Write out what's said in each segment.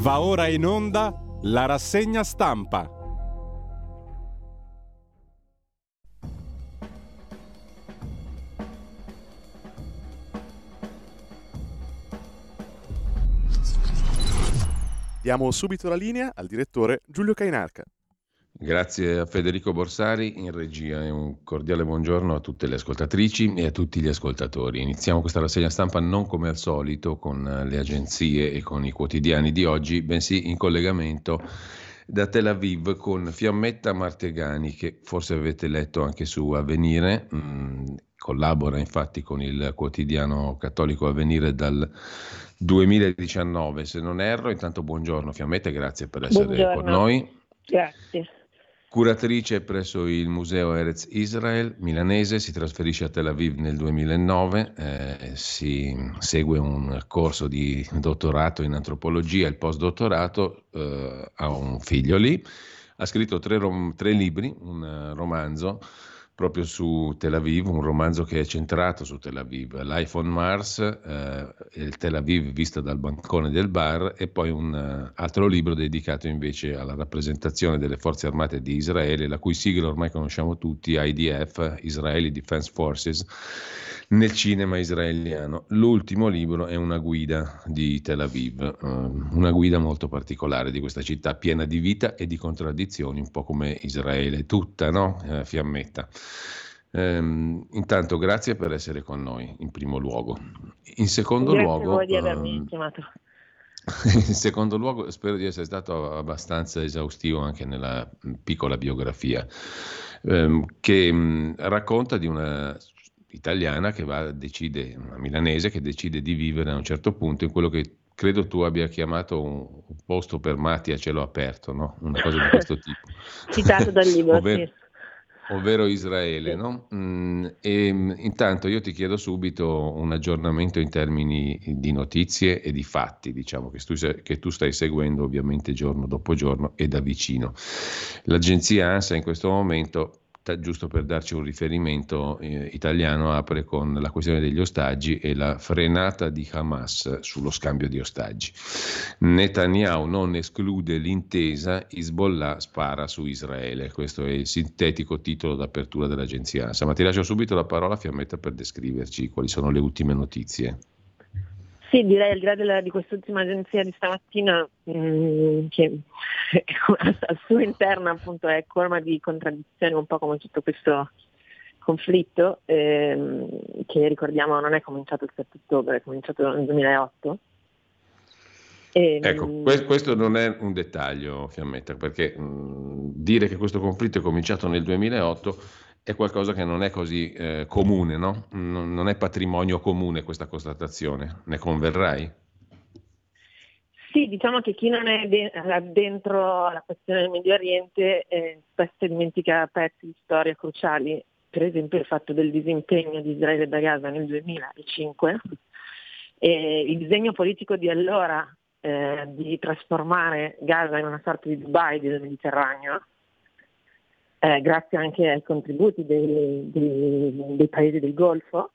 Va ora in onda la rassegna stampa. Diamo subito la linea al direttore Giulio Cainarca. Grazie a Federico Borsari in regia e un cordiale buongiorno a tutte le ascoltatrici e a tutti gli ascoltatori. Iniziamo questa rassegna stampa non come al solito con le agenzie e con i quotidiani di oggi, bensì in collegamento da Tel Aviv con Fiammetta Martegani che forse avete letto anche su Avvenire, mm, collabora infatti con il quotidiano cattolico Avvenire dal 2019 se non erro. Intanto buongiorno Fiammetta grazie per essere buongiorno. con noi. Grazie. Curatrice presso il Museo Erez Israel milanese, si trasferisce a Tel Aviv nel 2009, eh, si segue un corso di dottorato in antropologia, il postdottorato, eh, ha un figlio lì, ha scritto tre, rom- tre libri, un romanzo proprio su Tel Aviv, un romanzo che è centrato su Tel Aviv, Life on Mars, eh, Tel Aviv vista dal bancone del bar e poi un uh, altro libro dedicato invece alla rappresentazione delle forze armate di Israele, la cui sigla ormai conosciamo tutti, IDF, Israeli Defense Forces nel cinema israeliano. L'ultimo libro è una guida di Tel Aviv, eh, una guida molto particolare di questa città piena di vita e di contraddizioni, un po' come Israele tutta, no? Eh, fiammetta. Um, intanto grazie per essere con noi in primo luogo. In secondo grazie luogo... Voi di avermi um, chiamato. In secondo luogo, spero di essere stato abbastanza esaustivo anche nella piccola biografia, ehm, che mh, racconta di una italiana che va, decide, una milanese che decide di vivere a un certo punto in quello che credo tu abbia chiamato un, un posto per matti a cielo aperto, no? una cosa di questo tipo. Citato dal libro, ovvero, sì. Ovvero Israele. No? Mm, e intanto io ti chiedo subito un aggiornamento in termini di notizie e di fatti, diciamo, che tu, che tu stai seguendo ovviamente giorno dopo giorno e da vicino. L'agenzia ANSA in questo momento giusto per darci un riferimento eh, italiano, apre con la questione degli ostaggi e la frenata di Hamas sullo scambio di ostaggi. Netanyahu non esclude l'intesa, Hezbollah spara su Israele. Questo è il sintetico titolo d'apertura dell'agenzia ANSA. Ma ti lascio subito la parola, Fiammetta, per descriverci quali sono le ultime notizie. Sì, direi al di là della, di quest'ultima agenzia di stamattina, mh, mm, che al suo interno appunto è colma di contraddizioni, un po' come tutto questo conflitto, ehm, che ricordiamo non è cominciato il 7 ottobre, è cominciato nel 2008. E, ehm, ecco, questo non è un dettaglio, Fiammetta, perché mh, mm, dire che questo conflitto è cominciato nel 2008 è qualcosa che non è così eh, comune, no? non, non è patrimonio comune questa constatazione, ne converrai? Sì, diciamo che chi non è de- dentro la questione del Medio Oriente eh, spesso dimentica pezzi di storia cruciali, per esempio il fatto del disimpegno di Israele da Gaza nel 2005, e il disegno politico di allora eh, di trasformare Gaza in una sorta di Dubai del Mediterraneo, eh, grazie anche ai contributi dei, dei, dei, paesi del Golfo,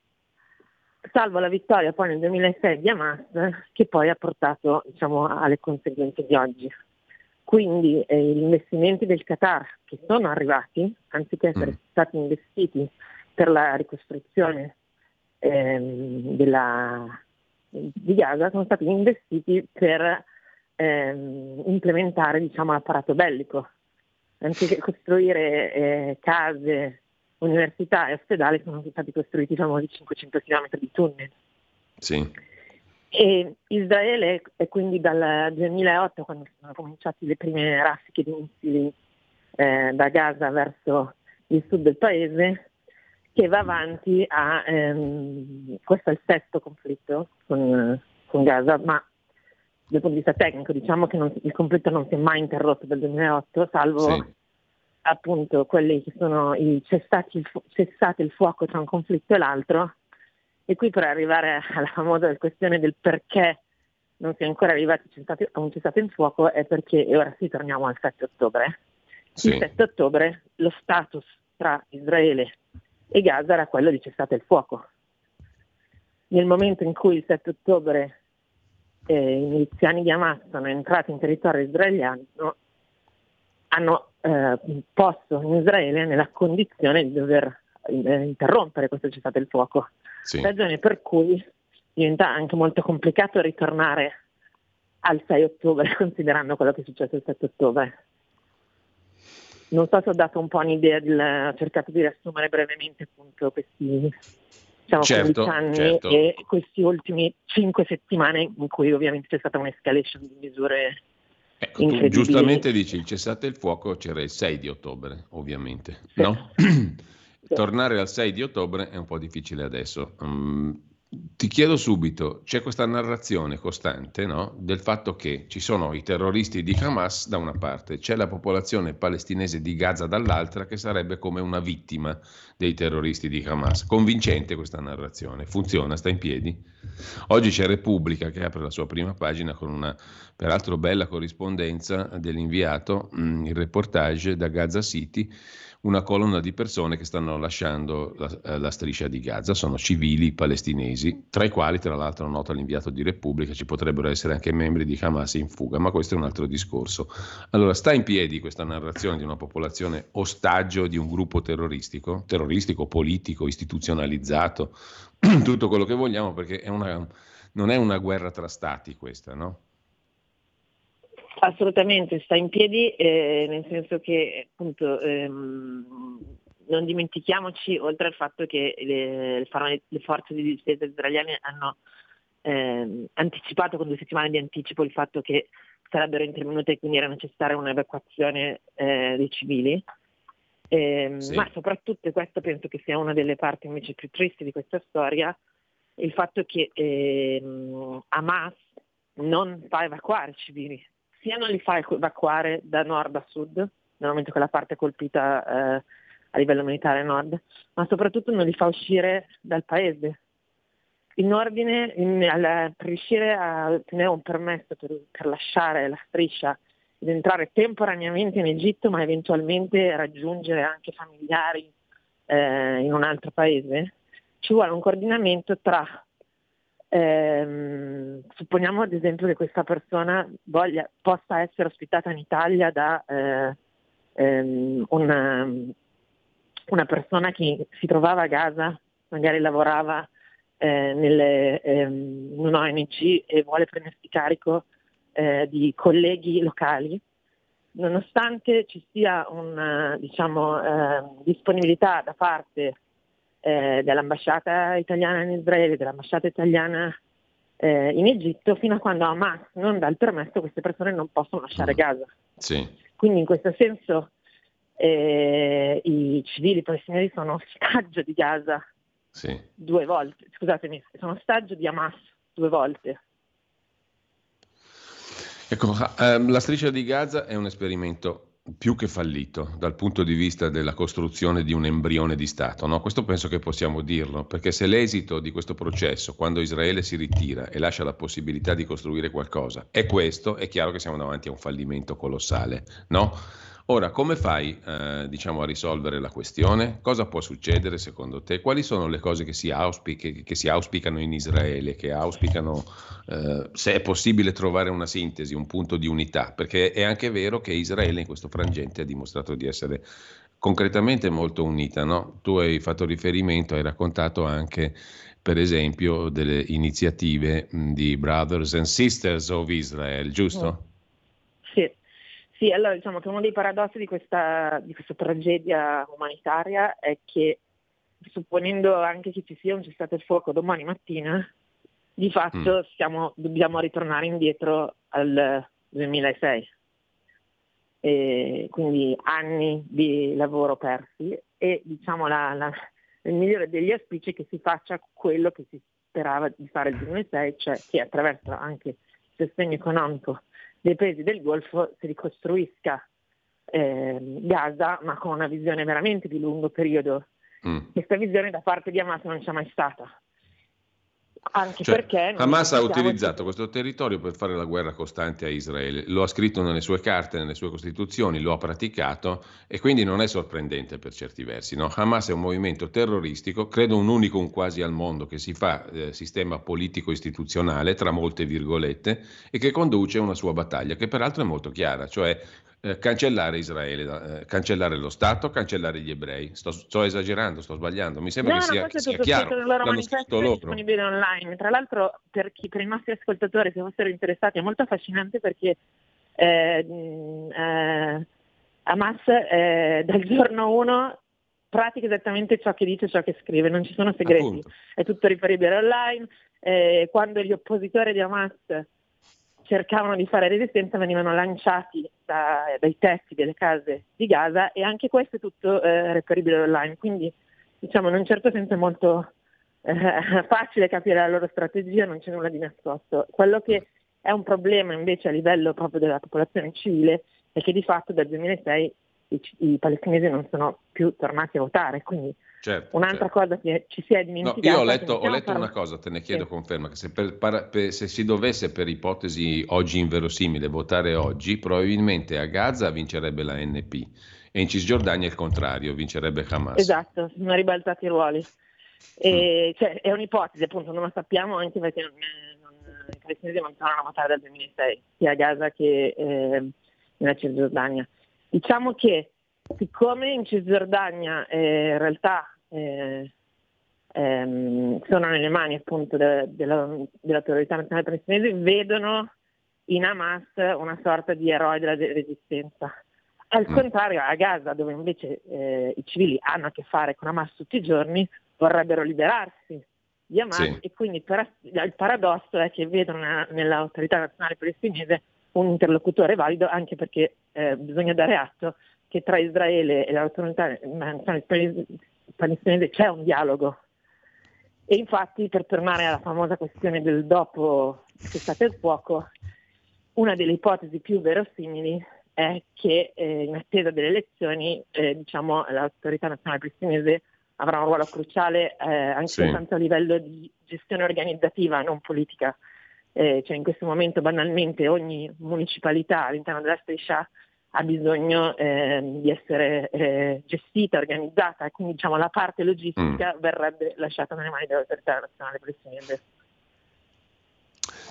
salvo la vittoria poi nel 2006 di Hamas che poi ha portato diciamo, alle conseguenze di oggi. Quindi eh, gli investimenti del Qatar che sono arrivati, anziché essere mm. stati investiti per la ricostruzione ehm, della, di Gaza, sono stati investiti per ehm, implementare diciamo, l'apparato bellico anziché costruire eh, case, università e ospedali, sono stati costruiti famosi 500 km di tunnel. Sì. E Israele è quindi dal 2008, quando sono cominciate le prime raffiche di missili eh, da Gaza verso il sud del paese, che va avanti a, ehm, questo è il sesto conflitto con, con Gaza, ma dal punto di vista tecnico, diciamo che non, il conflitto non si è mai interrotto dal 2008, salvo sì. appunto quelli che sono i cessati il, fu- cessati il fuoco tra un conflitto e l'altro. E qui per arrivare alla famosa questione del perché non si è ancora arrivati a un cessato il fuoco è perché, e ora sì torniamo al 7 ottobre, sì. il 7 ottobre lo status tra Israele e Gaza era quello di cessato il fuoco. Nel momento in cui il 7 ottobre eh, i miliziani di Hamas sono entrati in territorio israeliano hanno eh, posto in Israele nella condizione di dover eh, interrompere questo cessate il fuoco. Sì. Ragione per cui diventa anche molto complicato ritornare al 6 ottobre, considerando quello che è successo il 7 ottobre. Non so se ho dato un po' un'idea, del, ho cercato di riassumere brevemente appunto questi diciamo, certo, anni certo. e questi ultimi 5 settimane in cui ovviamente c'è stata un'escalation di misure Ecco, tu giustamente dici il cessate il fuoco c'era il 6 di ottobre, ovviamente, sì. no? Tornare al 6 di ottobre è un po' difficile adesso. Um, ti chiedo subito, c'è questa narrazione costante no? del fatto che ci sono i terroristi di Hamas da una parte, c'è la popolazione palestinese di Gaza dall'altra che sarebbe come una vittima dei terroristi di Hamas. Convincente questa narrazione, funziona, sta in piedi? Oggi c'è Repubblica che apre la sua prima pagina con una peraltro bella corrispondenza dell'inviato, mm, il reportage da Gaza City una colonna di persone che stanno lasciando la, eh, la, striscia di Gaza, sono civili palestinesi, tra i quali tra l'altro nota l'inviato di Repubblica, ci potrebbero essere anche membri di Hamas in fuga, ma questo è un altro discorso. Allora, sta in piedi questa narrazione di una popolazione ostaggio di un gruppo terroristico, terroristico, politico, istituzionalizzato, tutto quello che vogliamo, perché è una, non è una guerra tra stati questa, no? Assolutamente, sta in piedi, eh, nel senso che appunto ehm, non dimentichiamoci, oltre al fatto che le, le forze di difesa israeliane hanno ehm, anticipato con due settimane di anticipo il fatto che sarebbero intervenute e quindi era necessaria un'evacuazione eh, dei civili. Eh, sì. Ma soprattutto, e questo penso che sia una delle parti invece più tristi di questa storia, il fatto che ehm, Hamas non fa evacuare i civili, sia non li fa evacuare da nord a sud, nel momento che la parte è colpita eh, a livello militare nord, ma soprattutto non li fa uscire dal paese. In ordine, in, al, per riuscire a ottenere un permesso per, per lasciare la striscia ed entrare temporaneamente in Egitto, ma eventualmente raggiungere anche familiari eh, in un altro paese, ci vuole un coordinamento tra Ehm, supponiamo ad esempio che questa persona voglia, possa essere ospitata in Italia da eh, ehm, una, una, persona che si trovava a Gaza, magari lavorava eh, nelle, ehm, in un ONG e vuole prendersi carico eh, di colleghi locali, nonostante ci sia una diciamo, ehm, disponibilità da parte eh, dell'ambasciata italiana in Israele, dell'ambasciata italiana eh, in Egitto, fino a quando Hamas non dà il permesso queste persone non possono lasciare mm. Gaza. Sì. Quindi in questo senso eh, i civili palestinesi sono ostaggio di Gaza sì. due volte, scusatemi, sono ostaggio di Hamas due volte. Ecco, ehm, la striscia di Gaza è un esperimento più che fallito dal punto di vista della costruzione di un embrione di Stato. No? Questo penso che possiamo dirlo, perché se l'esito di questo processo, quando Israele si ritira e lascia la possibilità di costruire qualcosa, è questo, è chiaro che siamo davanti a un fallimento colossale. No? Ora, come fai eh, diciamo, a risolvere la questione? Cosa può succedere secondo te? Quali sono le cose che si, auspic- che si auspicano in Israele, che auspicano eh, se è possibile trovare una sintesi, un punto di unità? Perché è anche vero che Israele in questo frangente ha dimostrato di essere concretamente molto unita. No? Tu hai fatto riferimento, hai raccontato anche per esempio delle iniziative di Brothers and Sisters of Israel, giusto? Sì. Allora diciamo che uno dei paradossi di questa, di questa tragedia umanitaria è che supponendo anche che ci sia un cessate il fuoco domani mattina, di fatto mm. siamo, dobbiamo ritornare indietro al 2006. E quindi anni di lavoro persi e diciamo la, la, il migliore degli auspici è che si faccia quello che si sperava di fare il 2006, cioè che attraverso anche il sostegno economico dei paesi del Golfo si ricostruisca eh, Gaza, ma con una visione veramente di lungo periodo. Mm. Questa visione da parte di Hamas non c'è mai stata. Anche cioè, perché Hamas ha utilizzato questo territorio per fare la guerra costante a Israele, lo ha scritto nelle sue carte, nelle sue costituzioni, lo ha praticato e quindi non è sorprendente per certi versi. No? Hamas è un movimento terroristico, credo un unicum quasi al mondo che si fa eh, sistema politico-istituzionale, tra molte virgolette, e che conduce una sua battaglia, che peraltro è molto chiara, cioè eh, cancellare Israele, eh, cancellare lo Stato, cancellare gli ebrei. Sto, sto esagerando, sto sbagliando. Mi sembra no, che sia, no, sia chiaro. Il loro manifesto è disponibile online. Tra l'altro, per, chi, per, i nostri ascoltatori, se fossero interessati, è molto affascinante perché eh, eh, Hamas dal giorno 1 pratica esattamente ciò che dice, ciò che scrive, non ci sono segreti, Appunto. è tutto riferibile online. Eh, quando gli oppositori di Hamas cercavano di fare resistenza venivano lanciati da, dai tetti delle case di Gaza e anche questo è tutto eh, reperibile online, quindi diciamo in un certo senso è molto eh, facile capire la loro strategia, non c'è nulla di nascosto. Quello che è un problema invece a livello proprio della popolazione civile è che di fatto dal 2006 i, i palestinesi non sono più tornati a votare, quindi Certo, Un'altra certo. cosa che ci si è dimenticata. No, io ho letto, ho letto una cosa, te ne chiedo sì. conferma, che se, per, per, se, si dovesse per ipotesi oggi inverosimile votare oggi, probabilmente a Gaza vincerebbe la NP e in Cisgiordania il contrario, vincerebbe Hamas. Esatto, sono ribaltati i ruoli. E, mm. cioè, è un'ipotesi, appunto, non lo sappiamo anche perché non, non, i palestinesi non a votare dal 2006, sia a Gaza che eh, nella Cisgiordania. Diciamo che siccome in Cisgiordania eh, in realtà eh, ehm, sono nelle mani appunto de, de la, dell'autorità nazionale palestinese, vedono in Hamas una sorta di eroe della resistenza. Al mm. contrario, a Gaza, dove invece eh, i civili hanno a che fare con Hamas tutti i giorni, vorrebbero liberarsi di Hamas sì. e quindi per, il paradosso è che vedono nell'autorità nazionale palestinese un interlocutore valido anche perché eh, bisogna dare atto che tra Israele e l'autorità nazionale palestinese c'è un dialogo. E infatti, per tornare alla famosa questione del dopo cessate il fuoco, una delle ipotesi più verosimili è che eh, in attesa delle elezioni eh, diciamo, l'autorità nazionale palestinese avrà un ruolo cruciale eh, anche sì. soltanto a livello di gestione organizzativa, non politica. Eh, cioè in questo momento banalmente ogni municipalità all'interno della striscia ha bisogno eh, di essere eh, gestita, organizzata e quindi diciamo, la parte logistica mm. verrebbe lasciata nelle mani dell'autorità nazionale palestinese.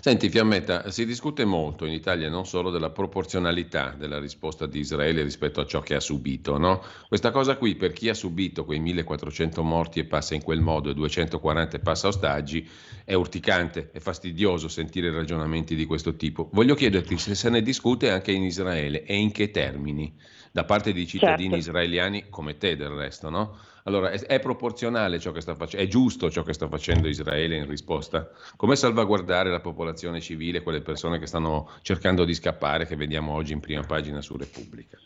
Senti Fiammetta, si discute molto in Italia non solo della proporzionalità della risposta di Israele rispetto a ciò che ha subito, no? Questa cosa qui per chi ha subito quei 1400 morti e passa in quel modo e 240 e passa ostaggi è urticante, è fastidioso sentire ragionamenti di questo tipo. Voglio chiederti se se ne discute anche in Israele e in che termini, da parte di cittadini certo. israeliani come te del resto, no? Allora, è, è proporzionale ciò che sta facendo, è giusto ciò che sta facendo Israele in risposta? Come salvaguardare la popolazione civile, quelle persone che stanno cercando di scappare, che vediamo oggi in prima pagina su Repubblica?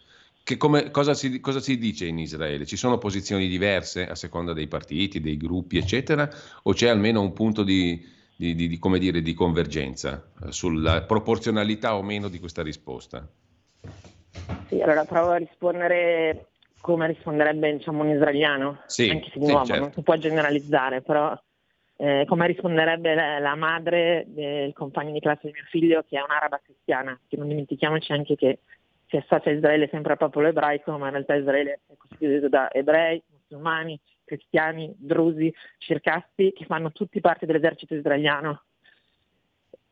Come, cosa, si, cosa, si, dice in Israele? Ci sono posizioni diverse a seconda dei partiti, dei gruppi, eccetera? O c'è almeno un punto di, di, di, di dire, convergenza eh, sulla proporzionalità o meno di questa risposta? Sì, allora provo a rispondere come risponderebbe diciamo, un israeliano, sì, anche se di nuovo certo. non si può generalizzare, però eh, come risponderebbe la, la, madre del compagno di classe di mio figlio che è un'araba cristiana, che non dimentichiamoci anche che si associa Israele sempre al popolo ebraico, ma in realtà Israele è costituito da ebrei, musulmani, cristiani, drusi, circassi, che fanno tutti parte dell'esercito israeliano.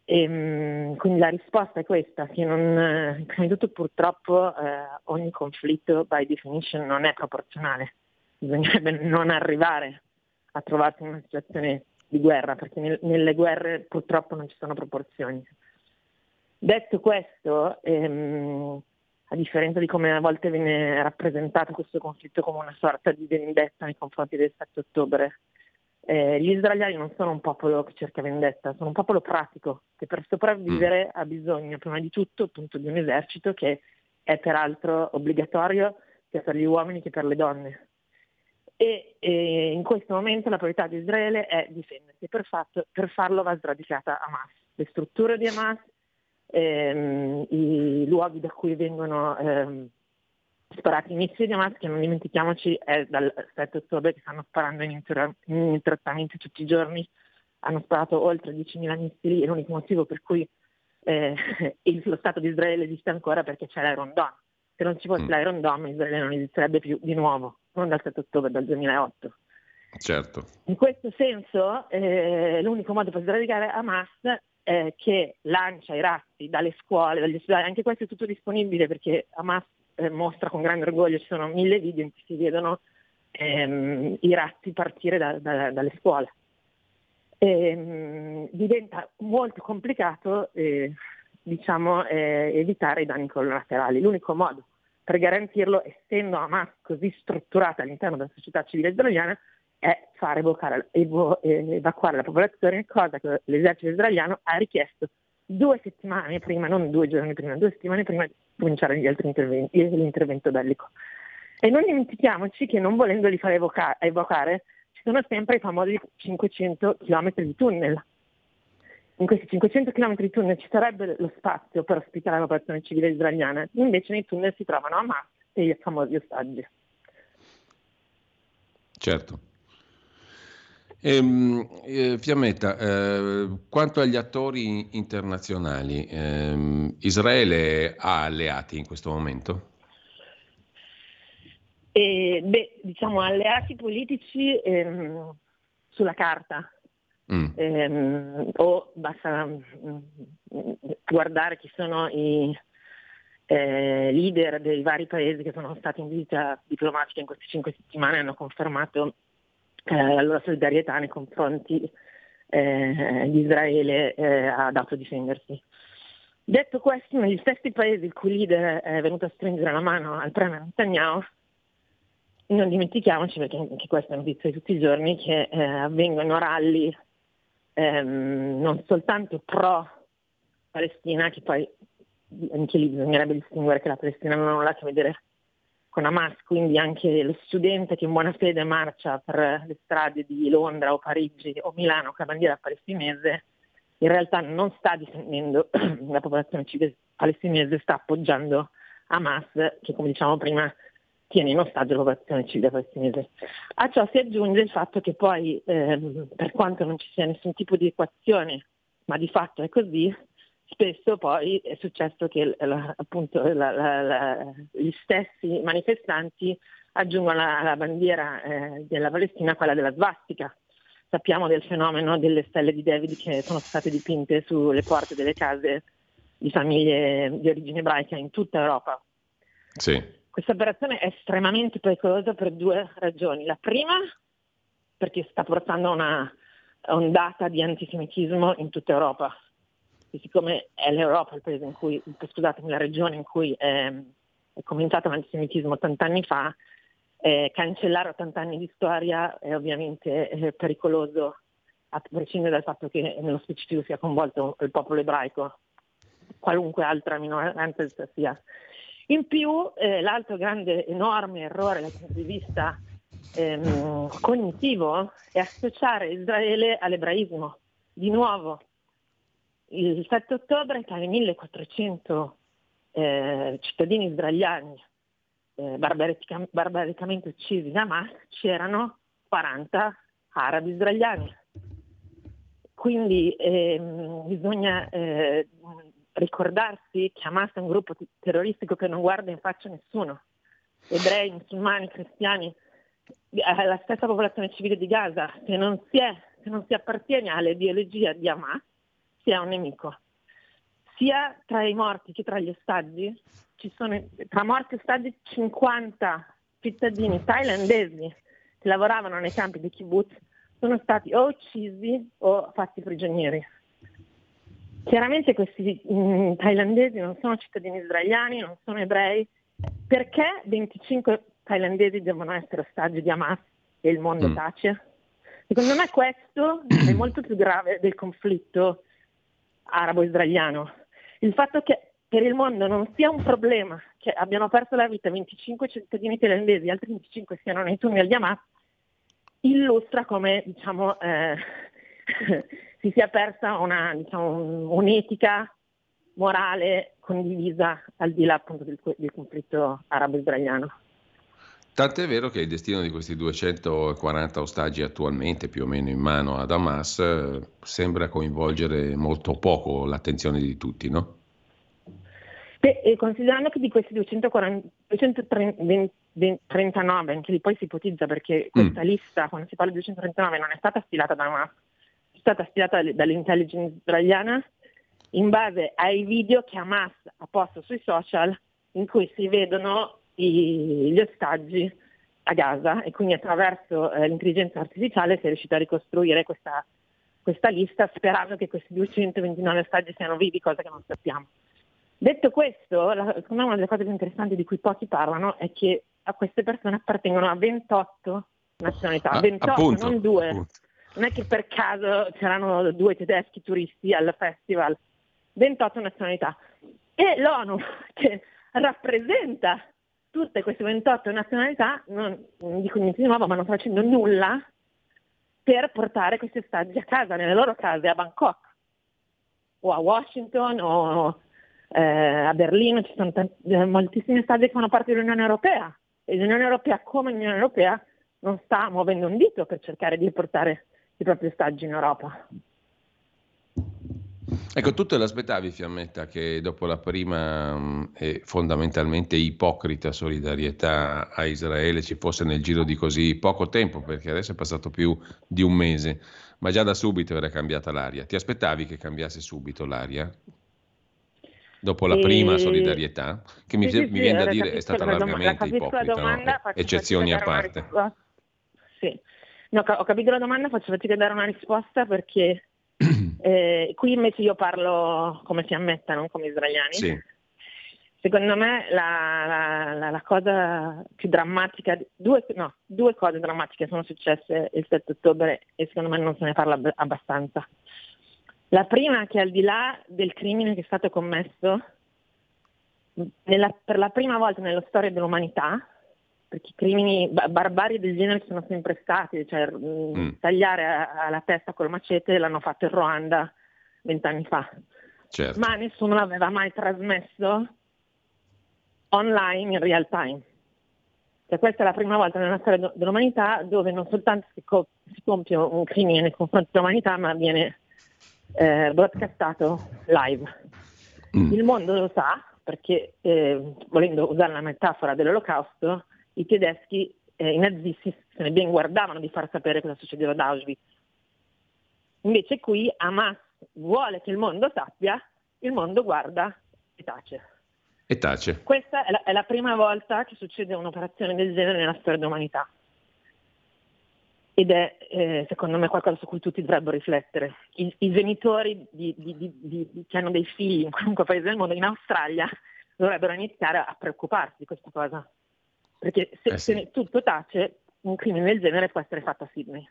E, ehm, quindi la risposta è questa, che non, prima di tutto purtroppo eh, ogni conflitto by definition non è proporzionale, bisognerebbe non arrivare a trovarsi in una situazione di guerra, perché nel, nelle guerre purtroppo non ci sono proporzioni. Detto questo, ehm, a differenza di come a volte viene rappresentato questo conflitto come una sorta di vendetta nei confronti del 7 ottobre, eh, gli israeliani non sono un popolo che cerca vendetta, sono un popolo pratico che per sopravvivere mm. ha bisogno prima di tutto appunto di un esercito che è peraltro obbligatorio sia per gli uomini che per le donne. E, e in questo momento la priorità di Israele è difendersi, per, fatto, per farlo va sradicata Hamas. Le strutture di Hamas, ehm, i luoghi da cui vengono ehm, sparati inizi di Hamas, che non dimentichiamoci è dal 7 ottobre che stanno sparando ininterrottamente tutti i giorni hanno sparato oltre 10.000 missili e l'unico motivo per cui eh, il, lo Stato di Israele esiste ancora perché c'è l'Iron Dome. Se non ci fosse mm. l'Iron Dome Israele non esisterebbe più di nuovo, non dal 7 ottobre, dal 2008. Certo. In questo senso eh, l'unico modo per sradicare Hamas è che lancia i razzi dalle scuole, dagli ospedali, anche questo è tutto disponibile perché Hamas eh, mostra con grande orgoglio, ci sono mille video in cui si vedono ehm, i razzi partire da, da, dalle scuole. E, ehm, diventa molto complicato eh, diciamo, eh, evitare i danni collaterali. L'unico modo per garantirlo, essendo Hamas così strutturata all'interno della società civile israeliana, è far evocare, evo, eh, evacuare la popolazione, cosa che l'esercito israeliano ha richiesto due settimane prima, non due giorni prima, due settimane prima di cominciare gli altri interventi, l'intervento bellico. E non dimentichiamoci che non volendoli fare evoca- evocare, ci sono sempre i famosi 500 km di tunnel. In questi 500 km di tunnel ci sarebbe lo spazio per ospitare la popolazione civile israeliana, invece nei tunnel si trovano Hamas e i famosi ostaggi. Certo. Ehm, eh, Fiammetta, eh, quanto agli attori internazionali, ehm, Israele ha alleati in questo momento? E, beh, diciamo alleati politici ehm, sulla carta. Mm. Ehm, o basta mm, guardare chi sono i eh, leader dei vari paesi che sono stati in visita diplomatica in queste cinque settimane e hanno confermato eh, la solidarietà nei confronti eh, di Israele eh, ha dato a difendersi. Detto questo, negli stessi paesi il cui leader è venuto a stringere la mano al premier Netanyahu non dimentichiamoci, perché anche questa è notizia di tutti i giorni, che eh, avvengono rally ehm, non soltanto pro Palestina, che poi anche lì bisognerebbe distinguere che la Palestina non ha nulla a che vedere con Hamas, quindi anche lo studente che in buona fede marcia per le strade di Londra o Parigi o Milano con la bandiera palestinese, in realtà non sta difendendo la popolazione civile palestinese, sta appoggiando Hamas, che come diciamo prima tiene in ostaggio la popolazione civile palestinese. A ciò si aggiunge il fatto che poi, ehm, per quanto non ci sia nessun tipo di equazione, ma di fatto è così, spesso poi è successo che la, appunto la, la, gli stessi manifestanti aggiungono alla bandiera eh, della Palestina quella della svastica. Sappiamo del fenomeno delle stelle di David che sono state dipinte sulle porte delle case di famiglie di origine ebraica in tutta Europa. Sì. Questa operazione è estremamente pericolosa per due ragioni. La prima, perché sta portando a una ondata di antisemitismo in tutta Europa. E siccome è l'Europa il paese in cui, scusatemi, la regione in cui è, è cominciato l'antisemitismo 80 anni fa, eh, cancellare 80 anni di storia è ovviamente eh, pericoloso, a prescindere dal fatto che nello specifico sia coinvolto il popolo ebraico, qualunque altra minoranza sia. In più eh, l'altro grande, enorme errore dal punto di vista ehm, cognitivo è associare Israele all'ebraismo. Di nuovo, il 7 ottobre tra i 1400 eh, cittadini israeliani eh, barbaricam- barbaricamente uccisi da Hamas c'erano 40 arabi israeliani. Quindi ehm, bisogna eh, ricordarsi che Hamas è un gruppo terroristico che non guarda in faccia nessuno, ebrei, musulmani, cristiani, la stessa popolazione civile di Gaza, se non si, è, se non si appartiene all'ideologia di Hamas, si è un nemico. Sia tra i morti che tra gli ostaggi, ci sono tra morti e ostaggi 50 cittadini thailandesi che lavoravano nei campi di kibbutz sono stati o uccisi o fatti prigionieri. Chiaramente questi mh, mm, thailandesi non sono cittadini israeliani, non sono ebrei, perché 25 thailandesi devono essere ostaggi di Hamas e il mondo mm. tace? Secondo me questo è molto più grave del conflitto arabo-israeliano. Il fatto che per il mondo non sia un problema che abbiano perso la vita 25 cittadini thailandesi e altri 25 siano nei tunnel di Hamas, illustra come diciamo, eh, si sia persa una, diciamo, un'etica morale condivisa al di là appunto del, del conflitto arabo-israeliano. Tant'è vero che il destino di questi 240 ostaggi attualmente più o meno in mano ad Hamas eh, sembra coinvolgere molto poco l'attenzione di tutti, no? Beh, considerando che di questi 240, 239, anche lì poi si ipotizza perché questa mm. lista, quando si parla di 239, non è stata stilata da Hamas, è stata stilata dall'intelligence israeliana in base ai video che Hamas ha posto sui social in cui si vedono i, gli ostaggi a Gaza e quindi attraverso eh, l'intelligenza artificiale si è riuscito a ricostruire questa, questa lista sperando che questi 229 ostaggi siano vivi, cosa che non sappiamo. Detto questo, la, secondo me una delle cose più interessanti di cui pochi parlano è che a queste persone appartengono a 28 nazionalità, ah, 28, appunto, non due. Appunto. Non è che per caso c'erano due tedeschi turisti al festival, 28 nazionalità. E l'ONU, che rappresenta tutte queste 28 nazionalità, non, dico niente di nuovo, ma non sta facendo nulla per portare questi ostaggi a casa, nelle loro case, a Bangkok o a Washington o eh, a Berlino, ci sono tanti, eh, moltissimi stati che fanno parte dell'Unione Europea e l'Unione Europea come l'Unione Europea non sta muovendo un dito per cercare di portare i propri ostaggi in Europa. Ecco, tu te l'aspettavi, Fiammetta, che dopo la prima e fondamentalmente ipocrita solidarietà a Israele ci fosse nel giro di così poco tempo, perché adesso è passato più di un mese, ma già da subito era cambiata l'aria. Ti aspettavi che cambiasse subito l'aria? Dopo la prima solidarietà, che mi, sì, mi sì, viene da dire è stata largamente ipocrita, domanda, no? eccezioni a parte. Sì, no, ho capito la domanda, faccio fatica a dare una risposta perché eh, qui invece io parlo come si ammetta, non come israeliani. Sì. Secondo me la, la, la, cosa più drammatica, due, no, due cose drammatiche sono successe il 7 ottobre e secondo me non se ne parla abbastanza. La prima è che al di là del crimine che è stato commesso, nella, per la prima volta nella storia dell'umanità, perché i crimini barbari del genere sono sempre stati, cioè mm. mm. tagliare alla testa col macete l'hanno fatto in Ruanda vent'anni fa, certo. ma nessuno l'aveva mai trasmesso online in real time. Cioè, questa è la prima volta nella storia dell'umanità dove non soltanto si, co- si compie un crimine nei confronti dell'umanità, ma viene eh, broadcastato live. Mm. Il mondo lo sa perché, eh, volendo usare la metafora dell'olocausto, i tedeschi, eh, i nazisti se ne ben guardavano di far sapere cosa succedeva ad Auschwitz. Invece qui Hamas vuole che il mondo sappia, il mondo guarda e tace. E tace. Questa è la, è la prima volta che succede un'operazione del genere nella storia dell'umanità. Ed è eh, secondo me qualcosa su cui tutti dovrebbero riflettere. I, i genitori di, di, di, che hanno dei figli in qualunque paese del mondo, in Australia, dovrebbero iniziare a preoccuparsi di questa cosa. Perché se, eh sì. se tutto tace, un crimine del genere può essere fatto a Sydney.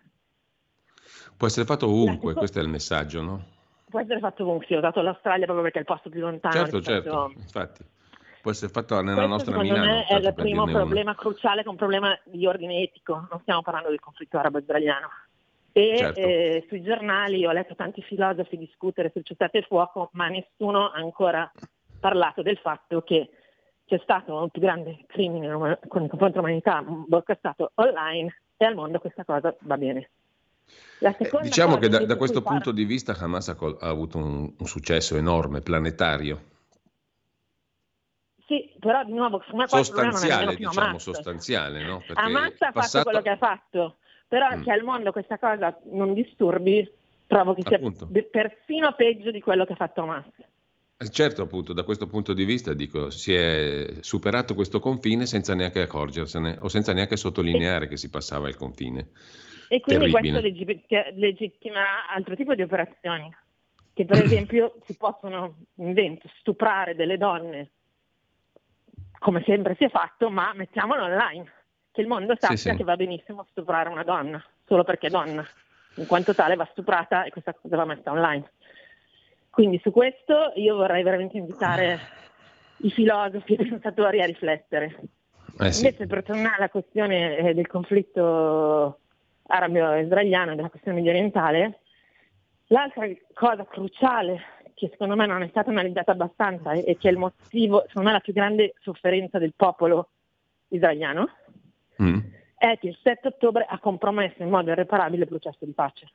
Può essere fatto ovunque, questo è il messaggio, no? Può essere fatto ovunque, ho dato l'Australia proprio perché è il posto più lontano. Certo, certo, infatti. Può essere fatto nella questo, nostra Milano. Me è il primo problema uno. cruciale, che è un problema di ordine etico, non stiamo parlando del conflitto arabo-israeliano. E certo. eh, sui giornali ho letto tanti filosofi discutere sul cessate il fuoco, ma nessuno ha ancora parlato del fatto che c'è stato un più grande crimine con il confronto dell'umanità broadcastato online e al mondo questa cosa va bene. Eh, diciamo che da, da questo punto di vista Hamas ha, ha avuto un, un, successo enorme, planetario. Sì, però di nuovo, sostanziale, diciamo, sostanziale, no? Perché Hamas ha passato... fatto quello che ha fatto, però mm. che al mondo questa cosa non disturbi, trovo che sia Appunto. persino peggio di quello che ha fatto Hamas. Eh, certo, appunto, da questo punto di vista dico, si è superato questo confine senza neanche accorgersene o senza neanche sottolineare che si passava il confine. E quindi Terribile. questo legittimerà altro tipo di operazioni, che per esempio si possono invento, stuprare delle donne, come sempre si è fatto, ma mettiamolo online, che il mondo sappia sì, sì. che va benissimo stuprare una donna, solo perché è donna, in quanto tale va stuprata e questa cosa va messa online. Quindi su questo io vorrei veramente invitare i filosofi e i pensatori a riflettere. Eh sì. Invece per tornare alla questione eh, del conflitto arabo-israeliano, della questione medio orientale, l'altra cosa cruciale che secondo me non è stata analizzata abbastanza e che è il motivo, secondo me, la più grande sofferenza del popolo israeliano, mm. è che il 7 ottobre ha compromesso in modo irreparabile il processo di pace.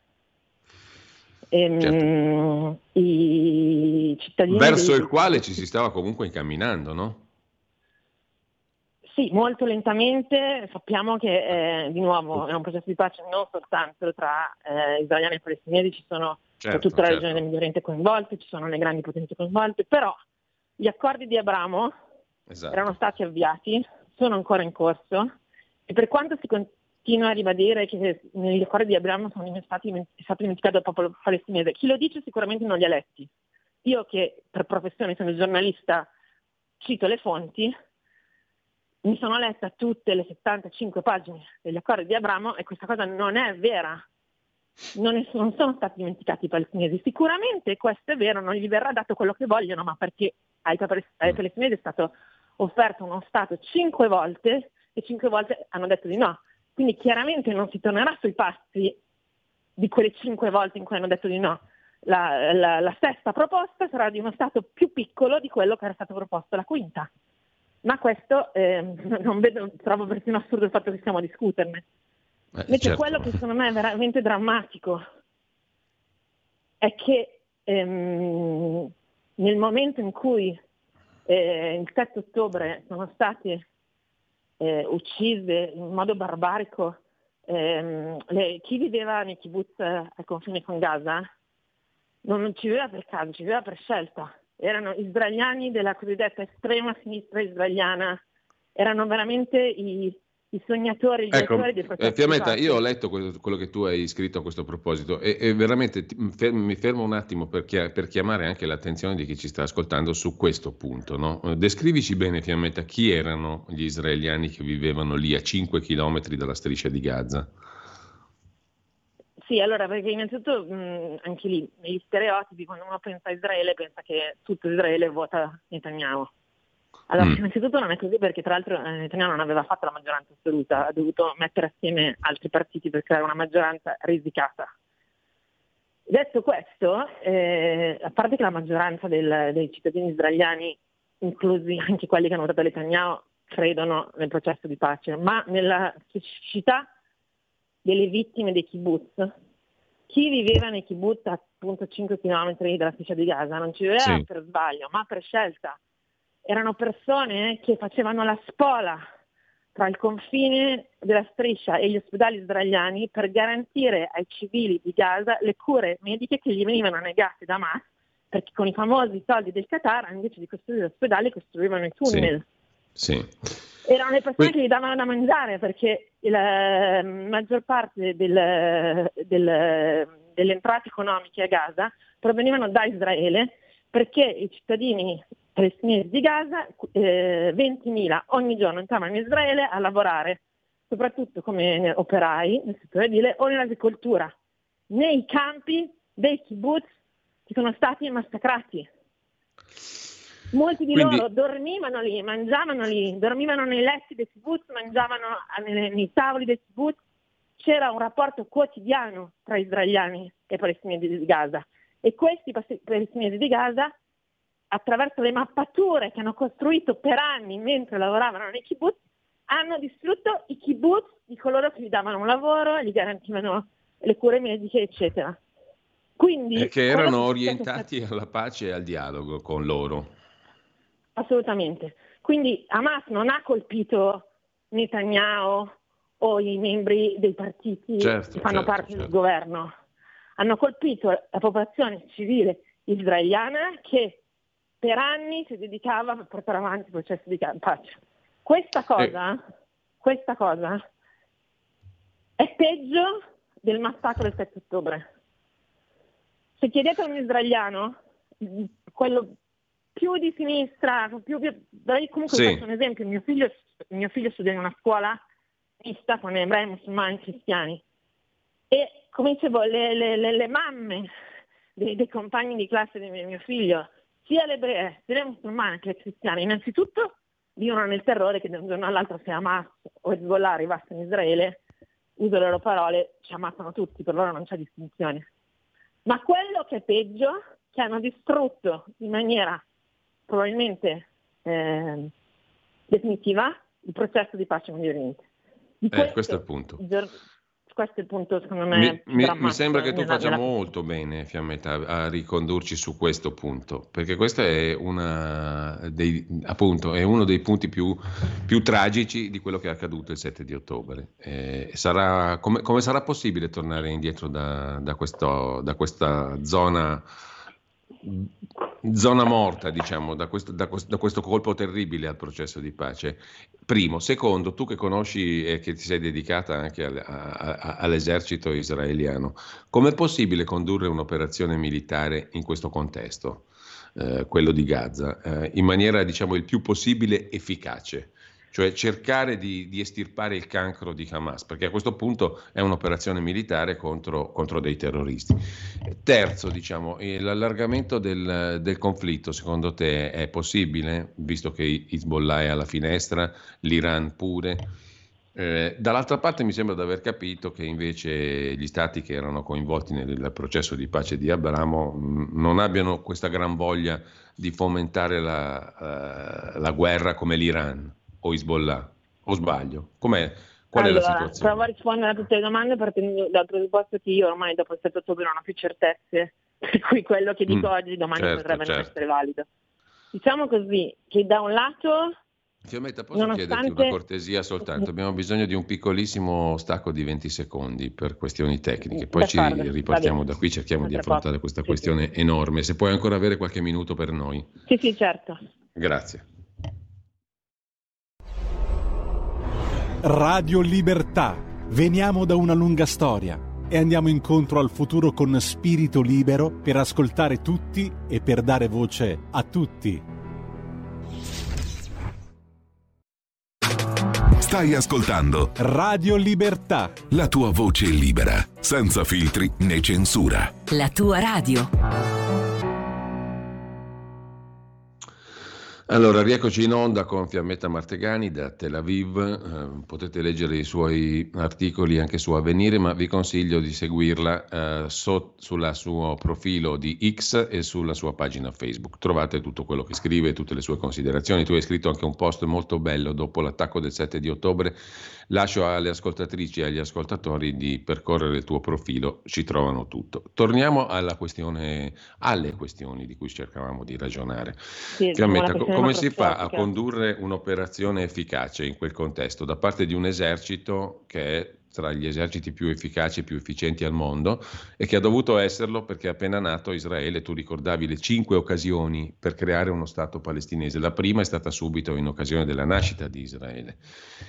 Ehm, certo. i cittadini Verso il quale ci si stava comunque incamminando, no? Sì, molto lentamente. Sappiamo che eh, di nuovo è un processo di pace non soltanto tra eh, israeliani e palestinesi, ci sono certo, tutta la certo. regione del Medio Oriente coinvolte, ci sono le grandi potenze coinvolte, però gli accordi di Abramo esatto. erano stati avviati, sono ancora in corso e per quanto si continua a ribadire che negli accordi di Abramo sono stati, è stato dimenticato il popolo palestinese, chi lo dice sicuramente non li ha letti. Io che per professione sono giornalista cito le fonti, mi sono letta tutte le 75 pagine degli accordi di Abramo e questa cosa non è vera. Non, è, non, sono stati dimenticati i palestinesi. Sicuramente questo è vero, non gli verrà dato quello che vogliono, ma perché ai, ai palestinesi è stato offerto uno Stato cinque volte e cinque volte hanno detto di no. Quindi chiaramente non si tornerà sui passi di quelle cinque volte in cui hanno detto di no. La, la, la sesta proposta sarà di uno Stato più piccolo di quello che era stato proposto la quinta. Ma questo eh, non vedo, trovo persino assurdo il fatto che stiamo a discuterne. Eh, Invece certo. quello che secondo me è veramente drammatico è che ehm, nel momento in cui eh, il 7 ottobre sono state eh, uccise in modo barbarico ehm, le, chi viveva nei kibbutz al confine con Gaza non ci viveva per caso, ci viveva per scelta. Erano israeliani della cosiddetta estrema sinistra israeliana, erano veramente i, i sognatori, gli ecco, del processo. Eh, Fiammetta, io ho letto quello, quello, che tu hai scritto a questo proposito e, e veramente ti, mi fermo un attimo per, chia, per, chiamare anche l'attenzione di chi ci sta ascoltando su questo punto. No? Descrivici bene, Fiammetta, chi erano gli israeliani che vivevano lì a 5 km dalla striscia di Gaza? Sì, allora perché innanzitutto mh, anche lì, negli stereotipi, quando uno pensa a Israele, pensa che tutto Israele vota Netanyahu. Allora, mm. innanzitutto non è così perché tra l'altro eh, Netanyahu non aveva fatto la maggioranza assoluta, ha dovuto mettere assieme altri partiti per creare una maggioranza risicata. Detto questo, eh, a parte che la maggioranza del, dei cittadini israeliani, inclusi anche quelli che hanno votato Netanyahu, credono nel processo di pace, ma nella specificità delle vittime dei kibbutz. Chi viveva nei kibbutz a appunto 5 km dalla striscia di Gaza non ci viveva sì. per sbaglio, ma per scelta. Erano persone che facevano la spola tra il confine della striscia e gli ospedali israeliani per garantire ai civili di Gaza le cure mediche che gli venivano negate da Hamas, perché con i famosi soldi del Qatar, invece di costruire l'ospedale, costruivano i tunnel. Sì. sì erano le persone che gli davano da mangiare perché la eh, maggior parte del, del, delle entrate economiche a Gaza provenivano da Israele perché i cittadini palestinesi di Gaza, eh, 20.000 ogni giorno entravano in Israele a lavorare, soprattutto come operai nel settore edile o nell'agricoltura, nei campi dei kibbutz che sono stati massacrati. Molti di Quindi... loro dormivano lì, mangiavano lì, dormivano nei letti dei kibbutz, mangiavano nei, nei tavoli dei kibbutz. C'era un rapporto quotidiano tra israeliani e palestinesi di Gaza. E questi palestinesi di Gaza, attraverso le mappature che hanno costruito per anni mentre lavoravano nei kibbutz, hanno distrutto i kibbutz di coloro che gli davano un lavoro, gli garantivano le cure mediche, eccetera. Quindi, e che erano orientati alla pace e al dialogo con loro. Assolutamente. Quindi Hamas non ha colpito Netanyahu o i membri dei partiti certo, che fanno certo, parte certo. del governo. Hanno colpito la popolazione civile israeliana che per anni si dedicava a portare avanti il processo di pace. Questa cosa, eh. questa cosa è peggio del massacro del 7 ottobre. Se chiedete a un israeliano, quello più di sinistra, più, più, comunque sì. faccio un esempio, mio figlio, mio figlio studia in una scuola mista con ebrei, musulmani, cristiani e come dicevo le, le, le, le mamme dei, dei, compagni di classe di mio, mio figlio, sia le ebree, sia le musulmane che le cristiane, innanzitutto vivono nel terrore che da un giorno all'altro se Hamas o Hezbollah arrivasse in Israele, uso le loro parole, ci ammazzano tutti, per loro non c'è distinzione. Ma quello che è peggio, che hanno distrutto in maniera probabilmente eh, definitiva il processo di pace in Medio Oriente. Eh, questo è il punto questo è il punto secondo me. Mi, mi, sembra che tu faccia nella... molto bene, Fiammetta, a ricondurci su questo punto, perché questo è, dei, appunto, è uno dei punti più, più, tragici di quello che è accaduto il 7 di ottobre. Eh, sarà, come, come, sarà possibile tornare indietro da, da, questo, da questa zona? Zona morta, diciamo, da questo, da, da questo, colpo terribile al processo di pace. Primo. Secondo, tu che conosci e che ti sei dedicata anche al, a, all'esercito israeliano, com'è possibile condurre un'operazione militare in questo contesto, eh, quello di Gaza, eh, in maniera, diciamo, il più possibile efficace? Cioè cercare di, di, estirpare il cancro di Hamas, perché a questo punto è un'operazione militare contro, contro dei terroristi. Terzo, diciamo, l'allargamento del, del, conflitto secondo te è possibile, visto che Hezbollah è alla finestra, l'Iran pure? Eh, dall'altra parte mi sembra di aver capito che invece gli stati che erano coinvolti nel processo di pace di Abramo mh, non abbiano questa gran voglia di fomentare la, uh, la guerra come l'Iran o Hezbollah? O sbaglio? Com'è? Qual allora, è la situazione? Provo a rispondere a tutte le domande partendo dal presupposto che io ormai dopo il 7 ottobre non ho più certezze, per cui quello che dico mm, oggi domani certo, potrebbe certo. non essere valido. Diciamo così, che da un lato... Fiammetta, posso nonostante... chiederti una cortesia soltanto? Abbiamo bisogno di un piccolissimo stacco di 20 secondi per questioni tecniche, poi ci ripartiamo da qui, cerchiamo di affrontare questa questione enorme. Se puoi ancora avere qualche minuto per noi. Sì, sì, certo. Grazie. Radio Libertà. Veniamo da una lunga storia e andiamo incontro al futuro con spirito libero per ascoltare tutti e per dare voce a tutti. Stai ascoltando Radio Libertà. La tua voce libera, senza filtri né censura. La tua radio. Allora, rieccoci in onda con Fiammetta Martegani da Tel Aviv. Eh, potete leggere i suoi articoli anche su Avvenire, ma vi consiglio di seguirla eh, so, sul suo profilo di X e sulla sua pagina Facebook. Trovate tutto quello che scrive, tutte le sue considerazioni. Tu hai scritto anche un post molto bello dopo l'attacco del 7 di ottobre. Lascio alle ascoltatrici e agli ascoltatori di percorrere il tuo profilo, ci trovano tutto. Torniamo alla questione, alle questioni di cui cercavamo di ragionare. Sì, Fiammetta, come si fa a condurre un'operazione efficace in quel contesto da parte di un esercito che è tra gli eserciti più efficaci e più efficienti al mondo e che ha dovuto esserlo perché appena nato Israele, tu ricordavi le cinque occasioni per creare uno Stato palestinese, la prima è stata subito in occasione della nascita di Israele.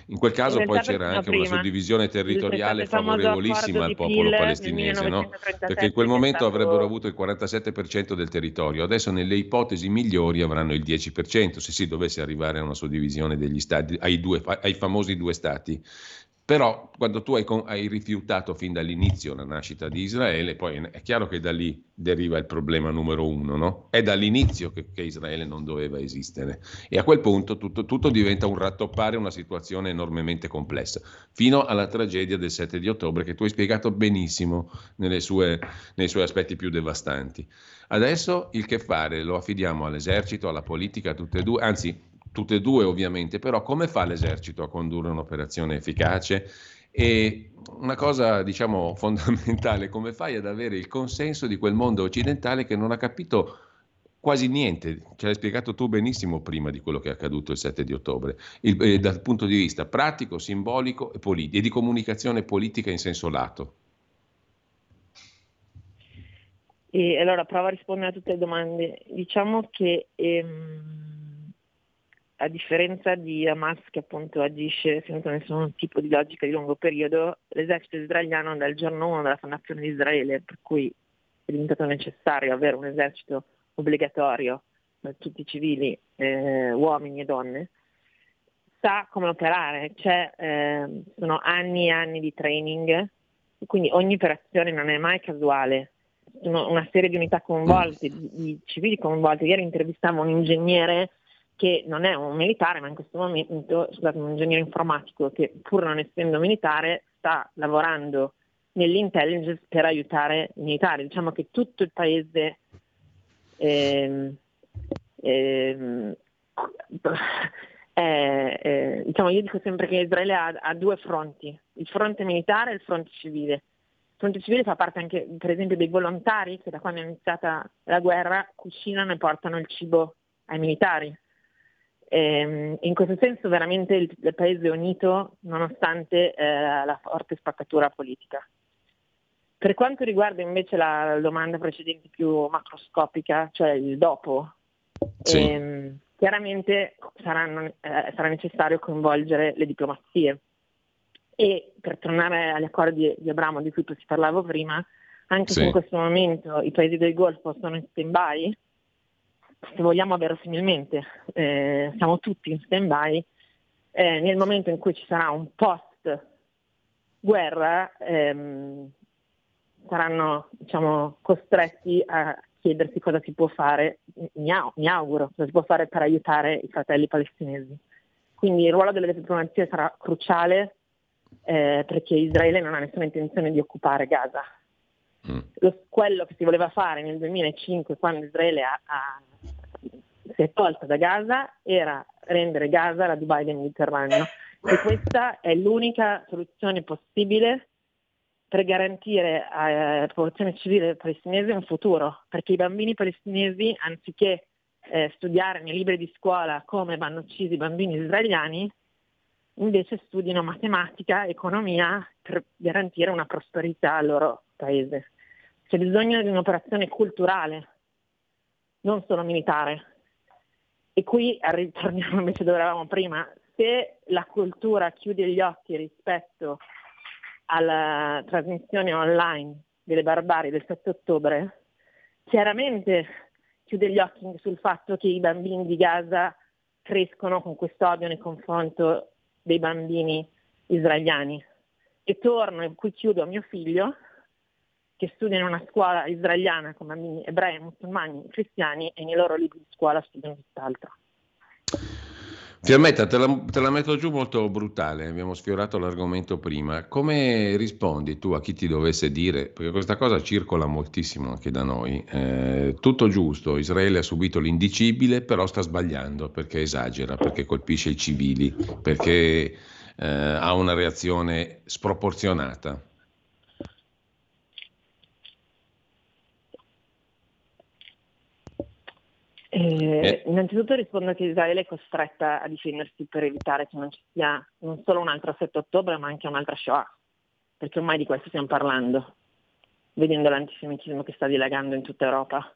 In quel caso in poi c'era anche prima. una suddivisione territoriale favorevolissima al popolo palestinese, no? perché in quel momento avrebbero avuto il 47% del territorio, adesso nelle ipotesi migliori avranno il 10% se si dovesse arrivare a una suddivisione degli stati, ai, due, ai famosi due Stati però quando tu hai, hai, rifiutato fin dall'inizio la nascita di Israele, poi è chiaro che da lì deriva il problema numero uno, no? È dall'inizio che, che, Israele non doveva esistere. E a quel punto tutto, tutto, diventa un rattoppare una situazione enormemente complessa, fino alla tragedia del 7 di ottobre che tu hai spiegato benissimo sue, nei suoi aspetti più devastanti. Adesso il che fare lo affidiamo all'esercito, alla politica, tutte e due, anzi tutte e due ovviamente, però come fa l'esercito a condurre un'operazione efficace? E una cosa, diciamo, fondamentale, come fai ad avere il consenso di quel mondo occidentale che non ha capito quasi niente, ce l'hai spiegato tu benissimo prima di quello che è accaduto il 7 di ottobre, il, eh, dal punto di vista pratico, simbolico e, polit- e, di comunicazione politica in senso lato. E allora provo a rispondere a tutte le domande. Diciamo che ehm, a differenza di Hamas che appunto agisce senza nessun tipo di logica di lungo periodo, l'esercito israeliano dal giorno 1 della fondazione di Israele, per cui è diventato necessario avere un esercito obbligatorio per tutti i civili, eh, uomini e donne, sa come operare, cioè, eh, sono anni e anni di training, quindi ogni operazione non è mai casuale, sono una serie di unità coinvolte, di, di civili coinvolti. Ieri intervistavo un ingegnere che non è un militare, ma in questo momento, scusate, un ingegnere informatico che pur non essendo militare sta lavorando nell'intelligence per aiutare i militari. Diciamo che tutto il paese ehm, Eh, eh, diciamo, io dico sempre che Israele ha, ha, due fronti, il fronte militare e il fronte civile. Il fronte civile fa parte anche, per esempio, dei volontari che da quando è iniziata la guerra cucinano e portano il cibo ai militari. Eh, in questo senso veramente il, il paese è unito nonostante eh, la forte spaccatura politica. Per quanto riguarda invece la domanda precedente più macroscopica, cioè il dopo, sì. ehm, chiaramente saranno, eh, sarà necessario coinvolgere le diplomazie. E per tornare agli accordi di Abramo di cui si parlavo prima, anche sì. se in questo momento i paesi del Golfo sono in stand-by, se vogliamo verosimilmente, eh, siamo tutti in stand-by, eh, nel momento in cui ci sarà un post guerra, ehm, saranno diciamo, costretti a chiedersi cosa si può fare, mi, mi, auguro, cosa si può fare per aiutare i fratelli palestinesi. Quindi il ruolo delle diplomazie sarà cruciale eh, perché Israele non ha nessuna intenzione di occupare Gaza. Mm. Lo, quello che si voleva fare nel 2005 quando Israele ha, ha, si è tolta da Gaza era rendere Gaza la Dubai del Mediterraneo e questa è l'unica soluzione possibile per garantire alla popolazione civile palestinese un futuro, perché i bambini palestinesi, anziché eh, studiare nei libri di scuola come vanno uccisi i bambini israeliani, invece studiano matematica, economia per garantire una prosperità al loro paese. C'è bisogno di un'operazione culturale, non solo militare. E qui ritorniamo invece dove eravamo prima. Se la cultura chiude gli occhi rispetto alla trasmissione online delle barbarie del 7 ottobre, chiaramente chiude gli occhi sul fatto che i bambini di Gaza crescono con questo odio nei confronti dei bambini israeliani. E torno, e qui chiudo a mio figlio, che studia in una scuola israeliana con bambini ebrei, musulmani, cristiani e nei loro libri di scuola studiano tutt'altro. Fiammetta, te la, te la, metto giù molto brutale, abbiamo sfiorato l'argomento prima. Come rispondi tu a chi ti dovesse dire, perché questa cosa circola moltissimo anche da noi, eh, tutto giusto, Israele ha subito l'indicibile, però sta sbagliando perché esagera, perché colpisce i civili, perché eh, ha una reazione sproporzionata. Eh, eh. Innanzitutto rispondo che Israele è costretta a difendersi per evitare che non ci sia non solo un altro 7 ottobre ma anche un'altra Shoah, perché ormai di questo stiamo parlando, vedendo l'antisemitismo che sta dilagando in tutta Europa.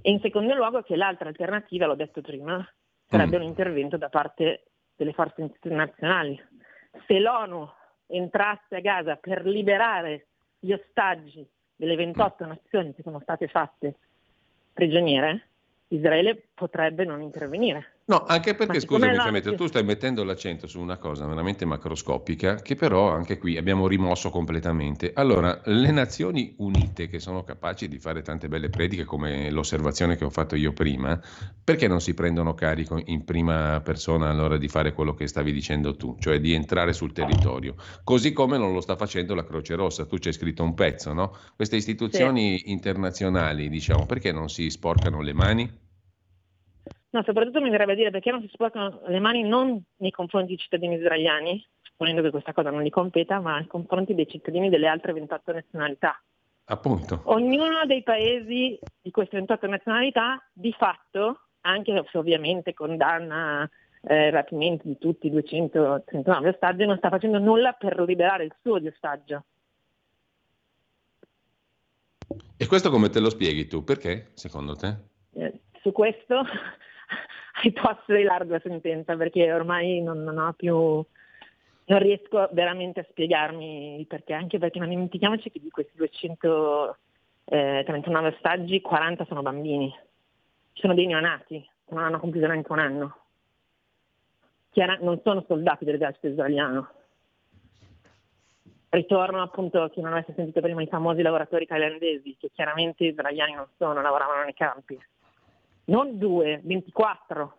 E in secondo luogo che l'altra alternativa, l'ho detto prima, sarebbe mm. un intervento da parte delle forze internazionali. Se l'ONU entrasse a Gaza per liberare gli ostaggi delle 28 nazioni che sono state fatte prigioniere, Israele potrebbe non intervenire. No, anche perché, scusami, la... tu stai mettendo l'accento su una cosa veramente macroscopica che però anche qui abbiamo rimosso completamente. Allora, le Nazioni Unite, che sono capaci di fare tante belle prediche come l'osservazione che ho fatto io prima, perché non si prendono carico in prima persona allora di fare quello che stavi dicendo tu, cioè di entrare sul territorio? Così come non lo sta facendo la Croce Rossa, tu ci hai scritto un pezzo, no? Queste istituzioni sì. internazionali, diciamo, perché non si sporcano le mani? No, soprattutto mi verrebbe a dire perché non si sporcano le mani non nei confronti dei cittadini israeliani, supponendo che questa cosa non li competa, ma nei confronti dei cittadini delle altre 28 nazionalità. Appunto. Ognuno dei paesi di queste 28 nazionalità, di fatto, anche se ovviamente condanna eh, il rapimento di tutti i 239 ostaggi, non sta facendo nulla per liberare il suo di ostaggio. E questo come te lo spieghi tu? Perché, secondo te? Eh, su questo ai posti di larga sentenza perché ormai non, non ho più non riesco veramente a spiegarmi perché, anche perché non dimentichiamoci che di questi 239 eh, ostaggi 40 sono bambini, sono dei neonati non hanno compiuto neanche un anno, Chiara, non sono soldati dell'esercito israeliano. Ritorno appunto a chi non avesse sentito prima i famosi lavoratori thailandesi, che chiaramente israeliani non sono, lavoravano nei campi non due, 24.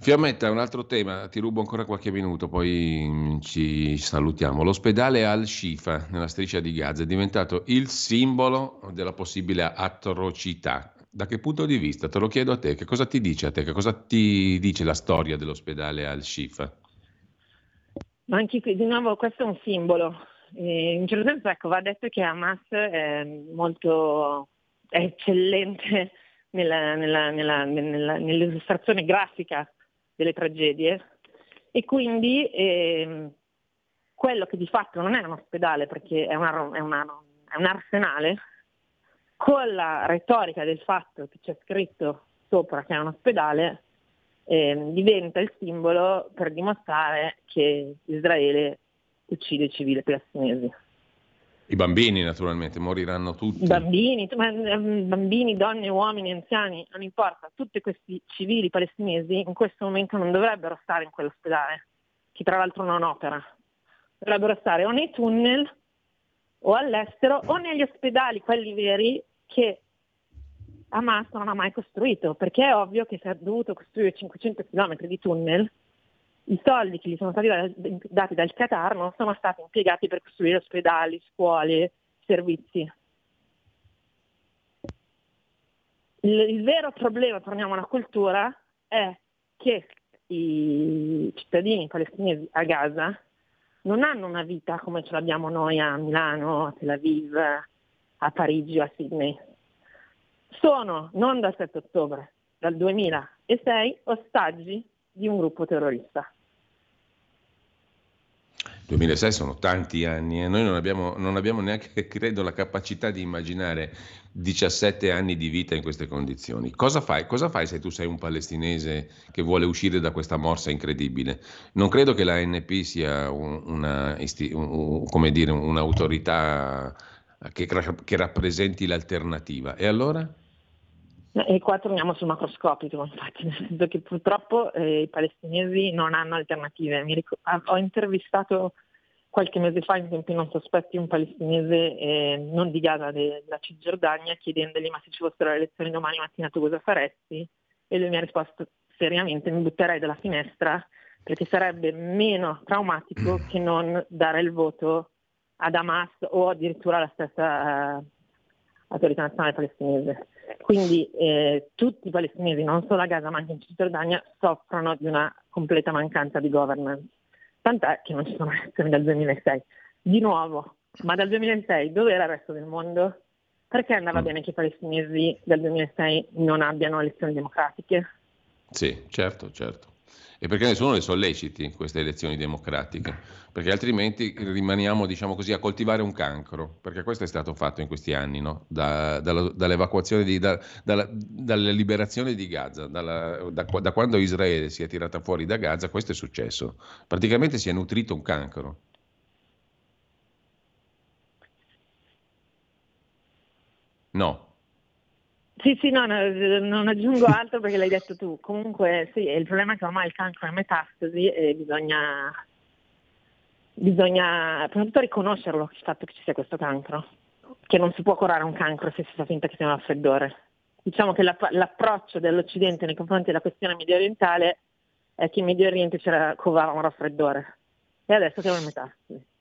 Fiammetta, un altro tema, ti rubo ancora qualche minuto, poi ci salutiamo. L'ospedale Al-Shifa, nella striscia di Gaza, è diventato il simbolo della possibile atrocità Da che punto di vista? Te lo chiedo a te, che cosa ti dice a te? Che cosa ti dice la storia dell'ospedale al-Shifa? Ma anche qui, di nuovo, questo è un simbolo. E in certo senso, ecco, va detto che Hamas è molto è eccellente nella, nella, nella, nell'illustrazione grafica delle tragedie e quindi eh, quello che di fatto non è un ospedale perché è, una, è, una, è un arsenale, con la retorica del fatto che c'è scritto sopra che è un ospedale, eh, diventa il simbolo per dimostrare che Israele uccide i civili palestinesi. I bambini naturalmente moriranno tutti. Bambini, ehm, bambini, donne, uomini, anziani, non importa, tutti questi civili palestinesi in questo momento non dovrebbero stare in quell'ospedale, che tra l'altro non opera. Dovrebbero stare o nei tunnel o all'estero o negli ospedali, quelli veri, che Hamas non ha mai costruito, perché è ovvio che si è dovuto costruire 500 km di tunnel i soldi che gli sono stati dati dal Qatar non sono stati impiegati per costruire ospedali, scuole, servizi. Il, il vero problema, torniamo alla cultura, è che i cittadini palestinesi a Gaza non hanno una vita come ce l'abbiamo noi a Milano, a Tel Aviv, a Parigi o a Sydney. Sono, non dal 7 ottobre, dal 2006, ostaggi di un gruppo terrorista. 2006 sono tanti anni e noi non abbiamo, non abbiamo, neanche, credo, la capacità di immaginare 17 anni di vita in queste condizioni. Cosa fai? Cosa fai se tu sei un palestinese che vuole uscire da questa morsa incredibile? Non credo che la NP sia una, un, dire, un'autorità che, che rappresenti l'alternativa. E allora? E qua torniamo sul macroscopico, infatti, nel senso che purtroppo eh, i palestinesi non hanno alternative. Ric- ho intervistato qualche mese fa in tempi non sospetti un palestinese eh, non di Gaza, della Cisgiordania, chiedendogli ma se ci fossero le elezioni domani mattina tu cosa faresti? E lui mi ha risposto seriamente mi butterei dalla finestra perché sarebbe meno traumatico che non dare il voto ad Hamas o addirittura alla stessa eh, autorità nazionale palestinese. Quindi eh, tutti i palestinesi, non solo a Gaza ma anche in Cisgiordania, soffrono di una completa mancanza di governance. Tant'è che non ci sono elezioni dal 2006. Di nuovo, ma dal 2006 dove era il resto del mondo? Perché andava mm. bene che i palestinesi dal 2006 non abbiano elezioni democratiche? Sì, certo, certo e perché nessuno le solleciti queste elezioni democratiche, perché altrimenti rimaniamo, diciamo così, a coltivare un cancro, perché questo è stato fatto in questi anni, no? da, dalla, dall'evacuazione, di, da, dalla, dalla, liberazione di Gaza, dalla, da, da quando Israele si è tirata fuori da Gaza, questo è successo. Praticamente si è nutrito un cancro. No, sì, sì, no, no, non aggiungo altro perché l'hai detto tu. Comunque sì, il problema è che ormai il cancro è metastasi e bisogna, bisogna prima di tutto riconoscerlo il fatto che ci sia questo cancro, che non si può curare un cancro se si fa finta che sia un raffreddore. Diciamo che l'approccio dell'Occidente nei confronti della questione medio orientale è che in Medio Oriente c'era covava un raffreddore e adesso siamo in metastasi.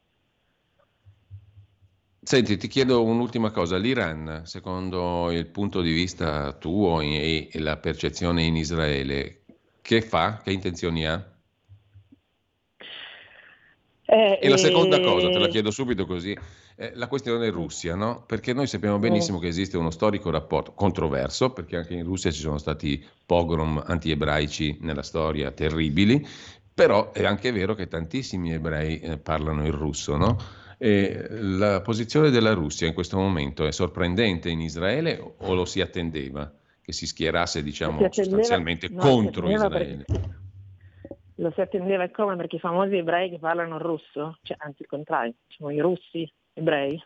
Senti, ti chiedo un'ultima cosa. L'Iran, secondo il punto di vista tuo e, la percezione in Israele, che fa? Che intenzioni ha? Eh, e la seconda eh... cosa, te la chiedo subito così, è la questione Russia, no? Perché noi sappiamo benissimo che esiste uno storico rapporto controverso, perché anche in Russia ci sono stati pogrom anti-ebraici nella storia terribili, però è anche vero che tantissimi ebrei eh, parlano il russo, no? E la posizione della Russia in questo momento è sorprendente in Israele o lo si attendeva che si schierasse diciamo, si attendeva, sostanzialmente no, contro Israele? Perché, lo si attendeva come perché i famosi ebrei che parlano russo, cioè, anzi il contrario, sono i russi ebrei,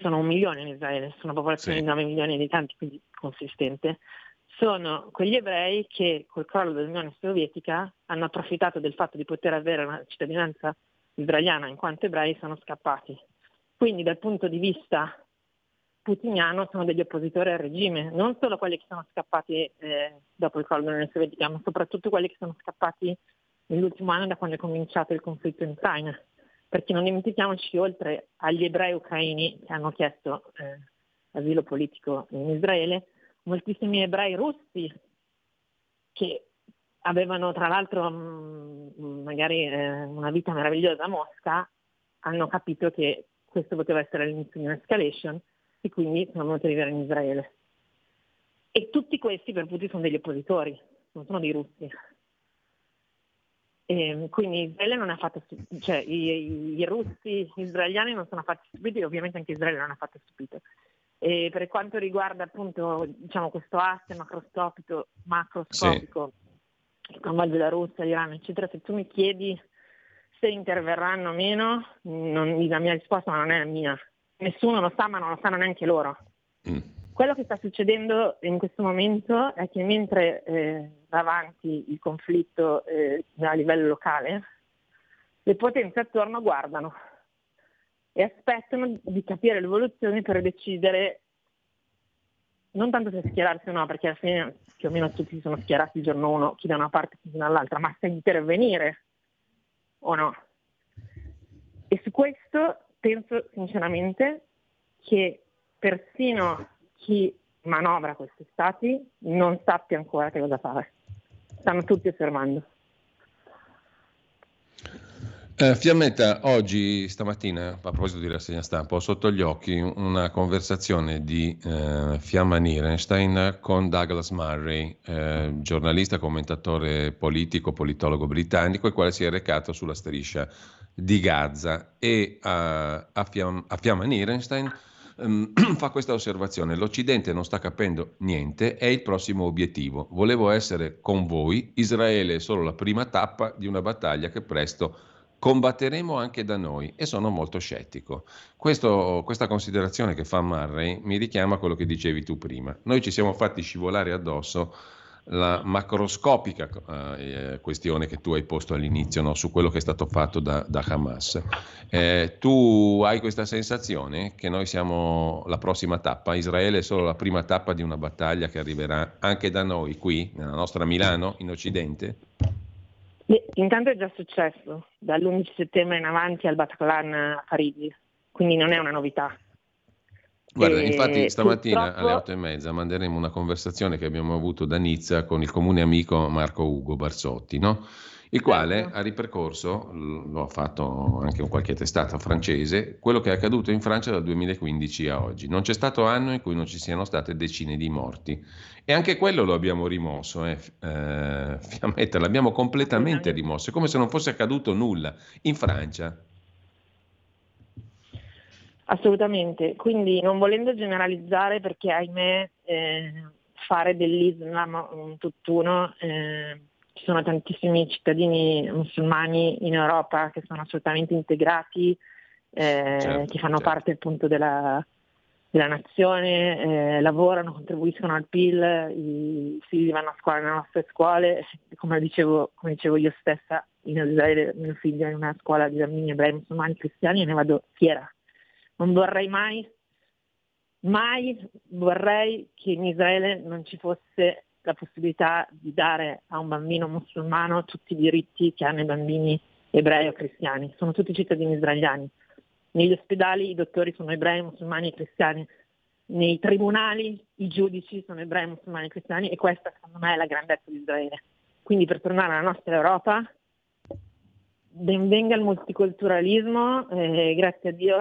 sono un milione in Israele, sono una popolazione sì. di 9 milioni di abitanti, quindi consistente, sono quegli ebrei che col crollo dell'Unione Sovietica hanno approfittato del fatto di poter avere una cittadinanza israeliana in quanto ebrei sono scappati. Quindi dal punto di vista putiniano sono degli oppositori al regime, non solo quelli che sono scappati eh, dopo il crollo dell'Unione Sovietica, ma soprattutto quelli che sono scappati nell'ultimo anno da quando è cominciato il conflitto in Ucraina. Perché non dimentichiamoci, oltre agli ebrei ucraini che hanno chiesto eh, asilo politico in Israele, moltissimi ebrei russi che avevano tra l'altro mh, mm, magari eh, una vita meravigliosa a Mosca, hanno capito che questo poteva essere l'inizio di un'escalation e quindi sono venuti a vivere in Israele. E tutti questi per Putin sono degli oppositori, non sono dei russi. E quindi Israele non ha fatto, cioè i, i, russi israeliani non sono affatto stupiti, ovviamente anche Israele non ha fatto stupito. E per quanto riguarda appunto diciamo, questo asse macroscopico, macroscopico sì. Che coinvolge la Russia, l'Iran, eccetera, se tu mi chiedi se interverranno o meno, non, la mia risposta non è la mia. Nessuno lo sa, ma non lo sanno neanche loro. Mm. Quello che sta succedendo in questo momento è che mentre eh, va avanti il conflitto eh, a livello locale, le potenze attorno guardano e aspettano di capire l'evoluzione per decidere non tanto se schierarsi o no, perché alla fine più o meno tutti si sono schierati il giorno uno, chi da una parte chi dall'altra, ma se intervenire o no. E su questo penso sinceramente che persino chi manovra questi stati non sappia ancora che cosa fare. Stanno tutti osservando. Eh, Fiammetta, oggi, stamattina, a proposito di rassegna stampa, ho sotto gli occhi una conversazione di eh, Fiamma Nierenstein con Douglas Murray, eh, giornalista, commentatore politico, politologo britannico, il quale si è recato sulla striscia di Gaza e a, a, Fiam, a Fiamma Nierenstein um, fa questa osservazione, l'Occidente non sta capendo niente, è il prossimo obiettivo. Volevo essere con voi, Israele è solo la prima tappa di una battaglia che presto combatteremo anche da noi e sono molto scettico. Questo, questa considerazione che fa Murray mi richiama a quello che dicevi tu prima. Noi ci siamo fatti scivolare addosso la macroscopica eh, questione che tu hai posto all'inizio no? su quello che è stato fatto da, da Hamas. Eh, tu hai questa sensazione che noi siamo la prossima tappa, Israele è solo la prima tappa di una battaglia che arriverà anche da noi qui, nella nostra Milano, in Occidente? Beh, intanto è già successo, dall'11 settembre in avanti al Bataclan a Parigi, quindi non è una novità. Guarda, infatti stamattina purtroppo... alle otto e mezza manderemo una conversazione che abbiamo avuto da Nizza con il comune amico Marco Ugo Barzotti, no? il quale certo. ha ripercorso, lo ha fatto anche in qualche testata francese, quello che è accaduto in Francia dal 2015 a oggi. Non c'è stato anno in cui non ci siano state decine di morti. E anche quello lo abbiamo rimosso, eh, eh, Fiammetta, l'abbiamo completamente rimosso, è come se non fosse accaduto nulla in Francia. Assolutamente, quindi non volendo generalizzare perché ahimè eh, fare dell'Islam un tutt'uno eh, ci sono tantissimi cittadini musulmani in Europa che sono assolutamente integrati, eh, certo, che fanno certo. parte appunto della, della nazione, eh, lavorano, contribuiscono al PIL, i figli vanno a scuola nelle nostre scuole, come dicevo, come dicevo io stessa, in Israele mio figlio è in una scuola di bambini ebrei musulmani cristiani e ne vado fiera. Non vorrei mai, mai vorrei che in Israele non ci fosse la possibilità di dare a un bambino musulmano tutti i diritti che hanno i bambini ebrei o cristiani. Sono tutti cittadini israeliani. Negli ospedali i dottori sono ebrei, musulmani e cristiani. Nei tribunali i giudici sono ebrei, musulmani e cristiani e questa secondo me è la grandezza di Israele. Quindi per tornare alla nostra Europa, ben venga il multiculturalismo, eh, grazie a Dio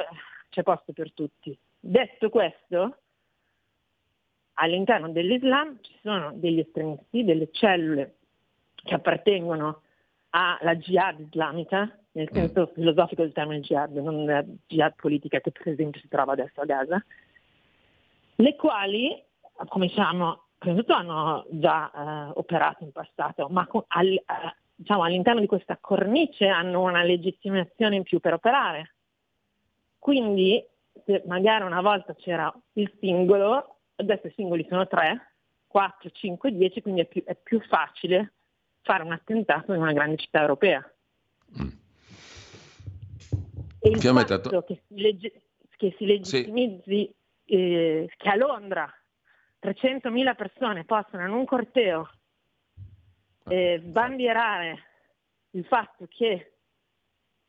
c'è posto per tutti. Detto questo, all'interno dell'Islam ci sono degli estremisti, delle cellule che appartengono alla jihad islamica, nel mm. senso filosofico del termine jihad, non la jihad politica che per esempio si trova adesso a Gaza, le quali, come diciamo, prima hanno già eh, operato in passato, ma con, al, eh, diciamo, all'interno di questa cornice hanno una legittimazione in più per operare. Quindi se magari una volta c'era il singolo, adesso i singoli sono 3, 4, 5, 10, quindi è più, è più facile fare un attentato in una grande città europea. Mm. E il fatto detto... che si, legge, che si legittimizzi sì. eh, che a Londra 300.000 persone possano in un corteo eh, bandierare il fatto che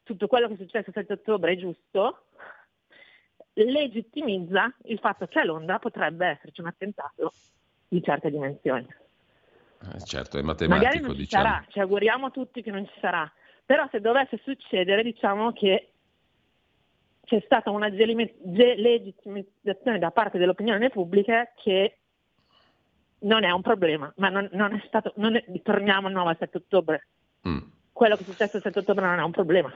tutto quello che è successo il 7 ottobre è giusto, legittimizza il fatto che a Londra potrebbe esserci un attentato di certe dimensioni. Eh, certo, è matematico. Magari non ci diciamo. sarà, ci auguriamo tutti che non ci sarà, però se dovesse succedere diciamo che c'è stata una legittimazione da parte dell'opinione pubblica che non è un problema, ma non, non è stato, non è, torniamo al 9 al 7 ottobre. Mm. Quello che è successo il 7 ottobre non è un problema,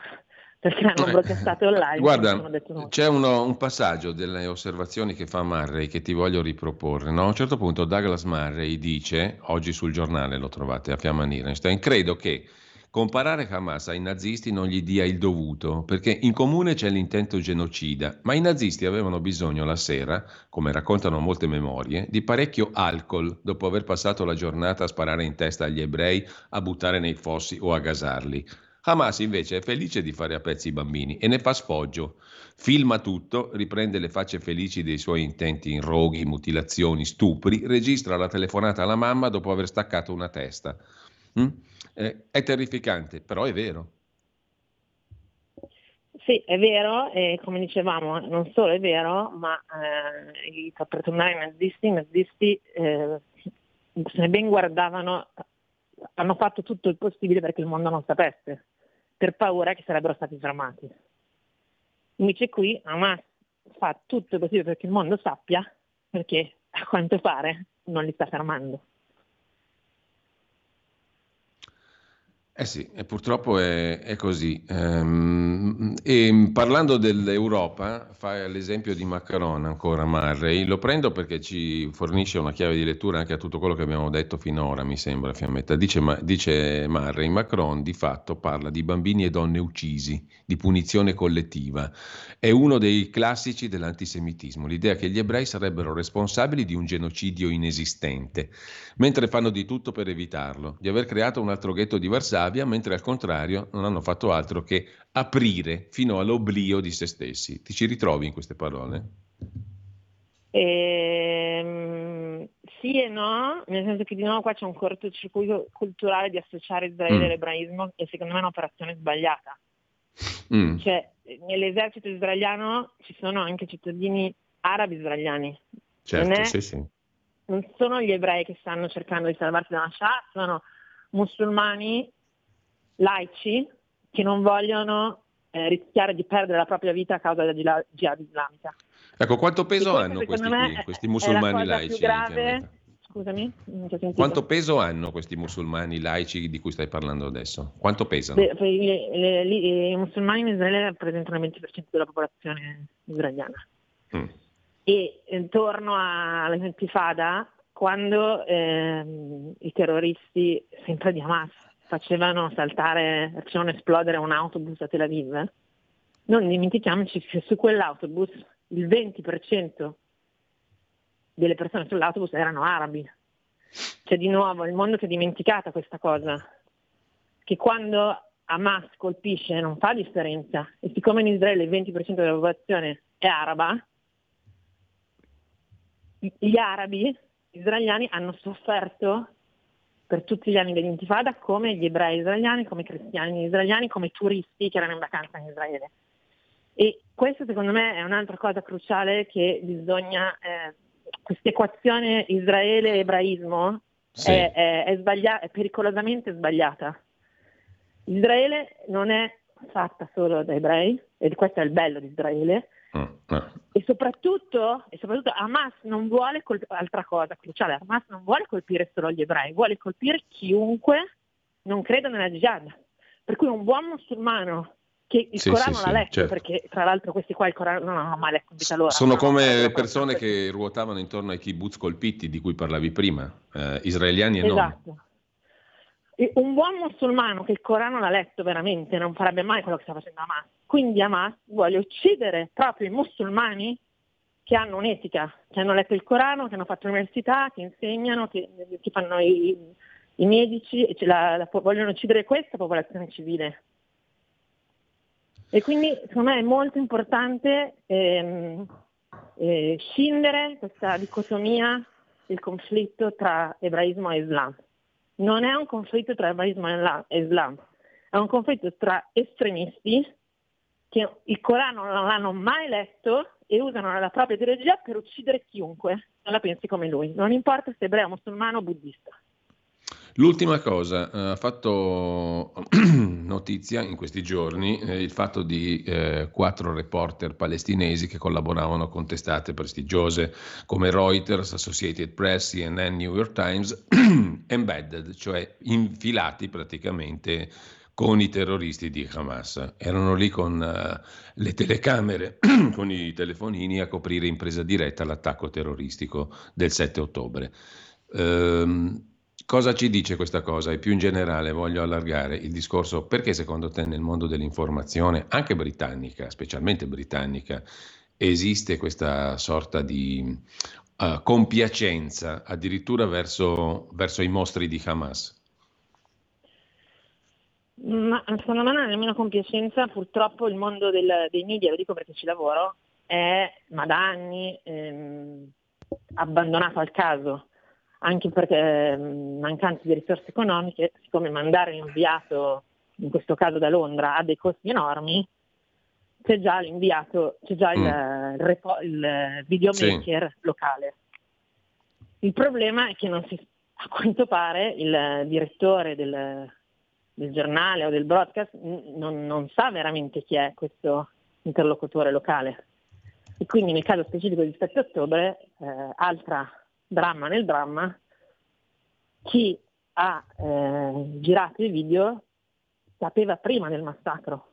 perché hanno broadcastato online. Guarda, no. c'è uno, un passaggio delle osservazioni che fa Murray che ti voglio riproporre. No? A un certo punto Douglas Murray dice, oggi sul giornale lo trovate a Fiamma Nierenstein, credo che Comparare Hamas ai nazisti non gli dia il dovuto, perché in comune c'è l'intento genocida, ma i nazisti avevano bisogno la sera, come raccontano molte memorie, di parecchio alcol dopo aver passato la giornata a sparare in testa agli ebrei, a buttare nei fossi o a gasarli. Hamas invece è felice di fare a pezzi i bambini e ne fa sfoggio. Filma tutto, riprende le facce felici dei suoi intenti in roghi, mutilazioni, stupri, registra la telefonata alla mamma dopo aver staccato una testa. Mm? Eh, è terrificante, però è vero. Sì, è vero, e come dicevamo, non solo è vero, ma eh, per tornare ai nazisti, i nazisti eh, se ne ben guardavano, hanno fatto tutto il possibile perché il mondo non sapesse, per paura che sarebbero stati fermati. Invece qui Hamas fa tutto il possibile perché il mondo sappia, perché a quanto pare non li sta fermando. Eh sì, e purtroppo è, è così. Ehm, e parlando dell'Europa, fai l'esempio di Macron ancora, Marray, lo prendo perché ci fornisce una chiave di lettura anche a tutto quello che abbiamo detto finora, mi sembra, Fiammetta. Dice, dice Marray, Macron di fatto parla di bambini e donne uccisi, di punizione collettiva. È uno dei classici dell'antisemitismo, l'idea che gli ebrei sarebbero responsabili di un genocidio inesistente, mentre fanno di tutto per evitarlo, di aver creato un altro ghetto di Varsavia Jugoslavia, mentre al contrario non hanno fatto altro che aprire fino all'oblio di se stessi. Ti ci ritrovi in queste parole? Ehm, sì e no, nel senso che di nuovo qua c'è un cortocircuito culturale di associare Israele mm. all'ebraismo e secondo me è un'operazione sbagliata. Mm. Cioè, nell'esercito israeliano ci sono anche cittadini arabi israeliani. Certo, è, sì, sì. Non sono gli ebrei che stanno cercando di salvarsi dalla Shah, sono musulmani laici che non vogliono eh, rischiare di perdere la propria vita a causa della jihad islamica. Ecco, quanto peso hanno questi, qui, questi musulmani laici? Grave, scusami, quanto peso hanno questi musulmani laici di cui stai parlando adesso? Quanto pesano? Le, le, le, I musulmani in Israele rappresentano il 20% della popolazione israeliana. Mm. E intorno all'intifada, quando ehm, i terroristi, sempre di Hamas, facevano saltare, facevano esplodere un autobus a Tel Aviv, non dimentichiamoci che su quell'autobus il 20% delle persone sull'autobus erano arabi. C'è di nuovo il mondo si è dimenticato questa cosa, che quando Hamas colpisce non fa differenza e siccome in Israele il 20% della popolazione è araba, gli arabi israeliani hanno sofferto per tutti gli anni dell'intifada come gli ebrei israeliani, come i cristiani israeliani, come turisti che erano in vacanza in Israele. E questo secondo me è un'altra cosa cruciale che bisogna, eh, questa equazione Israele-ebraismo sì. è, è, è, sbaglia- è pericolosamente sbagliata. Israele non è fatta solo da ebrei, e questo è il bello di Israele. E, soprattutto, e soprattutto Hamas non vuole colpire, altra cosa cruciale, Hamas non vuole colpire solo gli ebrei, vuole colpire chiunque non creda nella jihad. Per cui un buon musulmano che il sì, Corano sì, l'ha letto, certo. perché tra l'altro questi qua il Corano non hanno mai letto in vita loro. Sono come le persone che ruotavano intorno ai kibbutz colpiti di cui parlavi prima, eh, israeliani e esatto. non. Un buon musulmano che il Corano l'ha letto veramente non farebbe mai quello che sta facendo Hamas. Quindi Hamas vuole uccidere proprio i musulmani che hanno un'etica, che hanno letto il Corano, che hanno fatto l'università, che insegnano, che, che fanno i, i medici, la, la, vogliono uccidere questa popolazione civile. E quindi secondo me è molto importante ehm, eh, scindere questa dicotomia, il conflitto tra ebraismo e Islam non è un conflitto tra ebraismo e Islam, è un conflitto tra estremisti che il Corano non l'hanno mai letto e usano la propria ideologia per uccidere chiunque non la pensi come lui, non importa se ebreo, musulmano o buddista. L'ultima cosa, eh, ha fatto notizia in questi giorni eh, il fatto di eh, quattro reporter palestinesi che collaboravano con testate prestigiose come Reuters, Associated Press, CNN, New York Times, embedded, cioè infilati praticamente con i terroristi di Hamas. Erano lì con uh, le telecamere, con i telefonini a coprire in presa diretta l'attacco terroristico del 7 ottobre. Ehm, Cosa ci dice questa cosa? E più in generale voglio allargare il discorso perché secondo te nel mondo dell'informazione, anche britannica, specialmente britannica, esiste questa sorta di uh, compiacenza addirittura verso, verso, i mostri di Hamas? Ma secondo me non è nemmeno compiacenza, purtroppo il mondo del, dei media, lo dico perché ci lavoro, è ma da anni ehm, abbandonato al caso anche perché mm, mancanza di risorse economiche, siccome mandare un inviato, in questo caso da Londra, ha dei costi enormi, c'è già l'inviato, c'è già il, mm. il, repo, il videomaker sì. locale. Il problema è che si, a quanto pare il direttore del, del giornale o del broadcast non, non, sa veramente chi è questo interlocutore locale. E quindi nel caso specifico di 7 ottobre, eh, altra dramma nel dramma, chi ha eh, girato i video sapeva prima del massacro,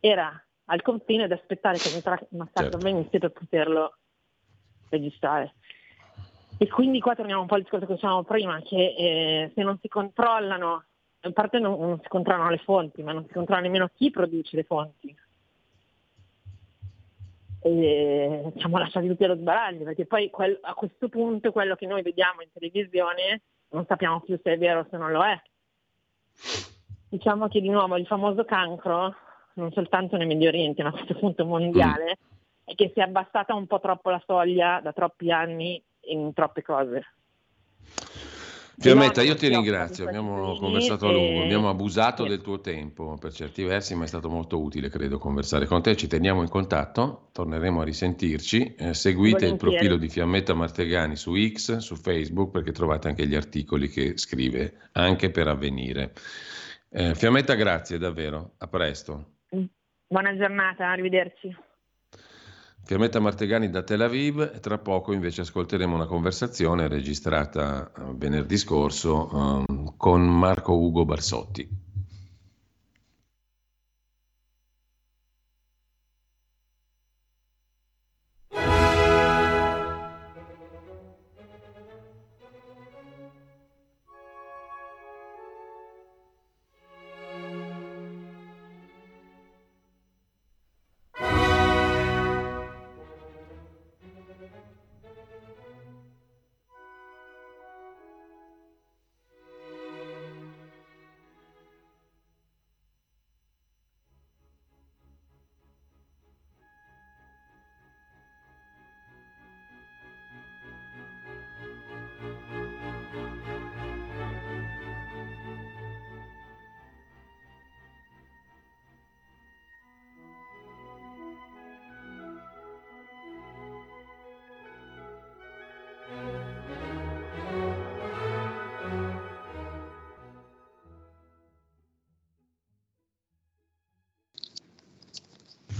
era al confine ad aspettare che il massacro certo. avvenisse per poterlo registrare. E quindi qua torniamo un po' al discorso che dicevamo prima, che eh, se non si controllano, in parte non, non, si controllano le fonti, ma non si controlla nemmeno chi produce le fonti e siamo lasciati tutti allo sbaraglio, perché poi quel, a questo punto quello che noi vediamo in televisione non sappiamo più se è vero o se non lo è. Diciamo che di nuovo il famoso cancro, non soltanto nel Medio Oriente, ma a questo punto mondiale, è che si è abbassata un po' troppo la soglia da troppi anni in troppe cose. Fiammetta, io ti ringrazio, abbiamo conversato a lungo, abbiamo abusato del tuo tempo per certi versi, ma è stato molto utile, credo, conversare con te. Ci teniamo in contatto, torneremo a risentirci. Eh, seguite il profilo di Fiammetta Martegani su X, su Facebook, perché trovate anche gli articoli che scrive, anche per avvenire. Eh, Fiammetta, grazie davvero, a presto. Buona giornata, arrivederci. Fiammetta Martegani da Tel Aviv tra poco invece ascolteremo una conversazione registrata eh, venerdì scorso um, con Marco Ugo Barsotti.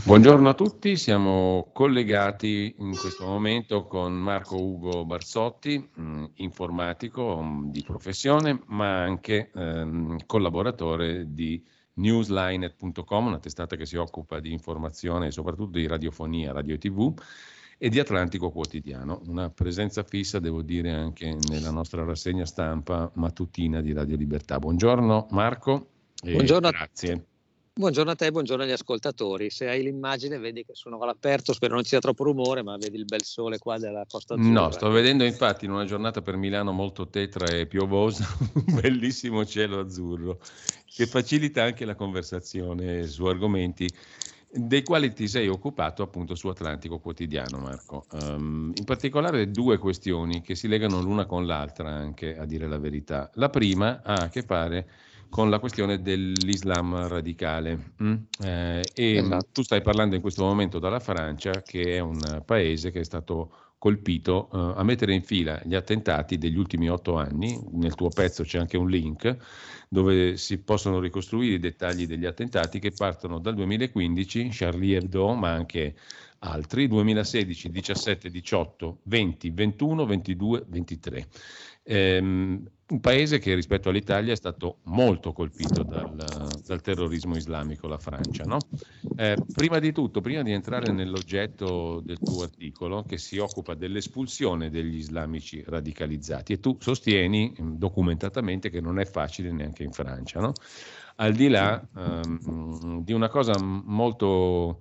Buongiorno a tutti, siamo collegati in questo momento con Marco Ugo Barsotti, mh, mm, informatico mm, di professione, ma anche ehm, collaboratore di newslinet.com, una testata che si occupa di informazione e soprattutto di radiofonia, radio e tv, e di Atlantico Quotidiano, una presenza fissa, devo dire, anche nella nostra rassegna stampa mattutina di Radio Libertà. Buongiorno Marco. Buongiorno. Grazie. Buongiorno a te, buongiorno agli ascoltatori. Se hai l'immagine vedi che sono all'aperto, spero non ci sia troppo rumore, ma vedi il bel sole qua della Costa Azzurra. No, sto vedendo infatti in una giornata per Milano molto tetra e piovosa, un bellissimo cielo azzurro che facilita anche la conversazione su argomenti dei quali ti sei occupato appunto su Atlantico Quotidiano, Marco. Um, in particolare due questioni che si legano l'una con l'altra, anche a dire la verità. La prima ha a che fare con la questione dell'Islam radicale. Mm? Eh, e esatto. tu stai parlando in questo momento dalla Francia, che è un paese che è stato colpito eh, a mettere in fila gli attentati degli ultimi otto anni. Nel tuo pezzo c'è anche un link dove si possono ricostruire i dettagli degli attentati che partono dal 2015, Charlie Hebdo, ma anche altri, 2016, 17, 18, 20, 21, 22, 23. Ehm, un paese che rispetto all'Italia è stato molto colpito dal, dal terrorismo islamico, la Francia. No? Eh, prima di tutto, prima di entrare nell'oggetto del tuo articolo, che si occupa dell'espulsione degli islamici radicalizzati, e tu sostieni mm, documentatamente che non è facile neanche in Francia, no? al di là ehm, di una cosa molto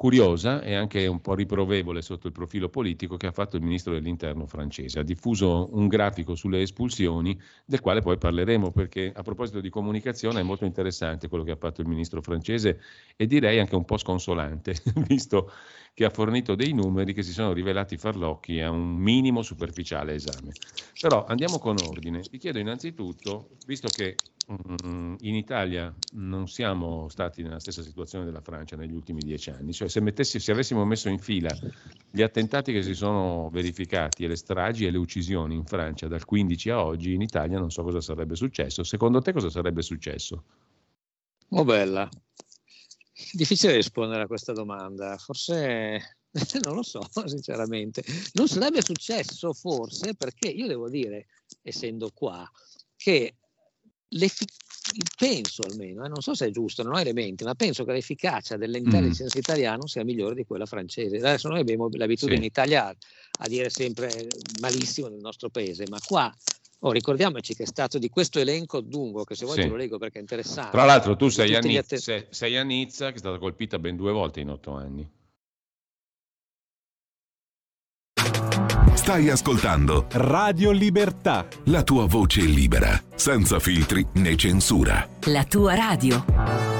curiosa e anche un po' riprovevole sotto il profilo politico che ha fatto il ministro dell'interno francese. Ha diffuso un grafico sulle espulsioni del quale poi parleremo perché a proposito di comunicazione è molto interessante quello che ha fatto il ministro francese e direi anche un po' sconsolante, visto che ha fornito dei numeri che si sono rivelati farlocchi a un minimo superficiale esame. Però andiamo con ordine. Ti chiedo innanzitutto, visto che Mm, in Italia non siamo stati nella stessa situazione della Francia negli ultimi dieci anni, cioè se, mettessi, se avessimo messo in fila gli attentati che si sono verificati e le stragi e le uccisioni in Francia dal 15 a oggi, in Italia non so cosa sarebbe successo. Secondo te cosa sarebbe successo? Oh bella, difficile rispondere a questa domanda, forse non lo so sinceramente, non sarebbe successo forse perché io devo dire, essendo qua, che penso almeno, eh, non so se è giusto, non ho elementi, ma penso che l'efficacia dell'intelligence mm. italiano sia migliore di quella francese. Adesso noi abbiamo l'abitudine sì. in Italia a dire sempre malissimo del nostro paese, ma qua oh, ricordiamoci che è stato di questo elenco lungo, che se vuoi sì. te lo leggo perché è interessante. Tra l'altro tu sei a, Nizza, atten- sei a Nizza, che è stata colpita ben due volte in otto anni. Stai ascoltando Radio Libertà. La tua voce libera, senza filtri né censura. La tua radio.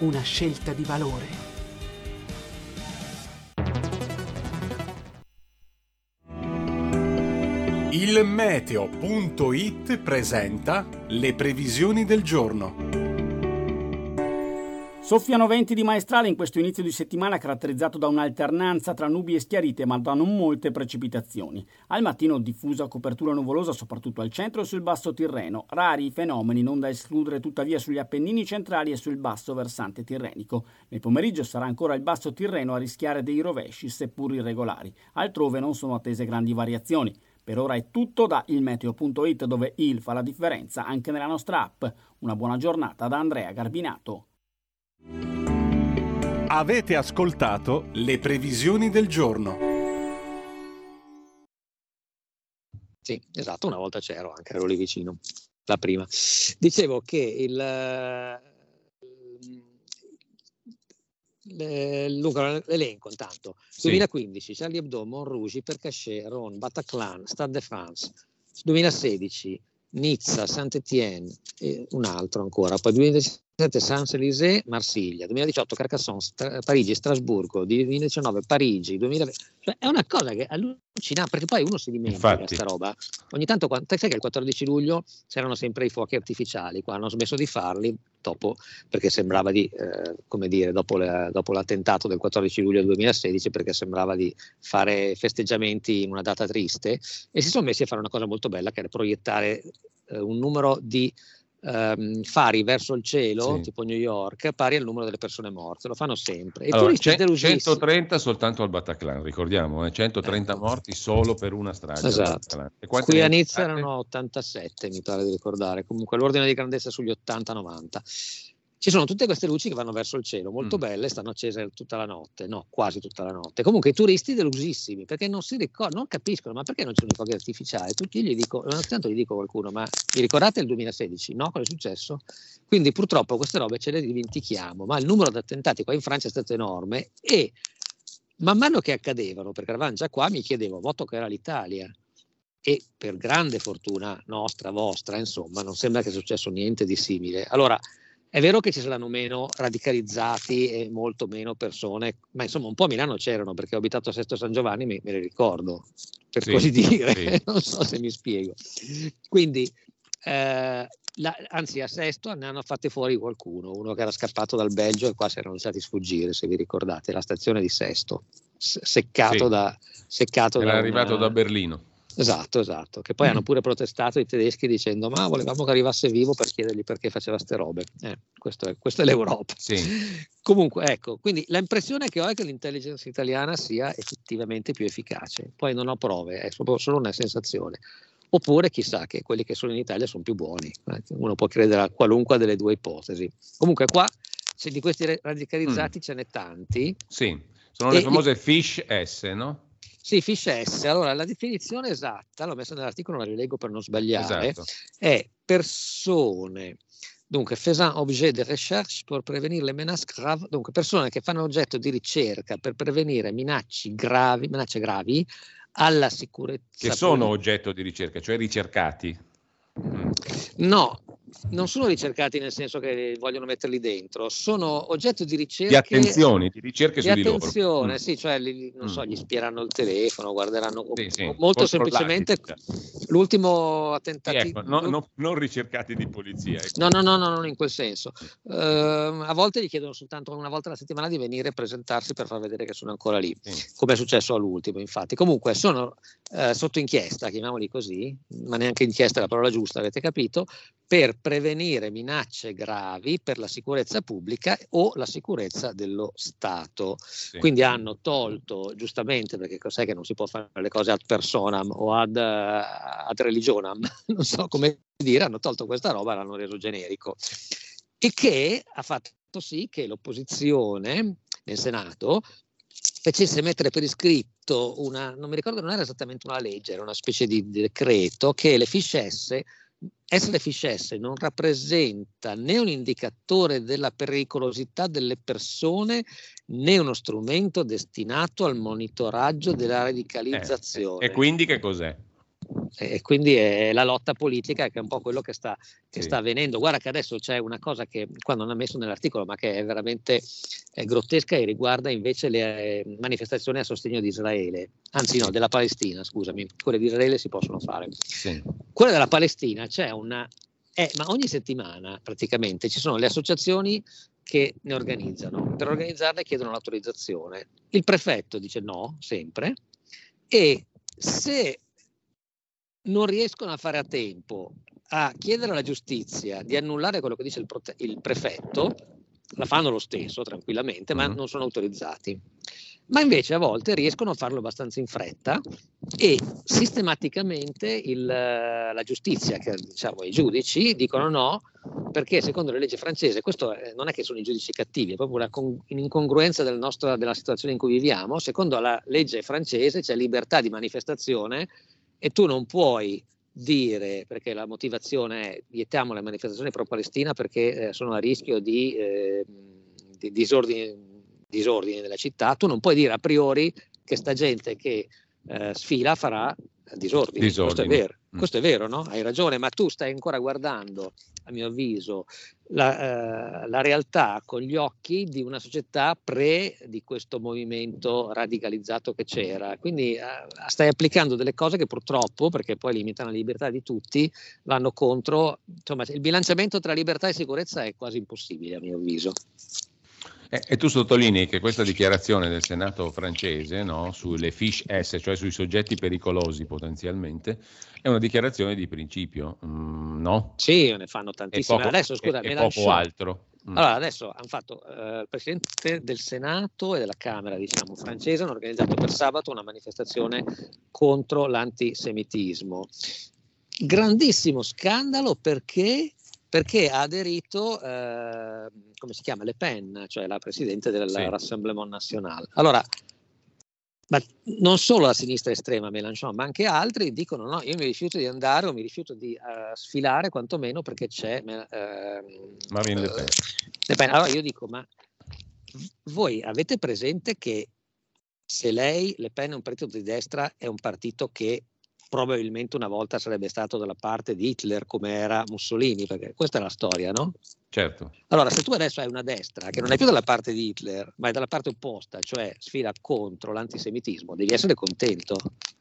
una scelta di valore. Il meteo.it presenta le previsioni del giorno. Soffiano venti di maestrale in questo inizio di settimana caratterizzato da un'alternanza tra nubi e schiarite ma da non molte precipitazioni. Al mattino diffusa copertura nuvolosa soprattutto al centro e sul basso Tirreno, rari i fenomeni non da escludere tuttavia sugli Appennini centrali e sul basso versante tirrenico. Nel pomeriggio sarà ancora il basso Tirreno a rischiare dei rovesci seppur irregolari. Altrove non sono attese grandi variazioni. Per ora è tutto da ilmeteo.it dove il fa la differenza anche nella nostra app. Una buona giornata da Andrea Garbinato. Avete ascoltato le previsioni del giorno. Sì, esatto, una volta c'ero, anche ero lì vicino, la prima. Dicevo che il, l'elenco intanto 2015 Charlie Hebdo, Montrouge, Percachet, Ron, Bataclan, Stade de France 2016 Nizza, Saint-Étienne e un altro ancora poi 2017 Champs-Élysées, Marsiglia, 2018 Carcassonne, Stra- Parigi, Strasburgo, 2019 Parigi, 2020, cioè è una cosa che allucina perché poi uno si dimentica questa roba. Ogni tanto, sai che il 14 luglio c'erano sempre i fuochi artificiali, qua hanno smesso di farli dopo, perché sembrava di, eh, come dire, dopo, le, dopo, l'attentato del 14 luglio 2016, perché sembrava di fare festeggiamenti in una data triste e si sono messi a fare una cosa molto bella che era proiettare eh, un numero di ehm, fari verso il cielo, sì. tipo New York, pari al numero delle persone morte, lo fanno sempre. E allora, c- 130 soltanto al Bataclan, ricordiamo, eh? 130 ecco. morti solo per una strage. Esatto. Qui a Nizza erano 87, mi pare di ricordare, comunque l'ordine di grandezza sugli 80-90. Ci sono tutte queste luci che vanno verso il cielo, molto mm. belle, stanno accese tutta la notte, no, quasi tutta la notte. Comunque i turisti delusissimi perché non si ricordano, non capiscono, ma perché non c'è un fuochi artificiale? Tutti gli dico, ogni tanto gli dico a qualcuno, ma vi ricordate il 2016? No, cosa è successo? Quindi purtroppo queste robe ce le dimentichiamo, ma il numero di attentati qua in Francia è stato enorme e man mano che accadevano, perché eravamo già qua, mi chiedevo, voto che era l'Italia. E per grande fortuna nostra, vostra, insomma, non sembra che sia successo niente di simile. Allora, è vero che ci saranno meno radicalizzati e molto meno persone, ma insomma un po' a Milano c'erano perché ho abitato a Sesto San Giovanni, me, me le ricordo, per sì, così dire, sì. non so se mi spiego. Quindi, eh, la, anzi a Sesto ne hanno fatte fuori qualcuno, uno che era scappato dal Belgio e qua si erano lasciati sfuggire, se vi ricordate, la stazione di Sesto, seccato sì. da... Seccato era da arrivato una, da Berlino. Esatto, esatto, che poi mm. hanno pure protestato i tedeschi dicendo ma volevamo che arrivasse vivo per chiedergli perché faceva ste robe. Eh, questo è, questa è l'Europa. Sì. Comunque, ecco, quindi l'impressione che ho è che l'intelligence italiana sia effettivamente più efficace. Poi non ho prove, è solo una sensazione. Oppure chissà che quelli che sono in Italia sono più buoni. Eh, uno può credere a qualunque delle due ipotesi. Comunque qua, se di questi radicalizzati mm. ce n'è tanti. Sì, sono le famose fish S, no? Sì, fish S. Allora, la definizione esatta, l'ho messa nell'articolo, la rilego per non sbagliare, esatto. è persone, dunque, faisant objet de recherche per prevenire le menace graves, dunque persone che fanno oggetto di ricerca per prevenire minacce gravi, minacce gravi alla sicurezza. Che sono oggetto di ricerca, cioè ricercati. No, non sono ricercati nel senso che vogliono metterli dentro, sono oggetto di ricerca. Di attenzione, di ricerche di su di loro. attenzione, sì, cioè li, non mm. so, gli spieranno il telefono, guarderanno sì, sì, molto semplicemente l'ultimo attentato. Sì, ecco, no, no, non ricercati di polizia. Ecco. No, no, no, no, non in quel senso. Uh, a volte gli chiedono soltanto una volta alla settimana di venire a presentarsi per far vedere che sono ancora lì, come è successo all'ultimo, infatti. Comunque sono uh, sotto inchiesta, chiamiamoli così, ma neanche inchiesta è la parola giusta, avete capito, per prevenire minacce gravi per la sicurezza pubblica o la sicurezza dello Stato. Sì. Quindi hanno tolto, giustamente, perché cos'è che non si può fare le cose ad personam o ad, ad religionam, non so come dire, hanno tolto questa roba e l'hanno reso generico. E che ha fatto sì che l'opposizione nel Senato facesse mettere per iscritto una, non mi ricordo, non era esattamente una legge, era una specie di decreto che le fiche S SFS non rappresenta né un indicatore della pericolosità delle persone né uno strumento destinato al monitoraggio della radicalizzazione. Eh, e quindi che cos'è? E quindi è la lotta politica che è un po' quello che sta, che sì. sta avvenendo. Guarda che adesso c'è una cosa che qua non ha messo nell'articolo, ma che è veramente è grottesca e riguarda invece le eh, manifestazioni a sostegno di Israele, anzi no, della Palestina, scusami, quelle di Israele si possono fare. Sì. Quelle della Palestina c'è una... Eh, ma ogni settimana praticamente ci sono le associazioni che ne organizzano. Per organizzarle chiedono l'autorizzazione. Il prefetto dice no, sempre, e se non riescono a fare a tempo a chiedere alla giustizia di annullare quello che dice il, prote- il prefetto, la fanno lo stesso tranquillamente, ma uh-huh. non sono autorizzati. Ma invece a volte riescono a farlo abbastanza in fretta e sistematicamente il, la giustizia, che, diciamo i giudici, dicono no, perché secondo le leggi francesi, questo non è che sono i giudici cattivi, è proprio una con, incongruenza del nostro, della situazione in cui viviamo, secondo la legge francese c'è libertà di manifestazione e tu non puoi dire, perché la motivazione è vietiamo le manifestazioni pro-Palestina perché eh, sono a rischio di, eh, di disordini, disordini, nella città, tu non puoi dire a priori che sta gente che eh, sfila farà disordini. disordini. Questo è vero. Questo è vero, no? Hai ragione, ma tu stai ancora guardando, a mio avviso, la, eh, la, realtà con gli occhi di una società pre di questo movimento radicalizzato che c'era. Quindi eh, stai applicando delle cose che purtroppo, perché poi limitano la libertà di tutti, vanno contro. Insomma, il bilanciamento tra libertà e sicurezza è quasi impossibile, a mio avviso. Eh, e tu sottolinei che questa dichiarazione del Senato francese no, sulle fish S, cioè sui soggetti pericolosi potenzialmente, è una dichiarazione di principio, mm, no? Sì, ne fanno tantissime. Poco, adesso, scusa, e, e poco altro. Mm. Allora, adesso hanno fatto eh, il presidente del Senato e della Camera, diciamo, francese, hanno organizzato per sabato una manifestazione contro l'antisemitismo. Grandissimo scandalo perché perché ha aderito, eh, come si chiama, Le Pen, cioè la presidente del sì. Rassemblement National. Allora, ma non solo la sinistra estrema Mélenchon, ma anche altri dicono no, io mi rifiuto di andare o mi rifiuto di uh, sfilare quantomeno perché c'è uh, Marine Le Pen. Le Pen. Allora io dico, ma voi avete presente che se lei, Le Pen è un partito di destra, è un partito che probabilmente una volta sarebbe stato dalla parte di Hitler come era Mussolini, perché questa è la storia, no? Certo. Allora, se tu adesso hai una destra che non è più dalla parte di Hitler, ma è dalla parte opposta, cioè sfila contro l'antisemitismo, devi essere contento.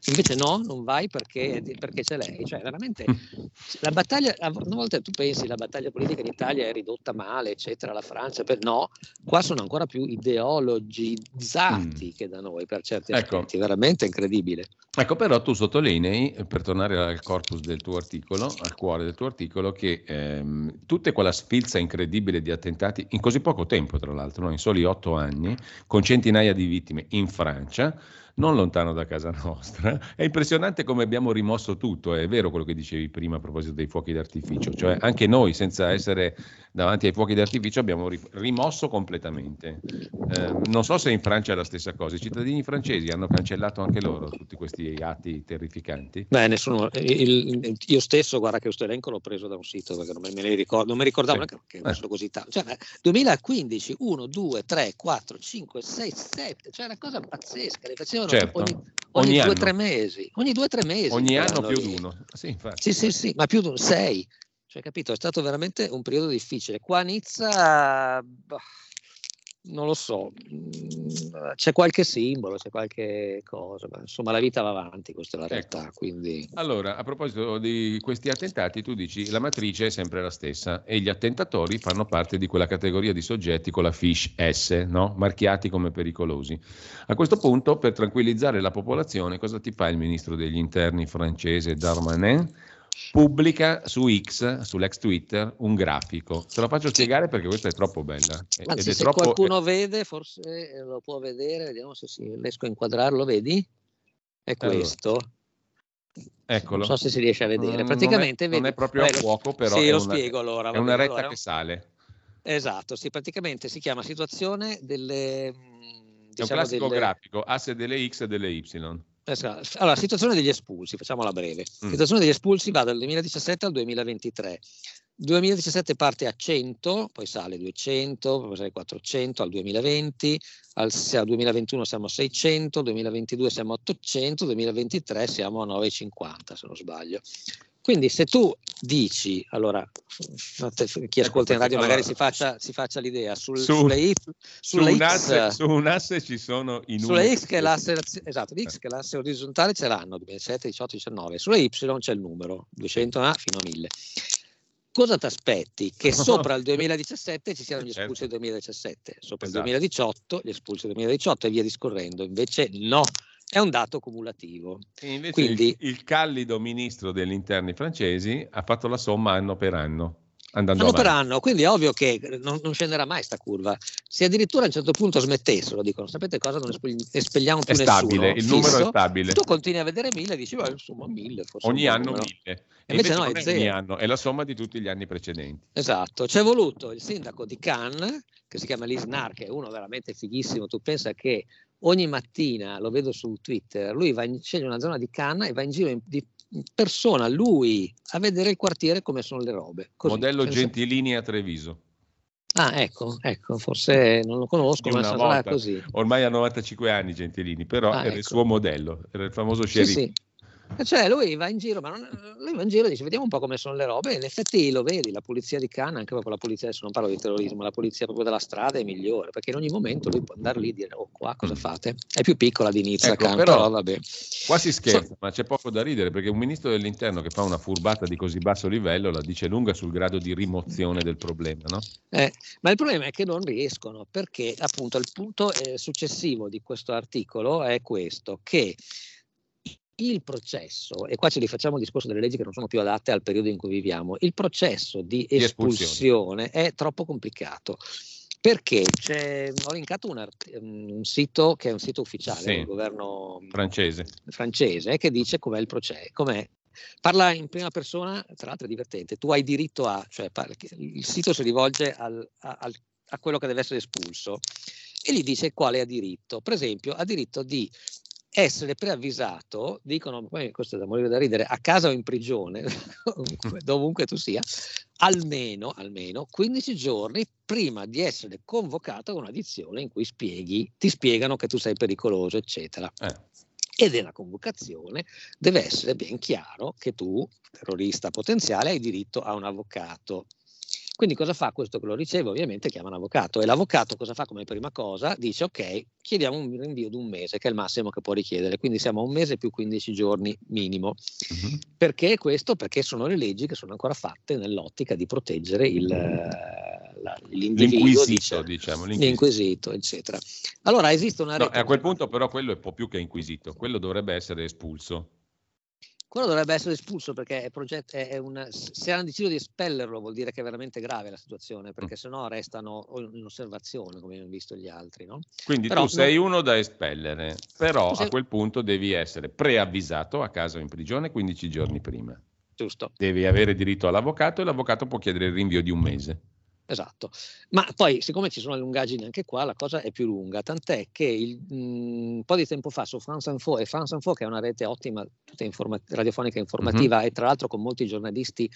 Invece no, non vai perché, perché c'è lei. Cioè, veramente, la battaglia, a volte tu pensi la battaglia politica in Italia è ridotta male, eccetera, la Francia, per, no, qua sono ancora più ideologizzati mm. che da noi per certi ecco. aspetti, veramente incredibile. Ecco, però tu sottolinei, per tornare al corpus del tuo articolo, al cuore del tuo articolo, che ehm, tutta quella sfilza incredibile di attentati in così poco tempo, tra l'altro, no? in soli otto anni, con centinaia di vittime in Francia, non lontano da casa nostra. È impressionante come abbiamo rimosso tutto, è vero quello che dicevi prima a proposito dei fuochi d'artificio, cioè anche noi senza essere davanti ai fuochi d'artificio abbiamo rimosso completamente. Eh, non so se in Francia è la stessa cosa, i cittadini francesi hanno cancellato anche loro tutti questi atti terrificanti. Beh, nessuno, il, io stesso, guarda che questo elenco l'ho preso da un sito perché non me, ricordo, non mi ricordavo sì. che eh. sono così tanti. Cioè, 2015, 1, 2, 3, 4, 5, 6, 7, cioè una cosa pazzesca, le facevano certo. ogni, ogni, ogni due o tre mesi. Ogni due o tre mesi. Ogni anno più di uno. Sì, sì, sì, sì, ma più di uno, sei. Cioè, capito? È stato veramente un periodo difficile. Qua a Nizza, bah, non lo so, mm, c'è qualche simbolo, c'è qualche cosa, ma insomma la vita va avanti, questa è la ecco. realtà. Ecco. Quindi... Allora, a proposito di questi attentati, tu dici la matrice è sempre la stessa e gli attentatori fanno parte di quella categoria di soggetti con la fiche S, no? marchiati come pericolosi. A questo punto, per tranquillizzare la popolazione, cosa ti fa il ministro degli interni francese Darmanin? Pubblica su X, sull'ex Twitter, un grafico. Te lo faccio spiegare perché questa è troppo bella. Anzi, se troppo... qualcuno vede, forse lo può vedere, vediamo se si, riesco a inquadrarlo, vedi? È questo. Allora. Eccolo. Non so se si riesce a vedere. Praticamente non è, non è proprio a fuoco, però sì, è, lo una, spiego allora. È una retta allora. che sale. Esatto, sì, praticamente si chiama situazione delle... Diciamo è un classico delle... grafico, asse delle X e delle Y. Allora, situazione degli espulsi, facciamola breve. Mm. Situazione degli espulsi va dal 2017 al 2023. 2017 parte a 100, poi sale 200, poi sale 400 al 2020, al, al 2021 siamo a 600, 2022 siamo a 800, 2023 siamo a 950 se non sbaglio. Quindi se tu dici, allora chi ecco, ascolta in radio magari si, faccia, si faccia l'idea, sul, su, sulle, sulle su, un asse, su, un asse, ci sono i numeri. Sulle X che è l'asse, esatto, X che è l'asse orizzontale ce l'hanno, 2007, 18, 19, sulle Y c'è il numero, 200 a fino a 1000. Cosa ti aspetti? Che sopra il 2017 ci siano gli certo. espulsi del 2017, sopra esatto. il 2018 gli espulsi del 2018 e via discorrendo. Invece no, è un dato cumulativo. Quindi, il, il callido ministro degli interni francesi ha fatto la somma anno per anno. Andando anno avanti. per anno, quindi è ovvio che non, non scenderà mai questa curva. Se addirittura a un certo punto smettessero, dicono, sapete cosa, non espelliamo più è stabile, nessuno, il numero è stabile. Tu continui a vedere mille e dici, oh, insomma, mille. Ogni anno numero. mille. E invece, invece no, è zero. Ogni anno, è la somma di tutti gli anni precedenti. Esatto, c'è voluto il sindaco di Cannes, che si chiama Lisnar, che è uno veramente fighissimo, tu pensa che ogni mattina, lo vedo su Twitter, lui va in, sceglie una zona di Canna e va in giro in, di persona, lui, a vedere il quartiere come sono le robe. Così, Modello senza... Gentilini a Treviso. Ah, ecco, ecco, forse non lo conosco, ma sarà così. Ormai ha 95 anni Gentilini, però ah, era ecco. il suo modello, era il famoso sceriffo. Sì, sì. Cioè lui va in giro, ma non, lui va in giro e dice vediamo un po' come sono le robe, e in effetti lo vedi, la polizia di Cannes, anche proprio la polizia, adesso non parlo di terrorismo, la polizia proprio della strada è migliore, perché in ogni momento lui può andare lì e dire oh qua cosa mm. fate? È più piccola di Nizza, ecco, Cannes, però, però vabbè. Qua si scherza, so, ma c'è poco da ridere, perché un ministro dell'interno che fa una furbata di così basso livello la dice lunga sul grado di rimozione del problema, no? Eh, ma il problema è che non riescono, perché appunto il punto eh, successivo di questo articolo è questo, che il processo, e qua ci rifacciamo il discorso delle leggi che non sono più adatte al periodo in cui viviamo, il processo di, di espulsione è troppo complicato. Perché ho linkato un, un, sito che è un sito ufficiale sì, del governo francese. francese che dice com'è il processo, com'è Parla in prima persona, tra l'altro è divertente, tu hai diritto a, cioè il sito si rivolge al, a, a quello che deve essere espulso e gli dice quale ha diritto. Per esempio, ha diritto di essere preavvisato, dicono, questo è da morire da ridere, a casa o in prigione, dovunque tu sia, almeno, almeno 15 giorni prima di essere convocato a un'addizione in cui spieghi, ti spiegano che tu sei pericoloso, eccetera. Eh. E della convocazione deve essere ben chiaro che tu, terrorista potenziale, hai diritto a un avvocato. Quindi cosa fa questo che lo riceve? Ovviamente chiama un avvocato e l'avvocato cosa fa come prima cosa? Dice ok, chiediamo un rinvio di un mese, che è il massimo che può richiedere, quindi siamo a un mese più 15 giorni minimo. Uh-huh. Perché questo? Perché sono le leggi che sono ancora fatte nell'ottica di proteggere il, la, l'individuo, l'inquisito, diciamo, l'inquisito. l'inquisito, eccetera. Allora esiste una rete... No, a quel punto però quello è un po' più che inquisito, quello dovrebbe essere espulso quello dovrebbe essere espulso perché è progetto, è una, se hanno deciso di espellerlo vuol dire che è veramente grave la situazione, perché mm. se no restano in osservazione come abbiamo visto gli altri. No? Quindi però, tu sei no, uno da espellere, però sei... a quel punto devi essere preavvisato a casa o in prigione 15 giorni prima. Giusto. Devi avere diritto all'avvocato e l'avvocato può chiedere il rinvio di un mese. Esatto, ma poi siccome ci sono lungaggini anche qua, la cosa è più lunga, tant'è che il, mh, un po' di tempo fa su France Info, e France Info che è una rete ottima, tutta informa- radiofonica informativa mm-hmm. e tra l'altro con molti giornalisti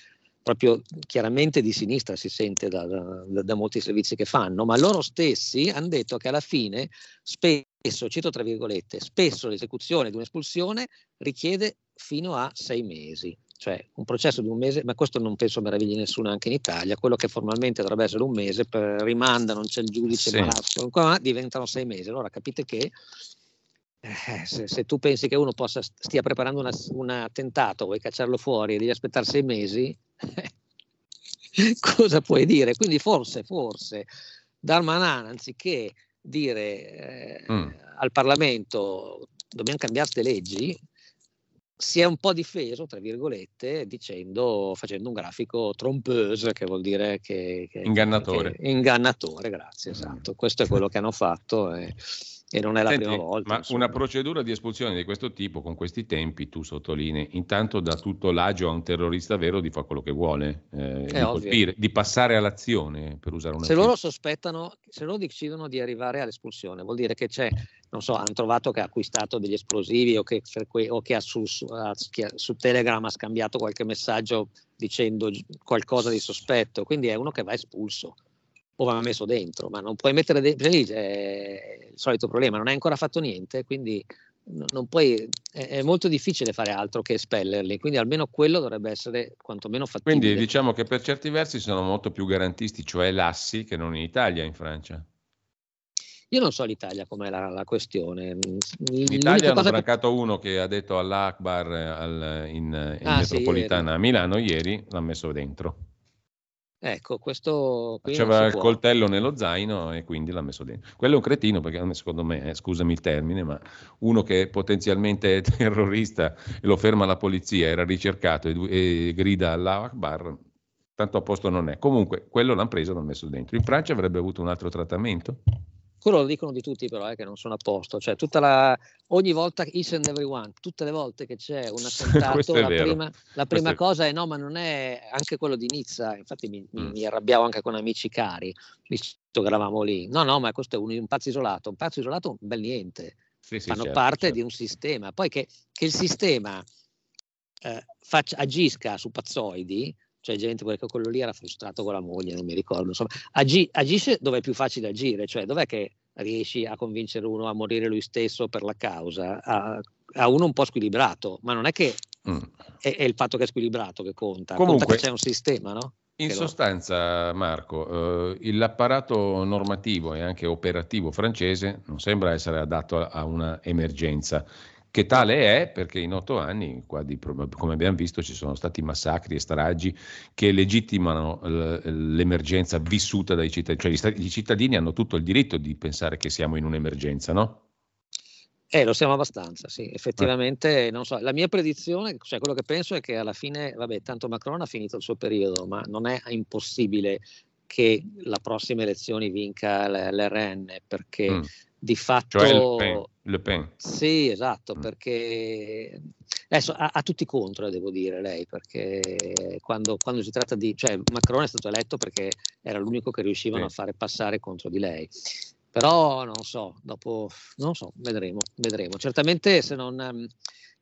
proprio chiaramente di sinistra si sente da, da, da, molti servizi che fanno, ma loro stessi hanno detto che alla fine spesso, cito tra virgolette, spesso l'esecuzione di un'espulsione richiede fino a sei mesi cioè un processo di un mese, ma questo non penso meravigli nessuno anche in Italia, quello che formalmente dovrebbe essere un mese, per, rimanda, non c'è il giudice, sì. ma diventano sei mesi. Allora capite che eh, se, se, tu pensi che uno possa, stia preparando una, un attentato, vuoi cacciarlo fuori e devi aspettare sei mesi, cosa puoi dire? Quindi forse, forse, Darmanan, anziché dire eh, mm. al Parlamento dobbiamo cambiare queste leggi, si è un po' difeso, tra virgolette, dicendo, facendo un grafico trompeuse, che vuol dire che... che ingannatore. Che, ingannatore, grazie, esatto. Questo è quello che hanno fatto. E, e non è la Senti, prima volta. Ma insomma. una procedura di espulsione di questo tipo, con questi tempi, tu sottolinei, intanto dà tutto l'agio a un terrorista vero di fare quello che vuole, eh, di, colpire, di passare all'azione, per usare una... Se loro sospettano, se loro decidono di arrivare all'espulsione, vuol dire che c'è, non so, hanno trovato che ha acquistato degli esplosivi o che, o che, ha su, su, su Telegram ha scambiato qualche messaggio dicendo qualcosa di sospetto, quindi è uno che va espulso o va messo dentro, ma non puoi mettere dentro lì, è il solito problema, non hai ancora fatto niente, quindi non puoi, è, molto difficile fare altro che espellerli, quindi almeno quello dovrebbe essere quantomeno fattibile. Quindi diciamo che per certi versi sono molto più garantisti, cioè lassi, che non in Italia, in Francia. Io non so l'Italia com'è la, la questione. In Italia hanno brancato che... uno che ha detto all'Akbar al, in, in ah, metropolitana sì, a Milano ieri, l'ha messo dentro. Ecco, questo qui C'era il può. coltello nello zaino e quindi l'ha messo dentro. Quello è un cretino perché secondo me, eh, scusami il termine, ma uno che potenzialmente è terrorista e lo ferma la polizia, era ricercato e, e grida all'Akbar, tanto a posto non è. Comunque, quello l'hanno preso e l'hanno messo dentro. In Francia avrebbe avuto un altro trattamento? Quello lo dicono di tutti però eh, che non sono a posto, cioè la, ogni volta, each and every one, tutte le volte che c'è un attentato, la prima, la prima è... cosa è no, ma non è anche quello di Nizza, infatti mi, mm. mi arrabbiavo anche con amici cari, visto che eravamo lì, no, no, ma questo è un, un pazzo isolato, un pazzo isolato un bel niente, sì, sì, fanno certo, parte certo. di un sistema, poi che, che il sistema eh, faccia, agisca su pazzoidi, cioè gente, perché quello lì era frustrato con la moglie, non mi ricordo, insomma, agi, agisce dove è più facile agire, cioè dov'è che riesci a convincere uno a morire lui stesso per la causa, a, a uno un po' squilibrato, ma non è che mm. è, è, il fatto che è squilibrato che conta, Comunque, conta che c'è un sistema, no? In che sostanza, lo... Marco, eh, l'apparato normativo e anche operativo francese non sembra essere adatto a, a una emergenza che tale è perché in otto anni, di, come abbiamo visto, ci sono stati massacri e stragi che legittimano l'emergenza vissuta dai cittadini, cioè i cittadini hanno tutto il diritto di pensare che siamo in un'emergenza, no? Eh, lo siamo abbastanza, sì, effettivamente, eh. non so, la mia predizione, cioè quello che penso è che alla fine, vabbè, tanto Macron ha finito il suo periodo, ma non è impossibile che la prossima elezione vinca l'RN perché mm di fatto... Cioè Le Pen. Le Pen. Sì, esatto, mm. perché adesso ha, ha, tutti contro, devo dire lei, perché quando, quando, si tratta di... cioè Macron è stato eletto perché era l'unico che riuscivano sì. a fare passare contro di lei. Però non so, dopo, non so, vedremo, vedremo. Certamente se non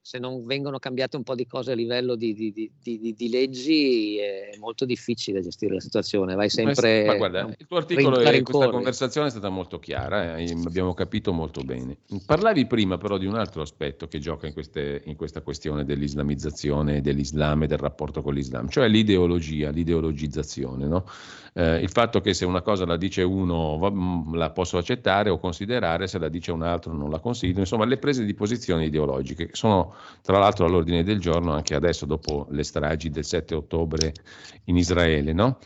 se non vengono cambiate un po' di cose a livello di, di, di, di leggi è molto difficile gestire la situazione. Vai sempre. Ma guarda, il tuo articolo e questa conversazione è stata molto chiara, eh, abbiamo capito molto bene. Parlavi prima però di un altro aspetto che gioca in, queste, in questa questione dell'islamizzazione, dell'Islam e del rapporto con l'Islam, cioè l'ideologia, l'ideologizzazione. No? Eh, il fatto che se una cosa la dice uno va, mm, la posso accettare o considerare, se la dice un altro non la considero, insomma le prese di posizione ideologiche che sono tra l'altro all'ordine del giorno anche adesso dopo le stragi del 7 ottobre in Israele. No?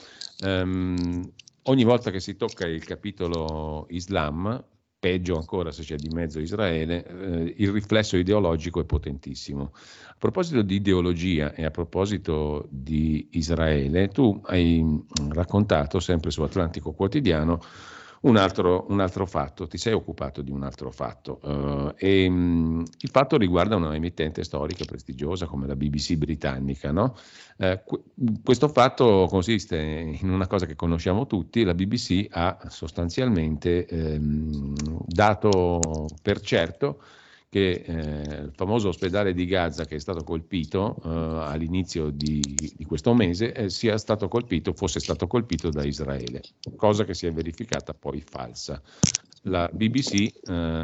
Um, ogni volta che si tocca il capitolo Islam, peggio ancora se c'è di mezzo Israele, eh, il riflesso ideologico è potentissimo. A proposito di ideologia e a proposito di Israele, tu hai raccontato sempre su Atlantico Quotidiano un altro, un altro, fatto, ti sei occupato di un altro fatto uh, e um, il fatto riguarda una emittente storica prestigiosa come la BBC britannica. No? Uh, qu- questo fatto consiste in una cosa che conosciamo tutti, la BBC ha sostanzialmente um, dato per certo che eh, il famoso ospedale di Gaza che è stato colpito eh, all'inizio di, di, questo mese eh, sia stato colpito, fosse stato colpito da Israele, cosa che si è verificata poi falsa. La BBC eh,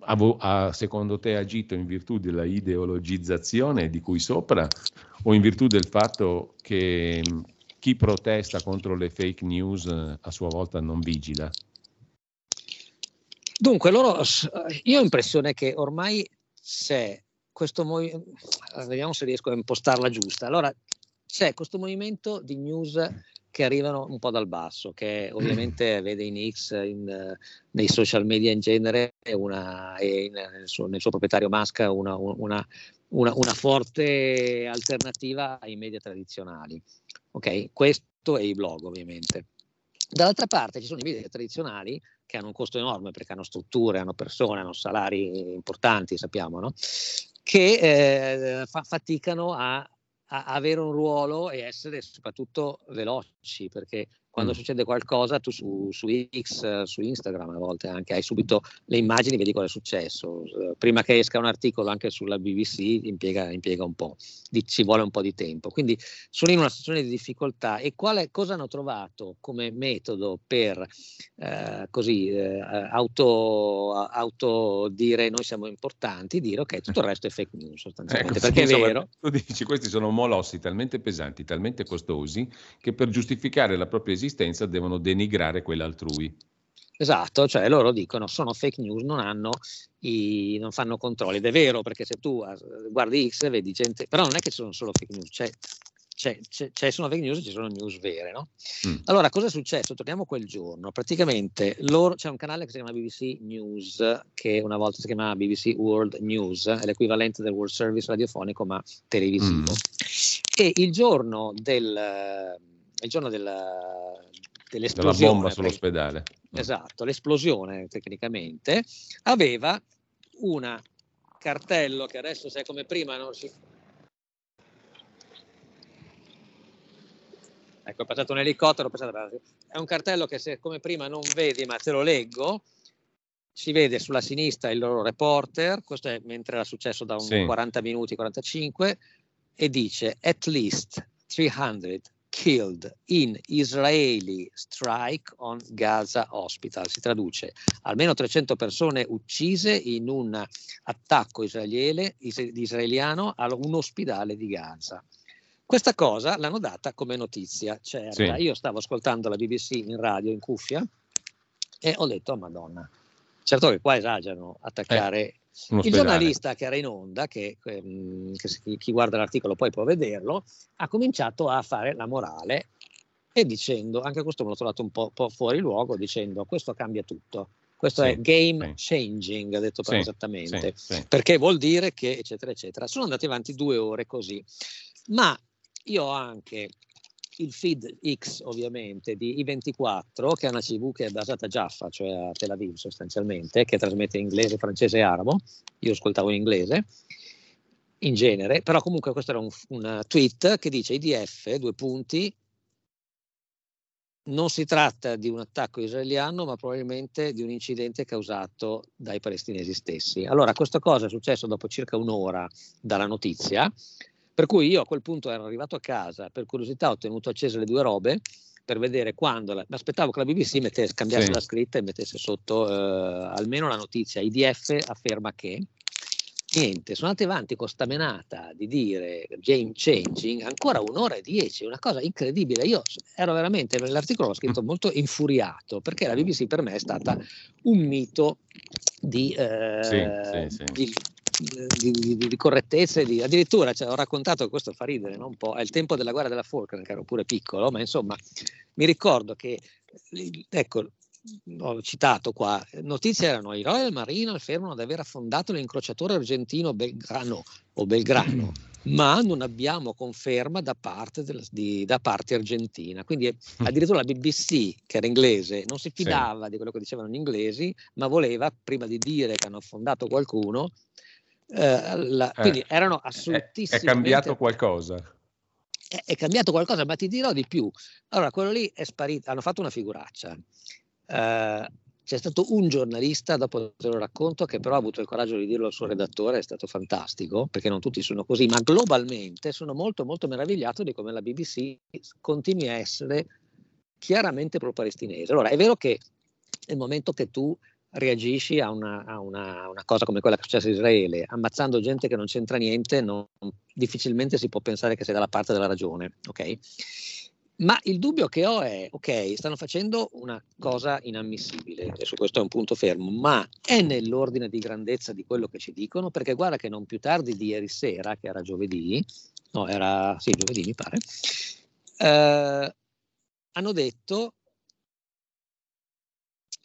ha, ha, secondo te agito in virtù della ideologizzazione di cui sopra o in virtù del fatto che chi protesta contro le fake news eh, a sua volta non vigila? Dunque, loro, io ho l'impressione che ormai c'è questo movimento, vediamo se riesco a impostarla giusta. Allora, c'è questo movimento di news che arrivano un po' dal basso, che ovviamente vede in X, in, nei social media in genere una, e in, nel, suo, nel, suo, proprietario Musk una, una, una, forte alternativa ai media tradizionali. Ok, questo è i blog ovviamente. Dall'altra parte ci sono i media tradizionali che hanno un costo enorme perché hanno strutture, hanno persone, hanno salari importanti, sappiamo, no? che eh, fa- faticano a, a, avere un ruolo e essere soprattutto veloci, perché quando mm. succede qualcosa tu su, su, X, su Instagram a volte anche hai subito le immagini, vedi cosa è successo. Prima che esca un articolo anche sulla BBC impiega, impiega un po', di, ci vuole un po' di tempo. Quindi sono in una situazione di difficoltà e quale, cosa hanno trovato come metodo per eh, così eh, auto, auto, dire noi siamo importanti, dire ok, tutto il resto è fake news sostanzialmente, ecco, perché sì, è vero. Tu dici questi sono molossi talmente pesanti, talmente costosi che per giustificare la propria esistenza esistenza devono denigrare quella altrui. Esatto, cioè loro dicono sono fake news, non, hanno i, non fanno controlli. Ed è vero perché se tu guardi X vedi gente, però non è che sono solo fake news, c'è, c'è, c'è, c'è sono fake news e ci sono news vere. No? Mm. Allora, cosa è successo? Torniamo quel giorno. Praticamente loro, c'è un canale che si chiama BBC News, che una volta si chiamava BBC World News, è l'equivalente del World Service radiofonico ma televisivo. Mm. E il giorno del il giorno della, dell'esplosione. Della bomba sull'ospedale. Esatto, l'esplosione tecnicamente aveva un cartello che adesso se è come prima non si... Ecco, è passato un elicottero, è un cartello che se come prima non vedi ma te lo leggo, si vede sulla sinistra il loro reporter, questo è mentre era successo da un sì. 40 minuti, 45, e dice at least 300 killed in Israeli strike on Gaza Hospital. Si traduce almeno 300 persone uccise in un attacco israeliele, israeliano a un ospedale di Gaza. Questa cosa l'hanno data come notizia certa. Sì. Io stavo ascoltando la BBC in radio in cuffia e ho detto, oh, Madonna, certo che qua esagerano attaccare eh. Il giornalista che era in onda, che, ehm, che, chi guarda l'articolo poi può vederlo, ha cominciato a fare la morale e dicendo, anche questo me l'ho trovato un po', po fuori luogo, dicendo questo cambia tutto. Questo sì, è game sì. changing, detto sì, esattamente, perché vuol dire che, eccetera, eccetera. Sono andati avanti due ore così, ma io ho anche il feed X ovviamente di I24, che è una CV che è basata a Jaffa, cioè a Tel Aviv sostanzialmente, che trasmette inglese, francese e arabo. Io ascoltavo in inglese in genere, però comunque questo era un, un tweet che dice IDF, due punti, non si tratta di un attacco israeliano, ma probabilmente di un incidente causato dai palestinesi stessi. Allora, questa cosa è successa dopo circa un'ora dalla notizia, per cui io a quel punto ero arrivato a casa, per curiosità ho tenuto accese le due robe per vedere quando, la, aspettavo che la BBC mettesse, cambiasse sì. la scritta e mettesse sotto eh, almeno la notizia. IDF afferma che niente, sono andati avanti con sta menata di dire game changing ancora un'ora e dieci, una cosa incredibile. Io ero veramente, l'articolo l'ho scritto molto infuriato perché la BBC per me è stata un mito di, eh, sì, sì, sì. di di, di, di, correttezza e di, addirittura cioè, ho raccontato, questo fa ridere, no? un po', è il tempo della guerra della Falkland, che ero pure piccolo, ma insomma mi ricordo che, ecco, ho citato qua, notizie erano i Royal Marine affermano di aver affondato l'incrociatore argentino Belgrano o Belgrano, ma non abbiamo conferma da parte, della, di, da parte argentina. Quindi addirittura la BBC, che era inglese, non si fidava sì. di quello che dicevano gli inglesi, ma voleva, prima di dire che hanno affondato qualcuno, eh, la, eh, quindi erano assolutissimi. È, cambiato qualcosa. È, è, cambiato qualcosa, ma ti dirò di più. Allora, quello lì è sparito, hanno fatto una figuraccia. Uh, c'è stato un giornalista, dopo te lo racconto, che però ha avuto il coraggio di dirlo al suo redattore, è stato fantastico, perché non tutti sono così, ma globalmente sono molto molto meravigliato di come la BBC continui a essere chiaramente pro-palestinese. Allora, è vero che nel momento che tu reagisci a una, a una, una cosa come quella che è successa in Israele, ammazzando gente che non c'entra niente, non, difficilmente si può pensare che sia dalla parte della ragione, ok? Ma il dubbio che ho è, ok, stanno facendo una cosa inammissibile, e su questo è un punto fermo, ma è nell'ordine di grandezza di quello che ci dicono, perché guarda che non più tardi di ieri sera, che era giovedì, no, era, sì, giovedì mi pare, eh, hanno detto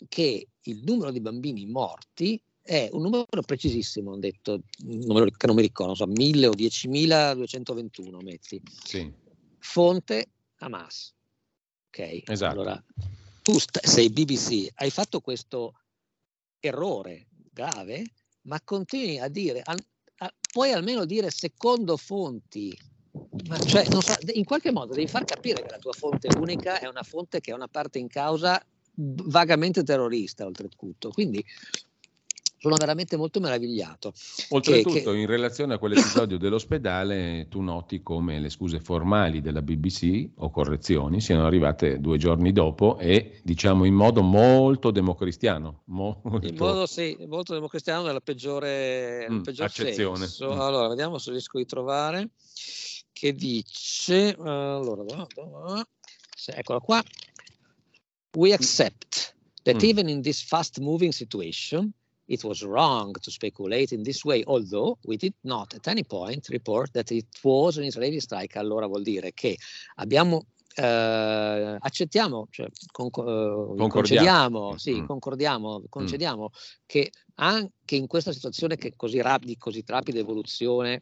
che il numero di bambini morti è un numero precisissimo, hanno detto, numero che non mi ricordo, non so, 1000 o 10.221 metti. Sì. Fonte Hamas. Ok? Esatto. Allora, tu st- sei BBC, hai fatto questo errore grave, ma continui a dire, a, a, puoi almeno dire secondo fonti, ma cioè, so, in qualche modo devi far capire che la tua fonte unica è una fonte che è una parte in causa vagamente terrorista oltretutto. Quindi sono veramente molto meravigliato. Oltretutto, che... in relazione a quell'episodio dell'ospedale, tu noti come le scuse formali della BBC o correzioni siano arrivate due giorni dopo e diciamo in modo molto democristiano. Molto... In modo sì, molto democristiano nella peggiore, mm, peggior accezione. Mm. Allora, vediamo se riesco a trovare che dice, allora, eccola qua. We accept that mm. even in this fast moving situation, it was wrong to speculate in this way, although we did not at any point report that it was an Israeli strike. Allora vuol dire che abbiamo eh, accettiamo, cioè, con, eh, concediamo, sì, mm. concordiamo, concediamo mm. che anche in questa situazione che così rapida, così rapida evoluzione,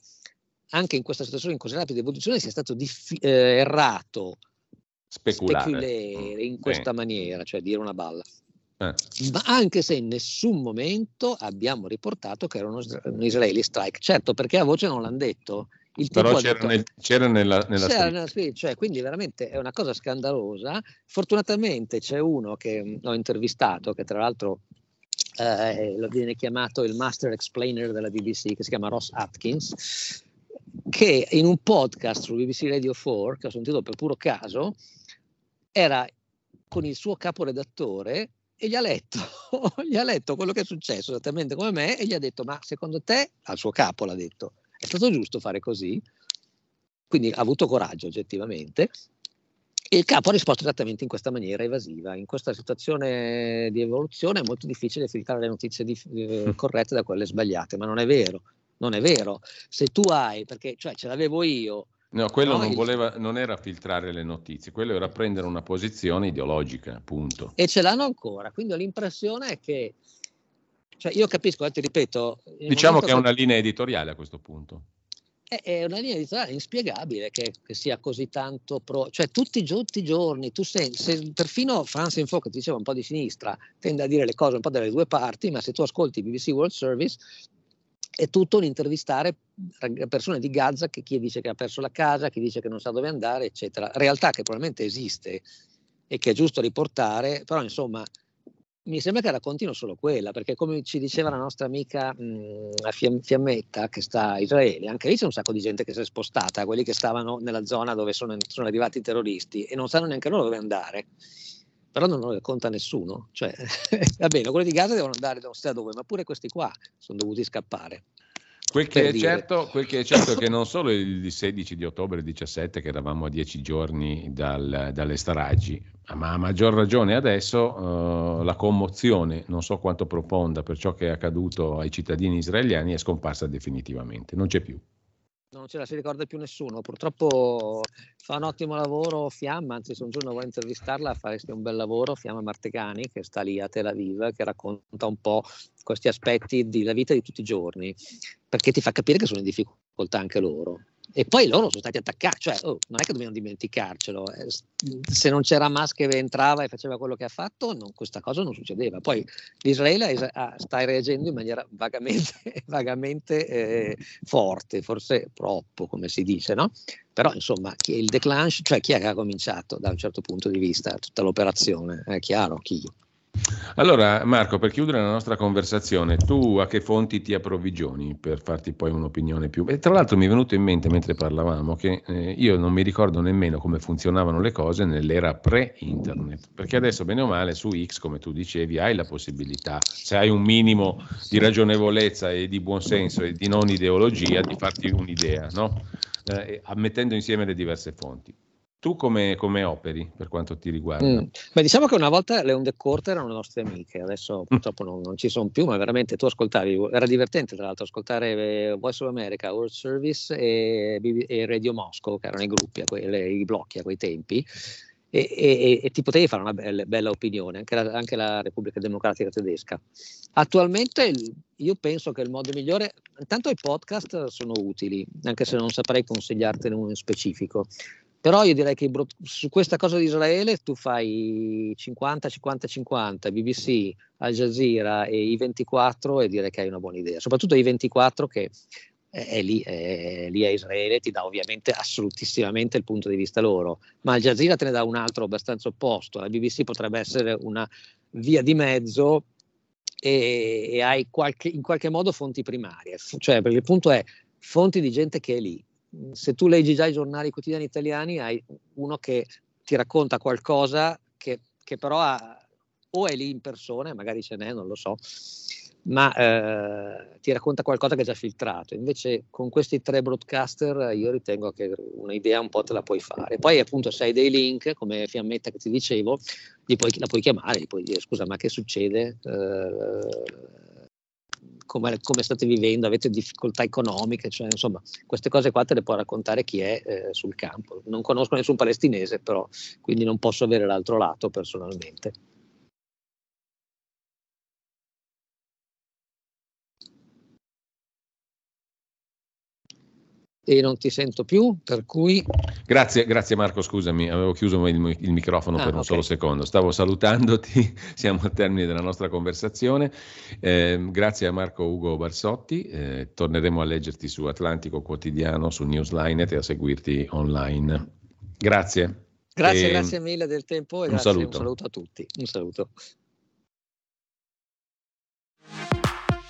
anche in questa situazione in così rapida evoluzione sia stato diffi- eh, errato speculare, speculare in questa eh. maniera, cioè dire una balla. Eh. Ma anche se in nessun momento abbiamo riportato che era uno, un Israeli strike, certo perché a voce non l'hanno detto. Il Però c'era, detto, nel, c'era, nella, nella c'era nella cioè, quindi veramente è una cosa scandalosa. Fortunatamente c'è uno che ho intervistato, che tra l'altro eh, lo viene chiamato il master explainer della BBC, che si chiama Ross Atkins, che in un podcast su BBC Radio 4, che ho sentito per puro caso, era con il suo caporedattore e gli ha, letto, gli ha letto quello che è successo esattamente come me e gli ha detto ma secondo te, al suo capo l'ha detto, è stato giusto fare così? Quindi ha avuto coraggio oggettivamente e il capo ha risposto esattamente in questa maniera evasiva. In questa situazione di evoluzione è molto difficile filtrare le notizie di, eh, corrette da quelle sbagliate, ma non è vero, non è vero. Se tu hai, perché cioè ce l'avevo io, No, quello no, non, voleva, non, era filtrare le notizie, quello era prendere una posizione ideologica, appunto. E ce l'hanno ancora, quindi ho l'impressione è che, cioè io capisco, eh, ti ripeto... Diciamo che è una linea editoriale a questo punto. è una linea editoriale inspiegabile che, che, sia così tanto pro, cioè tutti, tutti i giorni tu senti, se, perfino France Info che ti diceva un po' di sinistra tende a dire le cose un po' dalle due parti, ma se tu ascolti BBC World Service è tutto un intervistare persone di Gaza che chi dice che ha perso la casa, chi dice che non sa dove andare, eccetera. Realtà che probabilmente esiste e che è giusto riportare, però insomma mi sembra che raccontino solo quella, perché come ci diceva la nostra amica mh, Fiammetta, che sta a Israele, anche lì c'è un sacco di gente che si è spostata, quelli che stavano nella zona dove sono, sono arrivati i terroristi e non sanno neanche loro dove andare, però non lo racconta nessuno. Cioè, va bene, quelli di Gaza devono andare non so dove, ma pure questi qua sono dovuti scappare. Quel che, certo, quel che, è certo, è che non solo il 16 di ottobre 17, che eravamo a dieci giorni dal, dalle stragi, ma a maggior ragione adesso uh, la commozione, non so quanto profonda per ciò che è accaduto ai cittadini israeliani, è scomparsa definitivamente, non c'è più non ce la si ricorda più nessuno. Purtroppo fa un ottimo lavoro Fiamma, anzi se un giorno vuoi intervistarla faresti un bel lavoro, Fiamma Martegani che sta lì a Tel Aviv, che racconta un po' questi aspetti della vita di tutti i giorni, perché ti fa capire che sono in difficoltà anche loro. E poi loro sono stati attaccati, cioè oh, non è che dobbiamo dimenticarcelo, eh, se non c'era Hamas che entrava e faceva quello che ha fatto, non, questa cosa non succedeva. Poi l'Israele sta reagendo in maniera vagamente, vagamente eh, forte, forse troppo, come si dice, no? Però insomma, il declension, cioè chi è che ha cominciato da un certo punto di vista tutta l'operazione? È chiaro chi. Allora, Marco, per chiudere la nostra conversazione, tu a che fonti ti approvvigioni per farti poi un'opinione più? E tra l'altro mi è venuto in mente mentre parlavamo che eh, io non mi ricordo nemmeno come funzionavano le cose nell'era pre-internet, perché adesso bene o male su X, come tu dicevi, hai la possibilità, se hai un minimo di ragionevolezza e di buonsenso e di non ideologia, di farti un'idea, no? eh, mettendo insieme le diverse fonti. Tu come, come, operi per quanto ti riguarda? Mm. Beh, diciamo che una volta le onde corte erano le nostre amiche, adesso mm. purtroppo non, non, ci sono più, ma veramente tu ascoltavi, era divertente tra l'altro ascoltare eh, Voice of America, World Service e, e Radio Moscow, che erano i gruppi, quelle, i blocchi a quei tempi, e, e, e, ti potevi fare una bella, bella opinione, anche la, anche la, Repubblica Democratica Tedesca. Attualmente io penso che il modo migliore, intanto i podcast sono utili, anche se non saprei consigliartene uno in specifico. Però io direi che su questa cosa di Israele tu fai 50-50-50, BBC, Al Jazeera e I24 e direi che hai una buona idea. Soprattutto I24 che è lì, è lì a Israele, ti dà ovviamente assolutissimamente il punto di vista loro, ma Al Jazeera te ne dà un altro abbastanza opposto. La BBC potrebbe essere una via di mezzo e, e hai qualche, in qualche modo fonti primarie. Cioè, perché il punto è fonti di gente che è lì se tu leggi già i giornali quotidiani italiani, hai uno che ti racconta qualcosa che, che però ha, o è lì in persona, magari ce n'è, non lo so, ma eh, ti racconta qualcosa che è già filtrato. Invece con questi tre broadcaster io ritengo che un'idea un po' te la puoi fare. Poi appunto se hai dei link, come Fiammetta che ti dicevo, puoi, la puoi chiamare, gli puoi dire scusa ma che succede? Eh, come, come, state vivendo, avete difficoltà economiche, cioè, insomma, queste cose qua te le può raccontare chi è eh, sul campo. Non conosco nessun palestinese, però, quindi non posso avere l'altro lato personalmente. E non ti sento più, per cui... Grazie, grazie Marco, scusami, avevo chiuso il, il microfono ah, per un okay. solo secondo. Stavo salutandoti, siamo al termine della nostra conversazione. Eh, grazie a Marco Ugo Barsotti, eh, torneremo a leggerti su Atlantico Quotidiano, su Newslinet e a seguirti online. Grazie. Grazie, e... grazie mille del tempo e un grazie, saluto. un saluto a tutti. Un saluto.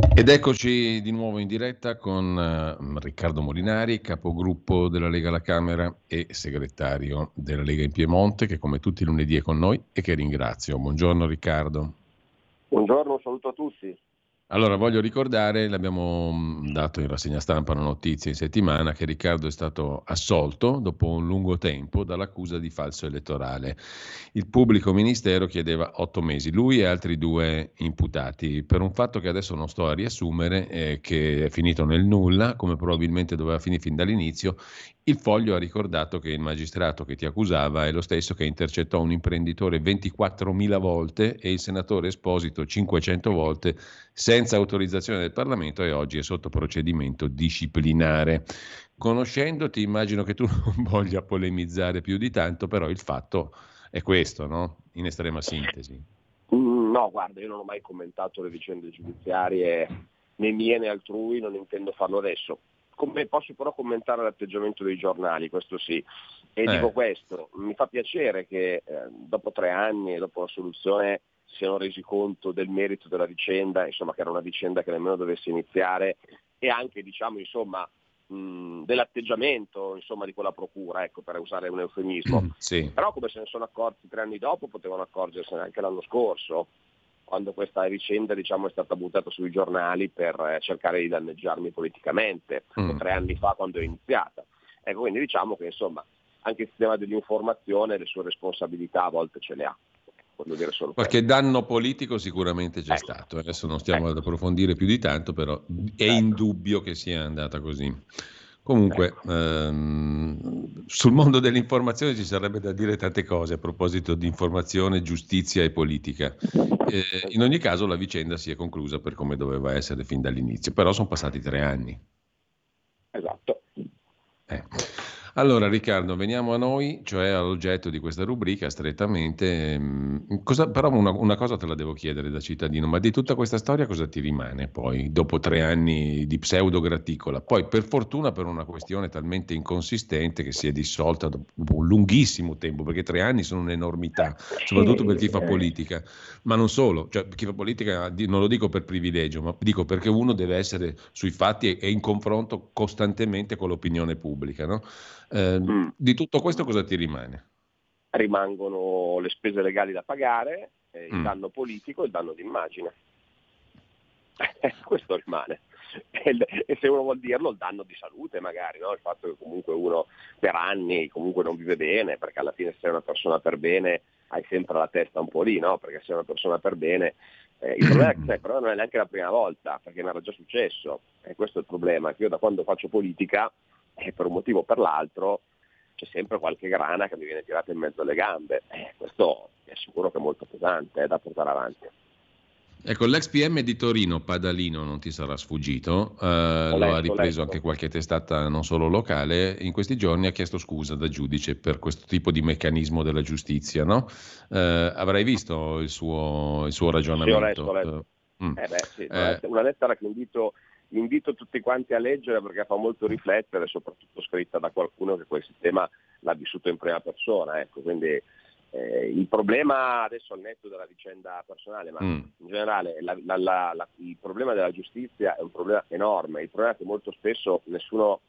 Ed eccoci di nuovo in diretta con uh, Riccardo Molinari, capogruppo della Lega alla Camera e segretario della Lega in Piemonte, che come tutti i lunedì è con noi e che ringrazio. Buongiorno Riccardo. Buongiorno, saluto a tutti. Allora, voglio ricordare, l'abbiamo mm, dato in rassegna stampa una notizia in settimana, che Riccardo è stato assolto dopo un lungo tempo dall'accusa di falso elettorale. Il pubblico ministero chiedeva otto mesi, lui e altri due imputati, per un fatto che adesso non sto a riassumere, eh, che è finito nel nulla, come probabilmente doveva finire fin dall'inizio. Il foglio ha ricordato che il magistrato che ti accusava è lo stesso che intercettò un imprenditore 24.000 volte e il senatore Esposito 500 volte senza autorizzazione del Parlamento e oggi è sotto procedimento disciplinare. Conoscendoti immagino che tu non voglia polemizzare più di tanto, però il fatto è questo, no? In estrema sintesi. Mm, no, guarda, io non ho mai commentato le vicende giudiziarie né mie né altrui, non intendo farlo adesso come posso però commentare l'atteggiamento dei giornali, questo sì. E eh. dico questo, mi fa piacere che eh, dopo tre anni e dopo la soluzione siano resi conto del merito della vicenda, insomma che era una vicenda che nemmeno dovesse iniziare e anche diciamo insomma mh, dell'atteggiamento insomma, di quella procura, ecco, per usare un eufemismo. Sì. Però come se ne sono accorti tre anni dopo potevano accorgersene anche l'anno scorso quando questa vicenda diciamo, è stata buttata sui giornali per eh, cercare di danneggiarmi politicamente, mm. tre anni fa quando è iniziata. Ecco, quindi diciamo che insomma, anche il sistema dell'informazione le sue responsabilità a volte ce le ha. Qualche questo. danno politico sicuramente c'è ecco. stato, adesso non stiamo ecco. ad approfondire più di tanto, però è ecco. indubbio che sia andata così. Comunque, ehm, sul mondo dell'informazione ci sarebbe da dire tante cose a proposito di informazione, giustizia e politica. Eh, in ogni caso la vicenda si è conclusa per come doveva essere fin dall'inizio, però sono passati tre anni. Esatto. Eh. Allora Riccardo, veniamo a noi, cioè all'oggetto di questa rubrica strettamente. Ehm, cosa, però una, una, cosa te la devo chiedere da cittadino, ma di tutta questa storia cosa ti rimane poi, dopo tre anni di pseudo graticola? Poi per fortuna per una questione talmente inconsistente che si è dissolta dopo un lunghissimo tempo, perché tre anni sono un'enormità, soprattutto per chi fa politica, ma non solo, cioè chi fa politica non lo dico per privilegio, ma dico perché uno deve essere sui fatti e in confronto costantemente con l'opinione pubblica. No? Eh, mm. Di tutto questo cosa ti rimane? Rimangono le spese legali da pagare, eh, il mm. danno politico e il danno d'immagine. questo rimane. E, se uno vuol dirlo, il danno di salute magari, no? il fatto che comunque uno per anni comunque non vive bene, perché alla fine se sei una persona per bene hai sempre la testa un po' lì, no? perché sei una persona per bene eh, il problema, cioè, però non è neanche la prima volta, perché mi era già successo, e questo è il problema, che io da quando faccio politica e per un motivo o per l'altro c'è sempre qualche grana che mi viene tirata in mezzo alle gambe. Eh, questo è sicuro che è molto pesante, è da portare avanti. Ecco, l'ex PM di Torino, Padalino, non ti sarà sfuggito, eh, letto, lo ha ripreso anche qualche testata non solo locale, in questi giorni ha chiesto scusa da giudice per questo tipo di meccanismo della giustizia, no? eh, avrai visto il suo, il suo ragionamento? Sì, ho letto, ho letto. Mm. Eh beh, sì, eh, una lettera che invito invito tutti quanti a leggere perché fa molto riflettere, soprattutto scritta da qualcuno che quel sistema l'ha vissuto in prima persona. Ecco. Quindi eh, il problema adesso al netto della vicenda personale, ma mm. in generale la, la, la, il problema della giustizia è un problema enorme, il problema è che molto spesso nessuno,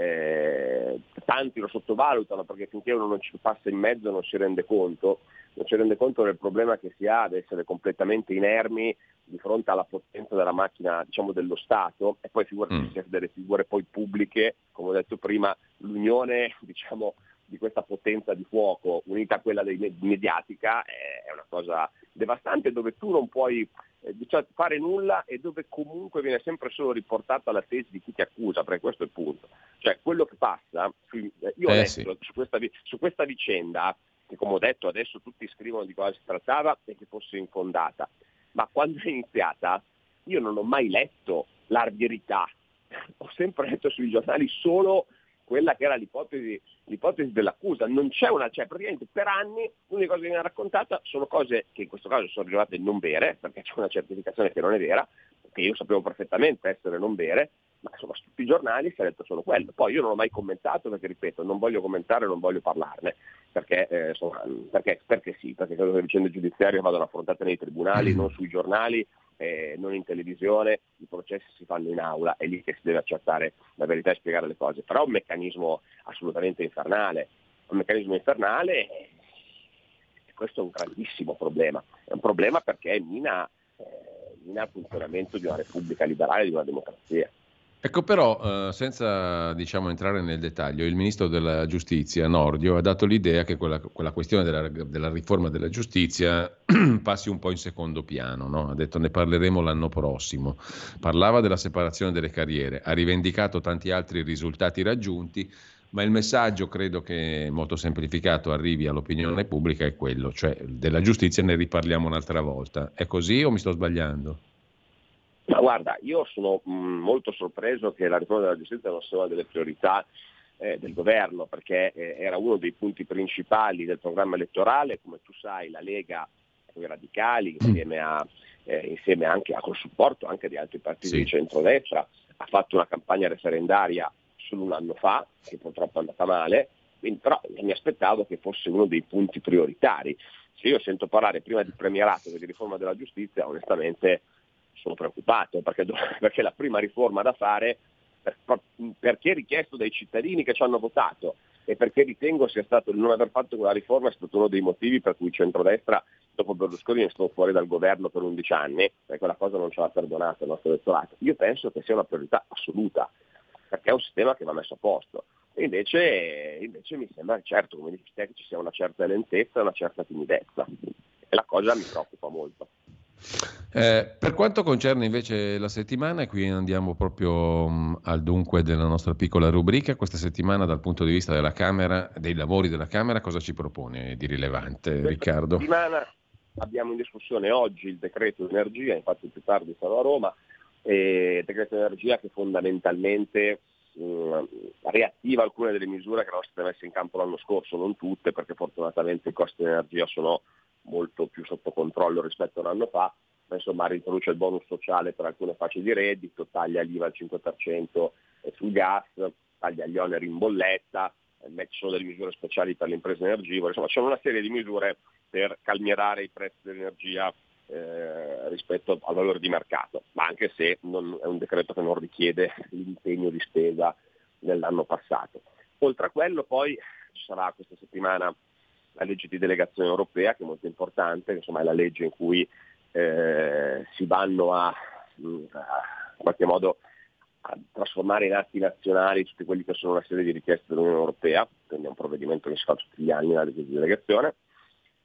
eh, tanti lo sottovalutano perché finché uno non ci passa in mezzo non si rende conto, non si rende conto del problema che si ha ad essere completamente inermi di fronte alla potenza della macchina diciamo, dello Stato e poi figurati mm. delle figure poi pubbliche, come ho detto prima, l'unione diciamo, di questa potenza di fuoco unita a quella mediatica è una cosa devastante dove tu non puoi eh, diciamo, fare nulla e dove comunque viene sempre solo riportata la tesi di chi ti accusa, perché questo è il punto. Cioè quello che passa, eh, io ho eh, letto sì. su, questa, su questa vicenda, che come ho detto adesso tutti scrivono di cosa si trattava e che fosse infondata, ma quando è iniziata io non ho mai letto la verità, ho sempre letto sui giornali solo quella che era l'ipotesi, l'ipotesi dell'accusa, non c'è una, cioè praticamente per anni l'unica cosa che viene raccontata sono cose che in questo caso sono rilevate non vere, perché c'è una certificazione che non è vera, che io sapevo perfettamente essere non vere, ma insomma su tutti i giornali si è detto solo quello. Poi io non ho mai commentato perché, ripeto, non voglio commentare, non voglio parlarne, perché, eh, insomma, perché, perché sì, perché credo che le vicende giudiziarie vadano affrontate nei tribunali, non sui giornali eh, non in televisione, i processi si fanno in aula, è lì che si deve accertare la verità e spiegare le cose, però è un meccanismo assolutamente infernale, un meccanismo infernale e questo è un grandissimo problema, è un problema perché mina, eh, mina il funzionamento di una repubblica liberale, di una democrazia. Ecco però, eh, senza diciamo, entrare nel dettaglio, il ministro della giustizia, Nordio, ha dato l'idea che quella, quella questione della, della, riforma della giustizia passi un po' in secondo piano. No? Ha detto ne parleremo l'anno prossimo. Parlava della separazione delle carriere, ha rivendicato tanti altri risultati raggiunti, ma il messaggio, credo che molto semplificato arrivi all'opinione pubblica, è quello, cioè della giustizia ne riparliamo un'altra volta. È così o mi sto sbagliando? Ma guarda, io sono mm, molto sorpreso che la riforma della giustizia non sia una delle priorità eh, del governo, perché eh, era uno dei punti principali del programma elettorale, come tu sai la Lega i radicali, insieme, a, eh, insieme anche a, col supporto anche di altri partiti sì. di centrodestra, ha fatto una campagna referendaria solo un anno fa, che purtroppo è andata male, quindi, però mi aspettavo che fosse uno dei punti prioritari. Se io sento parlare prima di premierato che di riforma della giustizia, onestamente sono preoccupato perché, perché la prima riforma da fare perché richiesto dai cittadini che ci hanno votato e perché ritengo sia stato non aver fatto quella riforma è stato uno dei motivi per cui il centrodestra dopo Berlusconi è stato fuori dal governo per 11 anni e quella cosa non ce l'ha perdonata il nostro elettorato. Io penso che sia una priorità assoluta perché è un sistema che va messo a posto. E invece, invece mi sembra certo, come dici te, che ci sia una certa lentezza e una certa timidezza. E la cosa mi preoccupa molto. Eh, per quanto concerne invece la settimana, qui andiamo proprio um, al dunque della nostra piccola rubrica. Questa settimana, dal punto di vista della Camera, dei lavori della Camera, cosa ci propone di rilevante, Questa Riccardo? Settimana abbiamo in discussione oggi il decreto energia, infatti più tardi sarò a Roma, il decreto energia che fondamentalmente mh, riattiva alcune delle misure che erano state messe in campo l'anno scorso, non tutte, perché fortunatamente i costi di energia sono molto più sotto controllo rispetto a un anno fa, ma insomma riintroduce il bonus sociale per alcune fasce di reddito, taglia l'IVA al 5% sul gas, taglia gli oneri in bolletta, ci sono delle misure speciali per le imprese energivore, insomma c'è una serie di misure per calmierare i prezzi dell'energia eh, rispetto al valore di mercato, ma anche se non, è un decreto che non richiede l'impegno di spesa dell'anno passato. Oltre a quello poi ci sarà questa settimana la legge di delegazione europea, che è molto importante, insomma è la legge in cui eh, si vanno a, mm, a, in qualche modo a trasformare in atti nazionali tutti quelli che sono una serie di richieste dell'Unione Europea, quindi è un provvedimento che si fa tutti gli anni la legge di delegazione.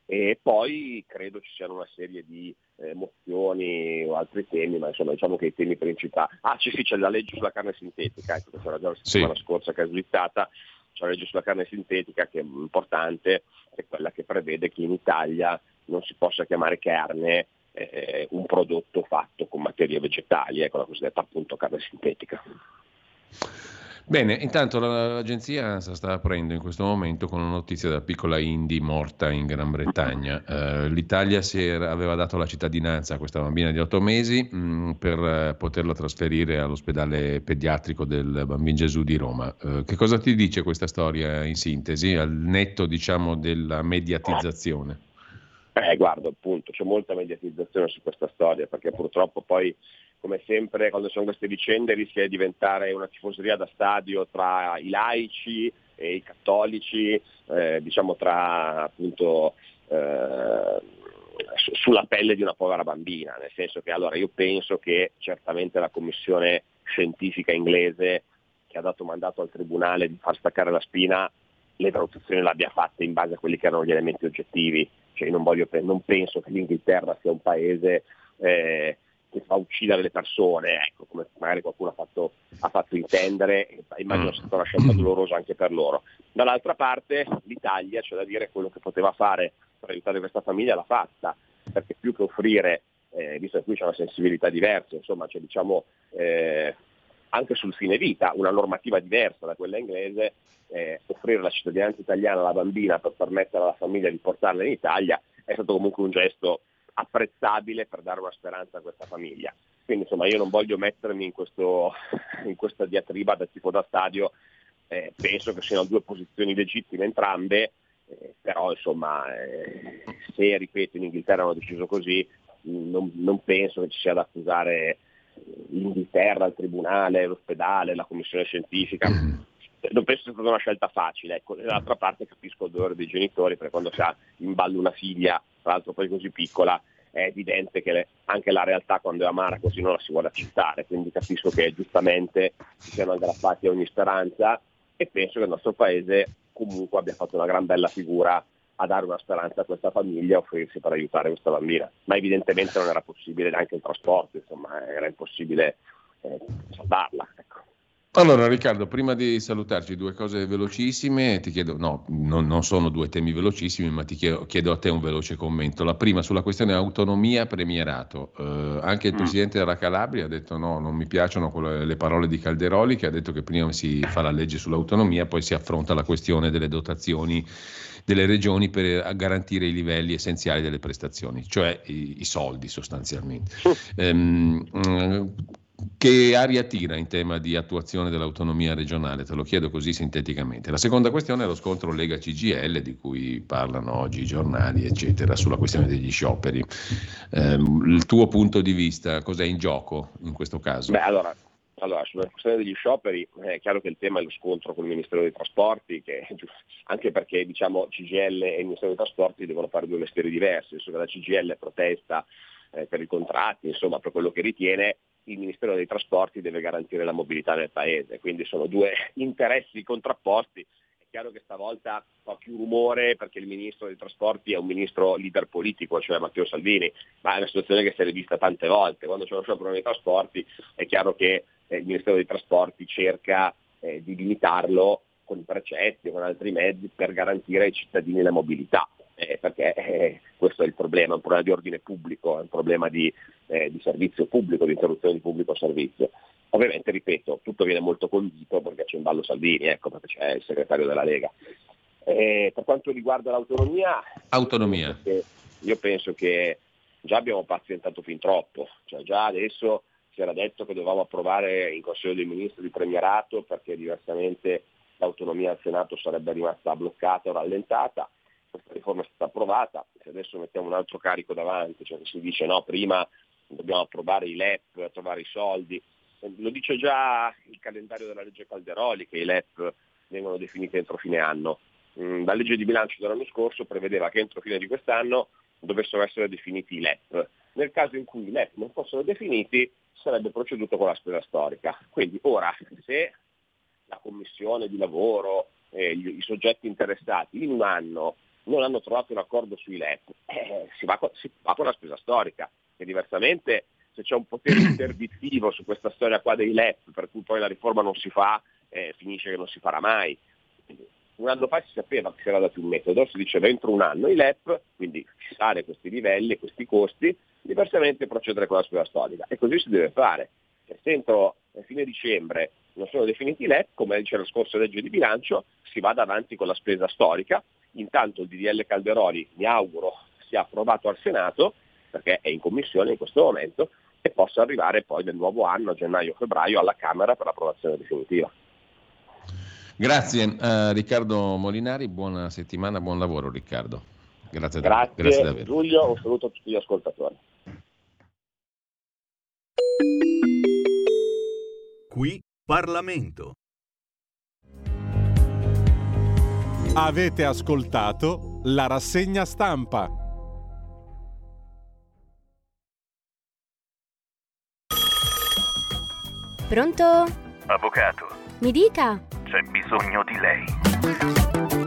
E poi credo ci siano una serie di eh, mozioni o altri temi, ma insomma diciamo che i temi principali. Ah, sì, sì, c'è la legge sulla carne sintetica, ecco, che c'era già la settimana sì. scorsa che è slittata, c'è la legge sulla carne sintetica che è importante, è quella che prevede che in Italia non si possa chiamare carne eh, un prodotto fatto con materie vegetali, ecco la cosiddetta appunto carne sintetica. Bene, intanto l'agenzia sta aprendo in questo momento con una notizia della piccola Indy morta in Gran Bretagna. Uh, L'Italia era, aveva dato la cittadinanza a questa bambina di otto mesi mh, mm, per uh, poterla trasferire all'ospedale pediatrico del Bambin Gesù di Roma. Uh, che cosa ti dice questa storia in sintesi, al netto diciamo, della mediatizzazione? Eh, guarda, appunto, c'è molta mediatizzazione su questa storia perché purtroppo poi come sempre quando sono queste vicende rischia di diventare una tifoseria da stadio tra i laici e i cattolici, eh, diciamo tra appunto eh, sulla pelle di una povera bambina, nel senso che allora io penso che certamente la commissione scientifica inglese che ha dato mandato al tribunale di far staccare la spina le valutazioni le abbia fatte in base a quelli che erano gli elementi oggettivi, cioè non, voglio, non penso che l'Inghilterra sia un paese eh, che fa uccidere le persone, ecco, come magari qualcuno ha fatto, ha fatto intendere, immagino sia stata una scelta dolorosa anche per loro. Dall'altra parte l'Italia, c'è da dire quello che poteva fare per aiutare questa famiglia l'ha fatta, perché più che offrire, eh, visto che qui c'è una sensibilità diversa, insomma c'è diciamo eh, anche sul fine vita una normativa diversa da quella inglese, eh, offrire la cittadinanza italiana alla bambina per permettere alla famiglia di portarla in Italia è stato comunque un gesto apprezzabile per dare una speranza a questa famiglia. Quindi insomma io non voglio mettermi in, questo, in questa diatriba da tipo da stadio, eh, penso che siano due posizioni legittime entrambe, eh, però insomma eh, se ripeto in Inghilterra hanno deciso così, non, non penso che ci sia da accusare l'Inghilterra, il Tribunale, l'ospedale, la Commissione scientifica. Non penso sia stata una scelta facile, ecco. dall'altra parte capisco il dolore dei genitori perché quando si ha in ballo una figlia, tra l'altro poi così piccola, è evidente che anche la realtà quando è amara così non la si vuole accettare, quindi capisco che giustamente si siano aggrappati a ogni speranza e penso che il nostro paese comunque abbia fatto una gran bella figura a dare una speranza a questa famiglia e offrirsi per aiutare questa bambina. Ma evidentemente non era possibile neanche il trasporto, insomma, era impossibile eh, salvarla. Ecco. Allora Riccardo, prima di salutarci due cose velocissime, ti chiedo, no, non, non sono due temi velocissimi, ma ti chiedo, chiedo, a te un veloce commento. La prima sulla questione autonomia premierato. Eh, anche il mm. Presidente della Calabria ha detto no, non mi piacciono quelle, le parole di Calderoli che ha detto che prima si fa la legge sull'autonomia, poi si affronta la questione delle dotazioni delle regioni per garantire i livelli essenziali delle prestazioni, cioè i, i soldi sostanzialmente. ehm, che aria tira in tema di attuazione dell'autonomia regionale? Te lo chiedo così sinteticamente. La seconda questione è lo scontro Lega-CGL di cui parlano oggi i giornali, eccetera, sulla questione degli scioperi. Eh, il tuo punto di vista, cos'è in gioco in questo caso? Beh, allora, allora, sulla questione degli scioperi è chiaro che il tema è lo scontro con il Ministero dei Trasporti, che, anche perché diciamo, CGL e il Ministero dei Trasporti devono fare due mestieri diversi, la CGL protesta eh, per i contratti, insomma per quello che ritiene, il Ministero dei Trasporti deve garantire la mobilità nel Paese, quindi sono due interessi contrapposti. È chiaro che stavolta fa più rumore perché il Ministro dei Trasporti è un ministro leader politico, cioè Matteo Salvini, ma è una situazione che si è rivista tante volte. Quando c'è uno sciopero dei trasporti è chiaro che eh, il Ministero dei Trasporti cerca eh, di limitarlo con i precetti o con altri mezzi per garantire ai cittadini la mobilità, eh, perché eh, questo è il problema, è un problema di ordine pubblico, è un problema di, eh, di servizio pubblico, di interruzione di pubblico servizio. Ovviamente, ripeto, tutto viene molto condito perché c'è in ballo Salvini, ecco, perché c'è il segretario della Lega. Eh, per quanto riguarda l'autonomia, Autonomia. Io, penso che, io penso che già abbiamo pazientato fin troppo, cioè già adesso si era detto che dovevamo approvare in Consiglio dei Ministri il premierato perché diversamente l'autonomia al Senato sarebbe rimasta bloccata o rallentata. Questa riforma è stata approvata, se adesso mettiamo un altro carico davanti, cioè si dice no, prima dobbiamo approvare i LEP, trovare i soldi, lo dice già il calendario della legge Calderoli che i LEP vengono definiti entro fine anno. Mm, la legge di bilancio dell'anno scorso prevedeva che entro fine di quest'anno dovessero essere definiti i LEP. Nel caso in cui i LEP non fossero definiti sarebbe proceduto con la spesa storica. Quindi ora se la commissione di lavoro, eh, i soggetti interessati in un anno non hanno trovato un accordo sui LEP, eh, si, va, si, va, con la spesa storica, e diversamente se c'è un potere interdittivo su questa storia qua dei LEP, per cui poi la riforma non si fa, eh, finisce che non si farà mai. Un anno fa si sapeva che si era dato un metodo, si diceva entro un anno i LEP, quindi fissare questi livelli, questi costi, diversamente procedere con la spesa storica. E così si deve fare. Se entro fine dicembre non sono definiti i LEP, come dice la scorsa legge di bilancio, si vada avanti con la spesa storica. Intanto il DDL Calderoli, mi auguro, sia approvato al Senato, perché è in commissione in questo momento, e possa arrivare poi nel nuovo anno, a gennaio-febbraio, alla Camera per l'approvazione definitiva. Grazie a Riccardo Molinari, buona settimana, buon lavoro Riccardo. Grazie, Grazie, Grazie davvero. Giulio, un saluto a tutti gli ascoltatori. Qui Parlamento. Avete ascoltato la rassegna stampa. Pronto? Avvocato. Mi dica. C'è bisogno di lei.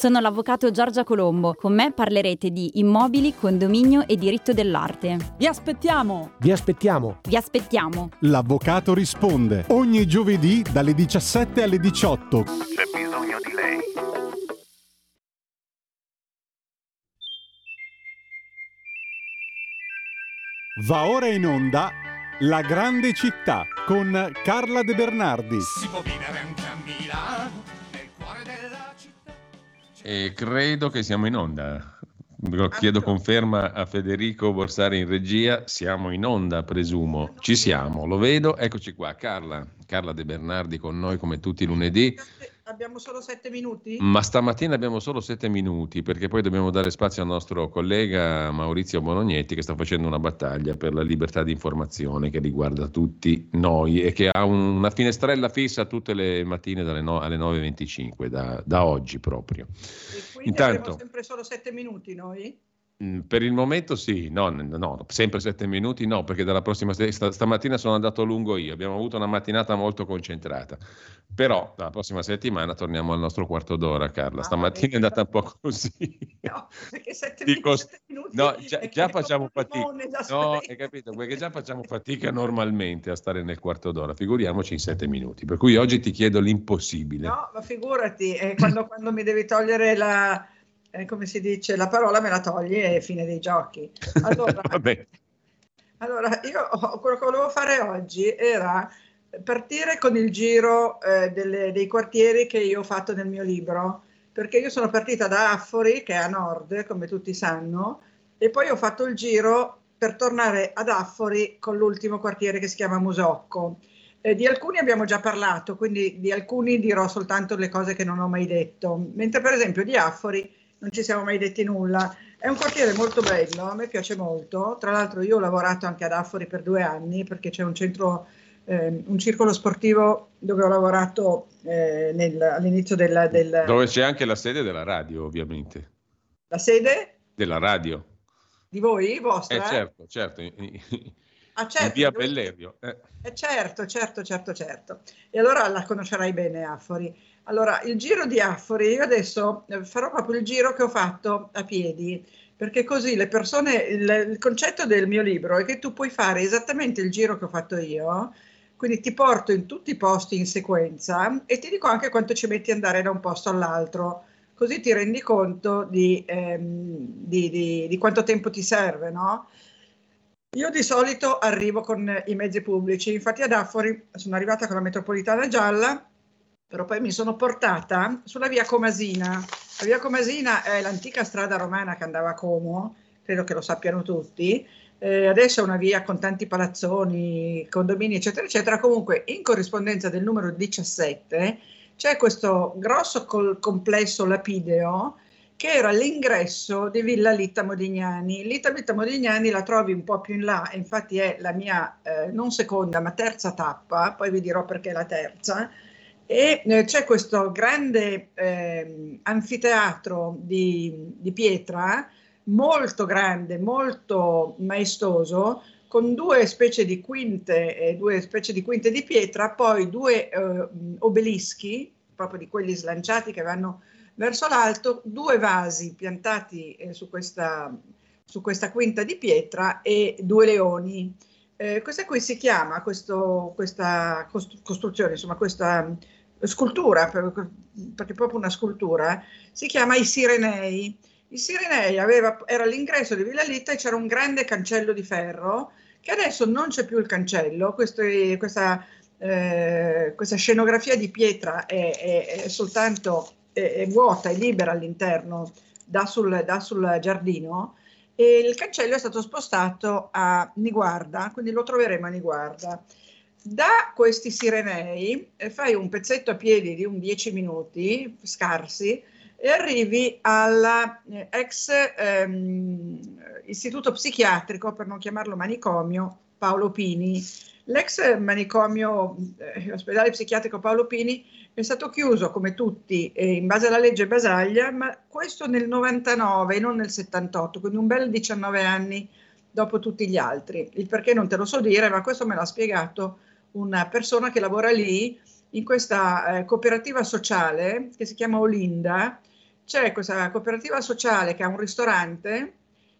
Sono l'avvocato Giorgia Colombo. Con me parlerete di immobili, condominio e diritto dell'arte. Vi aspettiamo! Vi aspettiamo! Vi aspettiamo! L'avvocato risponde ogni giovedì dalle 17 alle 18. C'è bisogno di lei. Va ora in onda La grande città con Carla De Bernardi. Si può vivere anche a Milano, E credo che siamo in onda. chiedo conferma a Federico Borsari in regia, siamo in onda presumo, ci siamo, lo vedo, eccoci qua, Carla, Carla De Bernardi con noi come tutti i lunedì. Abbiamo solo sette minuti? Ma stamattina abbiamo solo sette minuti perché poi dobbiamo dare spazio al nostro collega Maurizio Bonognetti che sta facendo una battaglia per la libertà di informazione che riguarda tutti noi e che ha un, una finestrella fissa tutte le mattine no, alle 9.25 da, da oggi proprio. E quindi Intanto, abbiamo sempre solo sette minuti noi? Mm, per il momento sì, no, no, sempre sette minuti no, perché dalla prossima st- stamattina sono andato lungo io, abbiamo avuto una mattinata molto concentrata, però dalla prossima settimana torniamo al nostro quarto d'ora Carla, stamattina è andata un po' così. No, perché sette, Dico, sette minuti no, già, già facciamo fatica, no, hai capito, perché già facciamo fatica normalmente a stare nel quarto d'ora, figuriamoci in sette minuti, per cui oggi ti chiedo l'impossibile. No, ma figurati, eh, quando, quando mi devi togliere la eh, come si dice, la parola me la togli e fine dei giochi. Allora, allora io quello che volevo fare oggi era partire con il giro eh, delle, dei quartieri che io ho fatto nel mio libro, perché io sono partita da Affori, che è a nord, come tutti sanno, e poi ho fatto il giro per tornare ad Affori con l'ultimo quartiere che si chiama Musocco. Eh, di alcuni abbiamo già parlato, quindi di alcuni dirò soltanto le cose che non ho mai detto, mentre per esempio di Affori non ci siamo mai detti nulla. È un quartiere molto bello, a me piace molto. Tra l'altro io ho lavorato anche ad Affori per due anni perché c'è un centro, eh, un circolo sportivo dove ho lavorato eh, nel, all'inizio del, del... Dove c'è anche la sede della radio, ovviamente. La sede? Della radio. Di voi? Vostra? Eh, certo, certo. Ah, certo, via Bellerio. Eh. eh. certo, certo, certo, certo. E allora la conoscerai bene Affori. Allora, il giro di Affori, io adesso eh, farò proprio il giro che ho fatto a piedi, perché così le persone, il, il concetto del mio libro è che tu puoi fare esattamente il giro che ho fatto io, quindi ti porto in tutti i posti in sequenza e ti dico anche quanto ci metti ad andare da un posto all'altro, così ti rendi conto di, ehm, di, di, di quanto tempo ti serve, no? Io di solito arrivo con i mezzi pubblici, infatti ad Affori sono arrivata con la metropolitana gialla però poi mi sono portata sulla via Comasina. La via Comasina è l'antica strada romana che andava a Como, credo che lo sappiano tutti. Eh, adesso è una via con tanti palazzoni, condomini, eccetera, eccetera. Comunque, in corrispondenza del numero 17 c'è questo grosso col- complesso lapideo che era l'ingresso di Villa Litta Modignani. Litta Litta Modignani la trovi un po' più in là, infatti è la mia eh, non seconda ma terza tappa, poi vi dirò perché è la terza e eh, c'è questo grande eh, anfiteatro di, di, pietra, molto grande, molto maestoso, con due specie di quinte, eh, due specie di quinte di pietra, poi due eh, obelischi, proprio di quelli slanciati che vanno verso l'alto, due vasi piantati eh, su questa, su, questa, quinta di pietra e due leoni. Eh, questa qui si chiama questo, questa costruzione, insomma questa scultura, perché è proprio una scultura, si chiama I Sirenei. I Sirenei aveva, era all'ingresso di Villa Litta e c'era un grande cancello di ferro, che adesso non c'è più il cancello, questo, questa, eh, questa, scenografia di pietra è, è, è soltanto è, vuota, è libera all'interno, da sul, da sul giardino, e il cancello è stato spostato a Niguarda, quindi lo troveremo a Niguarda. Da questi sirenei eh, fai un pezzetto a piedi di un 10 minuti scarsi e arrivi all'ex eh, ehm, istituto psichiatrico, per non chiamarlo manicomio, Paolo Pini. L'ex manicomio, eh, ospedale psichiatrico Paolo Pini è stato chiuso come tutti eh, in base alla legge Basaglia, ma questo nel 99 e non nel 78, quindi un bel 19 anni dopo tutti gli altri. Il perché non te lo so dire, ma questo me l'ha spiegato una persona che lavora lì in questa eh, cooperativa sociale che si chiama Olinda. C'è questa cooperativa sociale che ha un ristorante,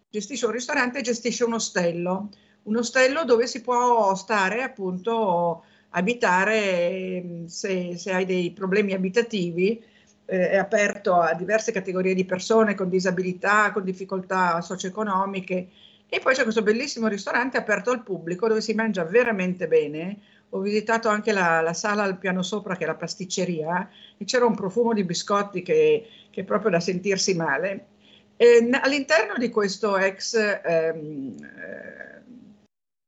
gestisce un ristorante e gestisce un ostello, un ostello dove si può stare appunto abitare mm, se, se hai dei problemi abitativi eh, è aperto a diverse categorie di persone con disabilità, con difficoltà socio-economiche e poi c'è questo bellissimo ristorante aperto al pubblico dove si mangia veramente bene ho visitato anche la, la, sala al piano sopra che è la pasticceria e c'era un profumo di biscotti che, che è proprio da sentirsi male. E all'interno di questo ex ehm, eh,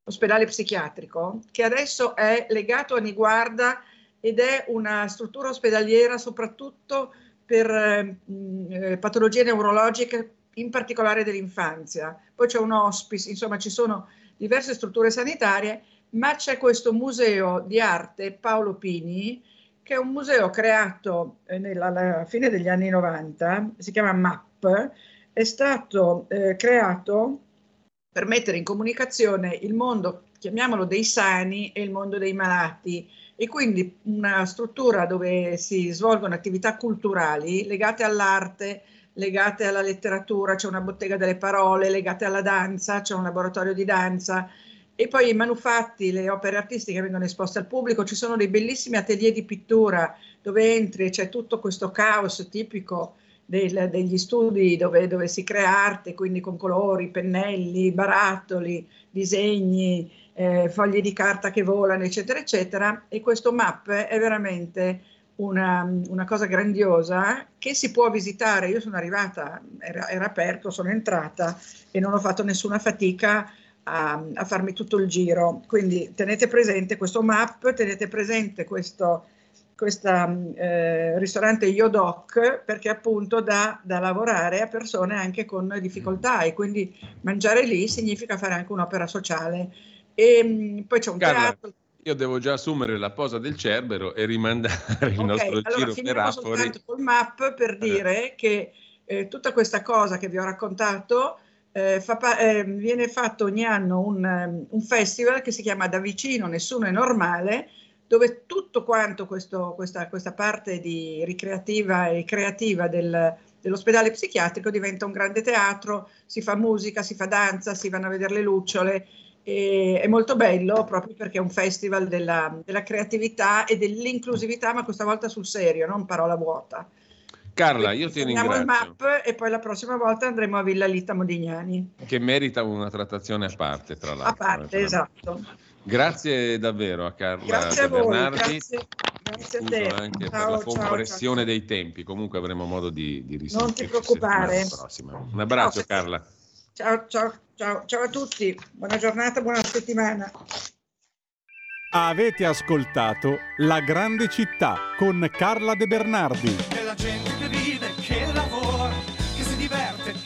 ospedale psichiatrico, che adesso è legato a Niguarda ed è una struttura ospedaliera soprattutto per eh, patologie neurologiche, in particolare dell'infanzia. Poi c'è un hospice, insomma ci sono diverse strutture sanitarie, ma c'è questo museo di arte Paolo Pini, che è un museo creato eh, nella, alla fine degli anni 90, si chiama MAP, è stato eh, creato per mettere in comunicazione il mondo, chiamiamolo dei sani, e il mondo dei malati. E quindi una struttura dove si svolgono attività culturali legate all'arte, legate alla letteratura, c'è una bottega delle parole, legate alla danza, c'è un laboratorio di danza e poi i manufatti, le opere artistiche vengono esposte al pubblico, ci sono dei bellissimi atelier di pittura dove entri e c'è tutto questo caos tipico del, degli studi dove, dove, si crea arte, quindi con colori, pennelli, barattoli, disegni, eh, fogli di carta che volano, eccetera, eccetera. E questo map è veramente una, una, cosa grandiosa che si può visitare. Io sono arrivata, era, era aperto, sono entrata e non ho fatto nessuna fatica a, a, farmi tutto il giro. Quindi tenete presente questo map, tenete presente questo questo eh, ristorante Yodoc perché appunto dà da lavorare a persone anche con difficoltà e quindi mangiare lì significa fare anche un'opera sociale. E mh, poi c'è un Carla, teatro. Io devo già assumere la posa del Cerbero e rimandare il okay, nostro allora giro per Afori. col map per dire eh. che eh, tutta questa cosa che vi ho raccontato eh, fa, eh, viene fatto ogni anno un, un festival che si chiama Da vicino nessuno è normale dove tutto quanto questo, questa, questa, parte di ricreativa e creativa del, dell'ospedale psichiatrico diventa un grande teatro, si fa musica, si fa danza, si vanno a vedere le lucciole. È molto bello proprio perché è un festival della, della creatività e dell'inclusività, ma questa volta sul serio, non parola vuota. Carla, io ti ringrazio. il map e poi la prossima volta andremo a Villa Lita Modignani. Che merita una trattazione a parte, tra l'altro. A parte, esatto. Grazie davvero a Carla grazie a voi, Bernardi. Grazie, grazie a te. anche ciao, per la compressione ciao, dei tempi. Comunque avremo modo di, di. Non ti preoccupare. Un abbraccio ciao. Carla. Ciao, ciao, ciao, ciao a tutti. Buona giornata, buona settimana. Avete ascoltato La grande città con Carla De Bernardi.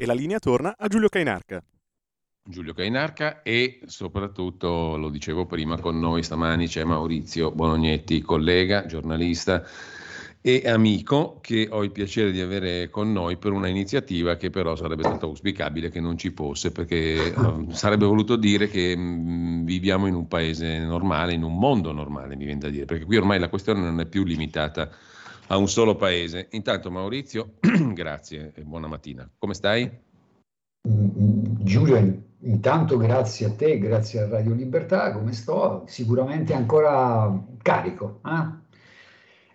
E la linea torna a Giulio Cainarca. Giulio Cainarca e soprattutto, lo dicevo prima, con noi stamani c'è Maurizio Bolognetti, collega, giornalista e amico che ho il piacere di avere con noi per una iniziativa che però sarebbe stato auspicabile che non ci fosse perché uh, sarebbe voluto dire che mm, viviamo in un paese normale, in un mondo normale mi viene da dire, perché qui ormai la questione non è più limitata a un solo paese. Intanto Maurizio, grazie e buona mattina. Come stai? Giulio, intanto grazie a te, grazie a Radio Libertà, come sto? Sicuramente ancora carico. Eh?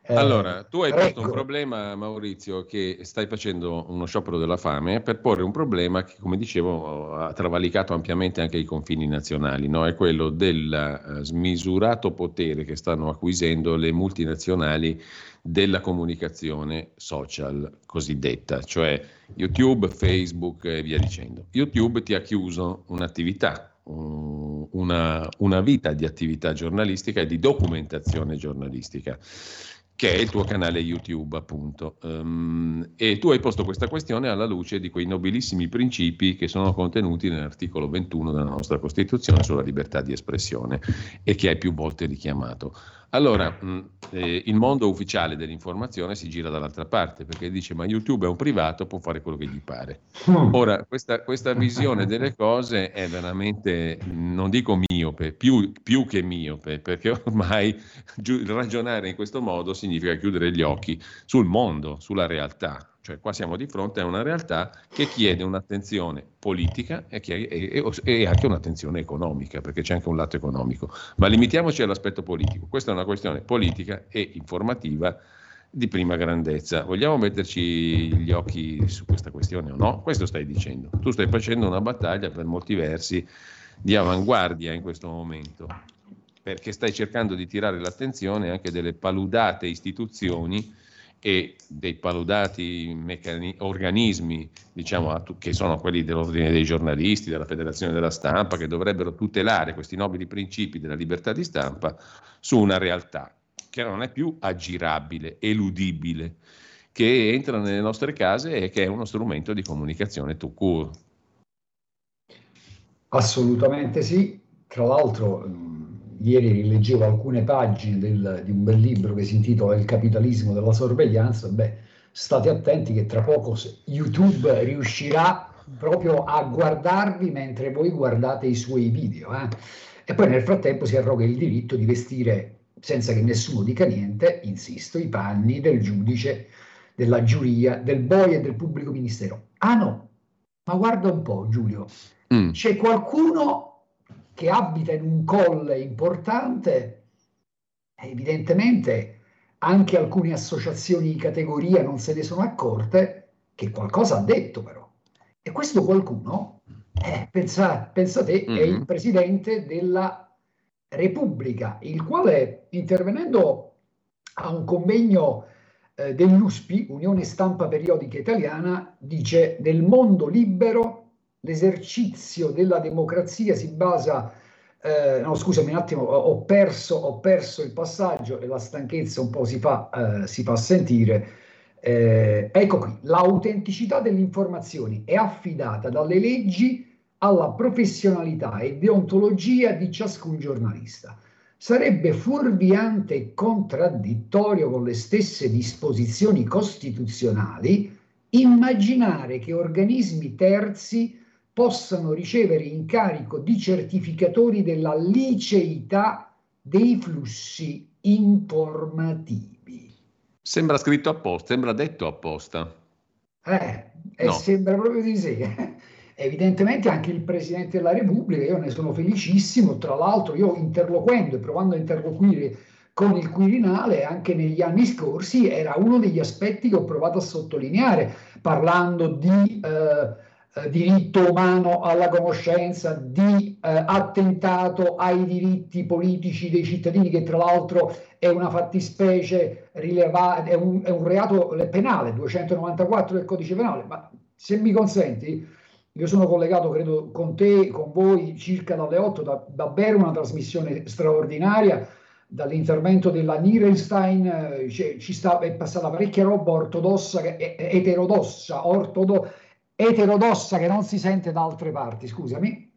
Eh, allora, tu hai posto ecco. un problema, Maurizio, che stai facendo uno sciopero della fame per porre un problema che, come dicevo, ha travalicato ampiamente anche i confini nazionali, no? è quello del uh, smisurato potere che stanno acquisendo le multinazionali della comunicazione social cosiddetta, cioè YouTube, Facebook e via dicendo. YouTube ti ha chiuso un'attività, una, una vita di attività giornalistica e di documentazione giornalistica che è il tuo canale YouTube, appunto. Um, e tu hai posto questa questione alla luce di quei nobilissimi principi che sono contenuti nell'articolo 21 della nostra Costituzione sulla libertà di espressione e che hai più volte richiamato. Allora, mh, eh, il mondo ufficiale dell'informazione si gira dall'altra parte perché dice ma YouTube è un privato, può fare quello che gli pare. Hmm. Ora, questa, questa visione delle cose è veramente, non dico miope, più, più che miope, perché ormai ragionare in questo modo significa chiudere gli occhi sul mondo, sulla realtà. Cioè qua siamo di fronte a una realtà che chiede un'attenzione politica e, e, e, anche un'attenzione economica, perché c'è anche un lato economico. Ma limitiamoci all'aspetto politico. Questa è una questione politica e informativa di prima grandezza. Vogliamo metterci gli occhi su questa questione o no? Questo stai dicendo. Tu stai facendo una battaglia per molti versi di avanguardia in questo momento, perché stai cercando di tirare l'attenzione anche delle paludate istituzioni e dei paludati meccani- organismi, diciamo, che sono quelli dell'ordine dei giornalisti, della federazione della stampa, che dovrebbero tutelare questi nobili principi della libertà di stampa su una realtà che non è più aggirabile, eludibile, che entra nelle nostre case e che è uno strumento di comunicazione tout court. Assolutamente sì. Tra l'altro ieri rileggevo alcune pagine del, di un bel libro che si intitola Il capitalismo della sorveglianza, beh, state attenti che tra poco YouTube riuscirà proprio a guardarvi mentre voi guardate i suoi video. Eh? E poi nel frattempo si arroga il diritto di vestire, senza che nessuno dica niente, insisto, i panni del giudice, della giuria, del boia e del pubblico ministero. Ah no, ma guarda un po' Giulio, mm. c'è qualcuno che abita in un colle importante, evidentemente anche alcune associazioni di categoria non se ne sono accorte che qualcosa ha detto però. E questo qualcuno, eh, pensa, pensa te, mm-hmm. è il presidente della Repubblica, il quale intervenendo a un convegno eh, dell'USPI, Unione Stampa Periodica Italiana, dice nel mondo libero l'esercizio della democrazia si basa, eh, no scusami un attimo, ho perso, ho perso, il passaggio e la stanchezza un po' si fa, eh, si fa sentire. Eh, ecco qui, l'autenticità delle informazioni è affidata dalle leggi alla professionalità e deontologia di ciascun giornalista. Sarebbe fuorviante e contraddittorio con le stesse disposizioni costituzionali immaginare che organismi terzi possano ricevere incarico di certificatori della liceità dei flussi informativi. Sembra scritto apposta, sembra detto apposta. Eh, no. sembra proprio di sì. Evidentemente anche il Presidente della Repubblica, io ne sono felicissimo, tra l'altro io interloquendo e provando a interloquire con il Quirinale anche negli anni scorsi era uno degli aspetti che ho provato a sottolineare parlando di... Eh, eh, diritto umano alla conoscenza, di eh, attentato ai diritti politici dei cittadini, che tra l'altro è una fattispecie rilevata, è un, è un reato penale, 294 del codice penale. Ma se mi consenti, io sono collegato, credo, con te, con voi, circa dalle 8, da, davvero una trasmissione straordinaria. Dall'intervento della Nirenstein eh, ci sta, è passata parecchia roba ortodossa, eterodossa, ortodossa eterodossa che non si sente da altre parti, scusami,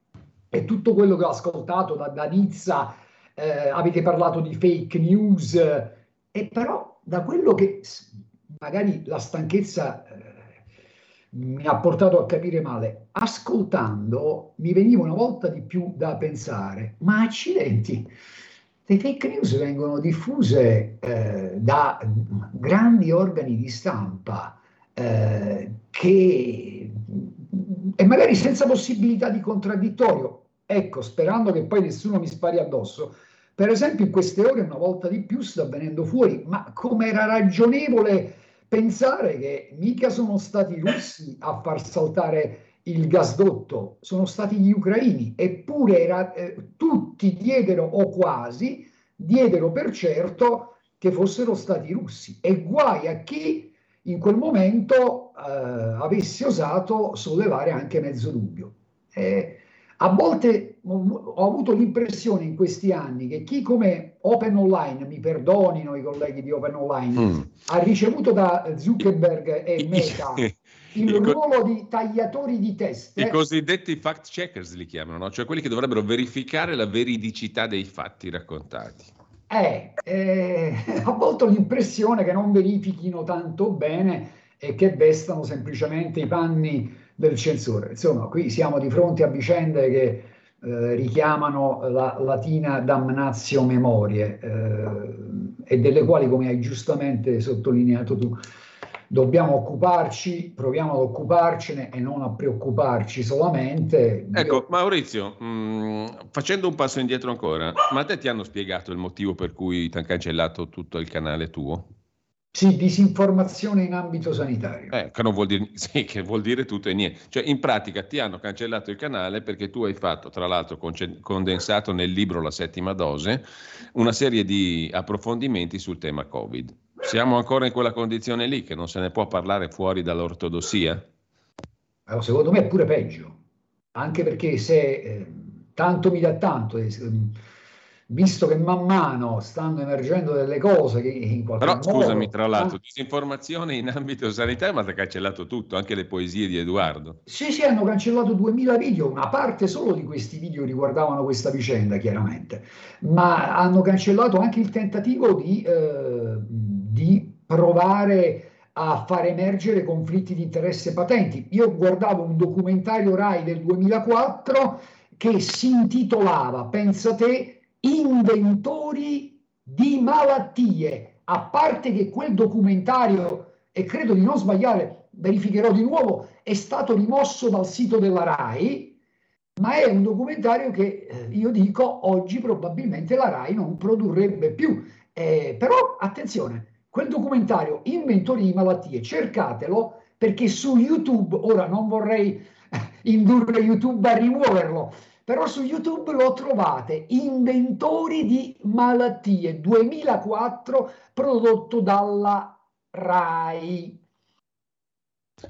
e tutto quello che ho ascoltato da, da Nizza, eh, avete parlato di fake news, eh, e però da quello che magari la stanchezza eh, mi ha portato a capire male, ascoltando mi veniva una volta di più da pensare, ma accidenti, le fake news vengono diffuse eh, da grandi organi di stampa eh, che e magari senza possibilità di contraddittorio. Ecco, sperando che poi nessuno mi spari addosso. Per esempio, in queste ore, una volta di più, sta venendo fuori, ma come era ragionevole pensare che mica sono stati i russi a far saltare il gasdotto, sono stati gli ucraini, eppure era, eh, tutti diedero, o quasi, diedero per certo che fossero stati i russi. E guai a chi in quel momento eh, avesse osato sollevare anche mezzo dubbio. Eh, A volte ho avuto l'impressione in questi anni che chi come Open Online, mi perdonino i colleghi di Open Online, mm. ha ricevuto da Zuckerberg e Meta il ruolo di tagliatori di teste. I cosiddetti fact checkers li chiamano, no? cioè quelli che dovrebbero verificare la veridicità dei fatti raccontati. Eh, eh, a volte ho l'impressione che non verifichino tanto bene e che vestano semplicemente i panni del censore. Insomma, qui siamo di fronte a vicende che eh, richiamano la latina damnatio memorie eh, e delle quali, come hai giustamente sottolineato tu, dobbiamo occuparci, proviamo ad occuparcene e non a preoccuparci solamente. Ecco, Io... Maurizio, mh, mm, facendo un passo indietro ancora, ma a te ti hanno spiegato il motivo per cui ti hanno cancellato tutto il canale tuo? Sì, disinformazione in ambito sanitario. Eh, che, vuol dire, sì, che vuol dire tutto e niente. Cioè, in pratica ti hanno cancellato il canale perché tu hai fatto, tra l'altro condensato nel libro La settima dose, una serie di approfondimenti sul tema Covid. Siamo ancora in quella condizione lì, che non se ne può parlare fuori dall'ortodossia? Allora, secondo me è pure peggio, anche perché se eh, tanto mi dà tanto... Eh, visto che man mano stanno emergendo delle cose che in qualche Però, modo... scusami, tra l'altro, disinformazione in ambito sanitario, ma ti ha cancellato tutto, anche le poesie di Edoardo. Sì, sì, hanno cancellato 2000 video, una parte solo di questi video riguardavano questa vicenda, chiaramente, ma hanno cancellato anche il tentativo di, eh, di provare a far emergere conflitti di interesse patenti. Io guardavo un documentario RAI del 2004 che si intitolava, pensa te, inventori di malattie, a parte che quel documentario, e credo di non sbagliare, verificherò di nuovo, è stato rimosso dal sito della RAI, ma è un documentario che eh, io dico oggi probabilmente la RAI non produrrebbe più. Eh, però attenzione, quel documentario Inventori di malattie, cercatelo perché su YouTube, ora non vorrei indurre YouTube a rimuoverlo, però su YouTube lo trovate, Inventori di malattie 2004, prodotto dalla RAI.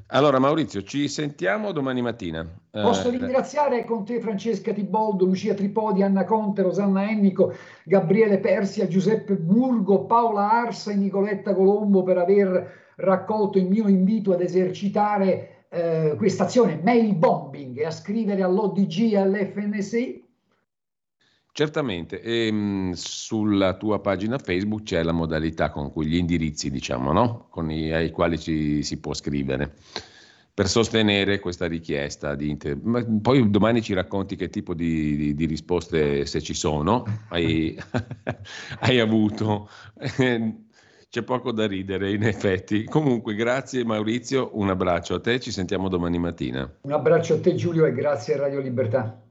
Allora Maurizio, ci sentiamo domani mattina. Posso eh, ringraziare con te Francesca Tiboldo, Lucia Tripodi, Anna Conte, Rosanna Ennico, Gabriele Persia, Giuseppe Burgo, Paola Arsa e Nicoletta Colombo per aver raccolto il mio invito ad esercitare eh, questa azione mail bombing e a scrivere all'ODG e all'FNSI? Certamente, e, ehm, mh, sulla tua pagina Facebook c'è la modalità con cui gli indirizzi, diciamo, no? con i, ai quali ci, si può scrivere per sostenere questa richiesta. Di inter... Poi domani ci racconti che tipo di, di, di risposte, se ci sono, hai, hai avuto. C'è poco da ridere, in effetti. Comunque, grazie Maurizio, un abbraccio a te, ci sentiamo domani mattina. Un abbraccio a te Giulio e grazie a Radio Libertà.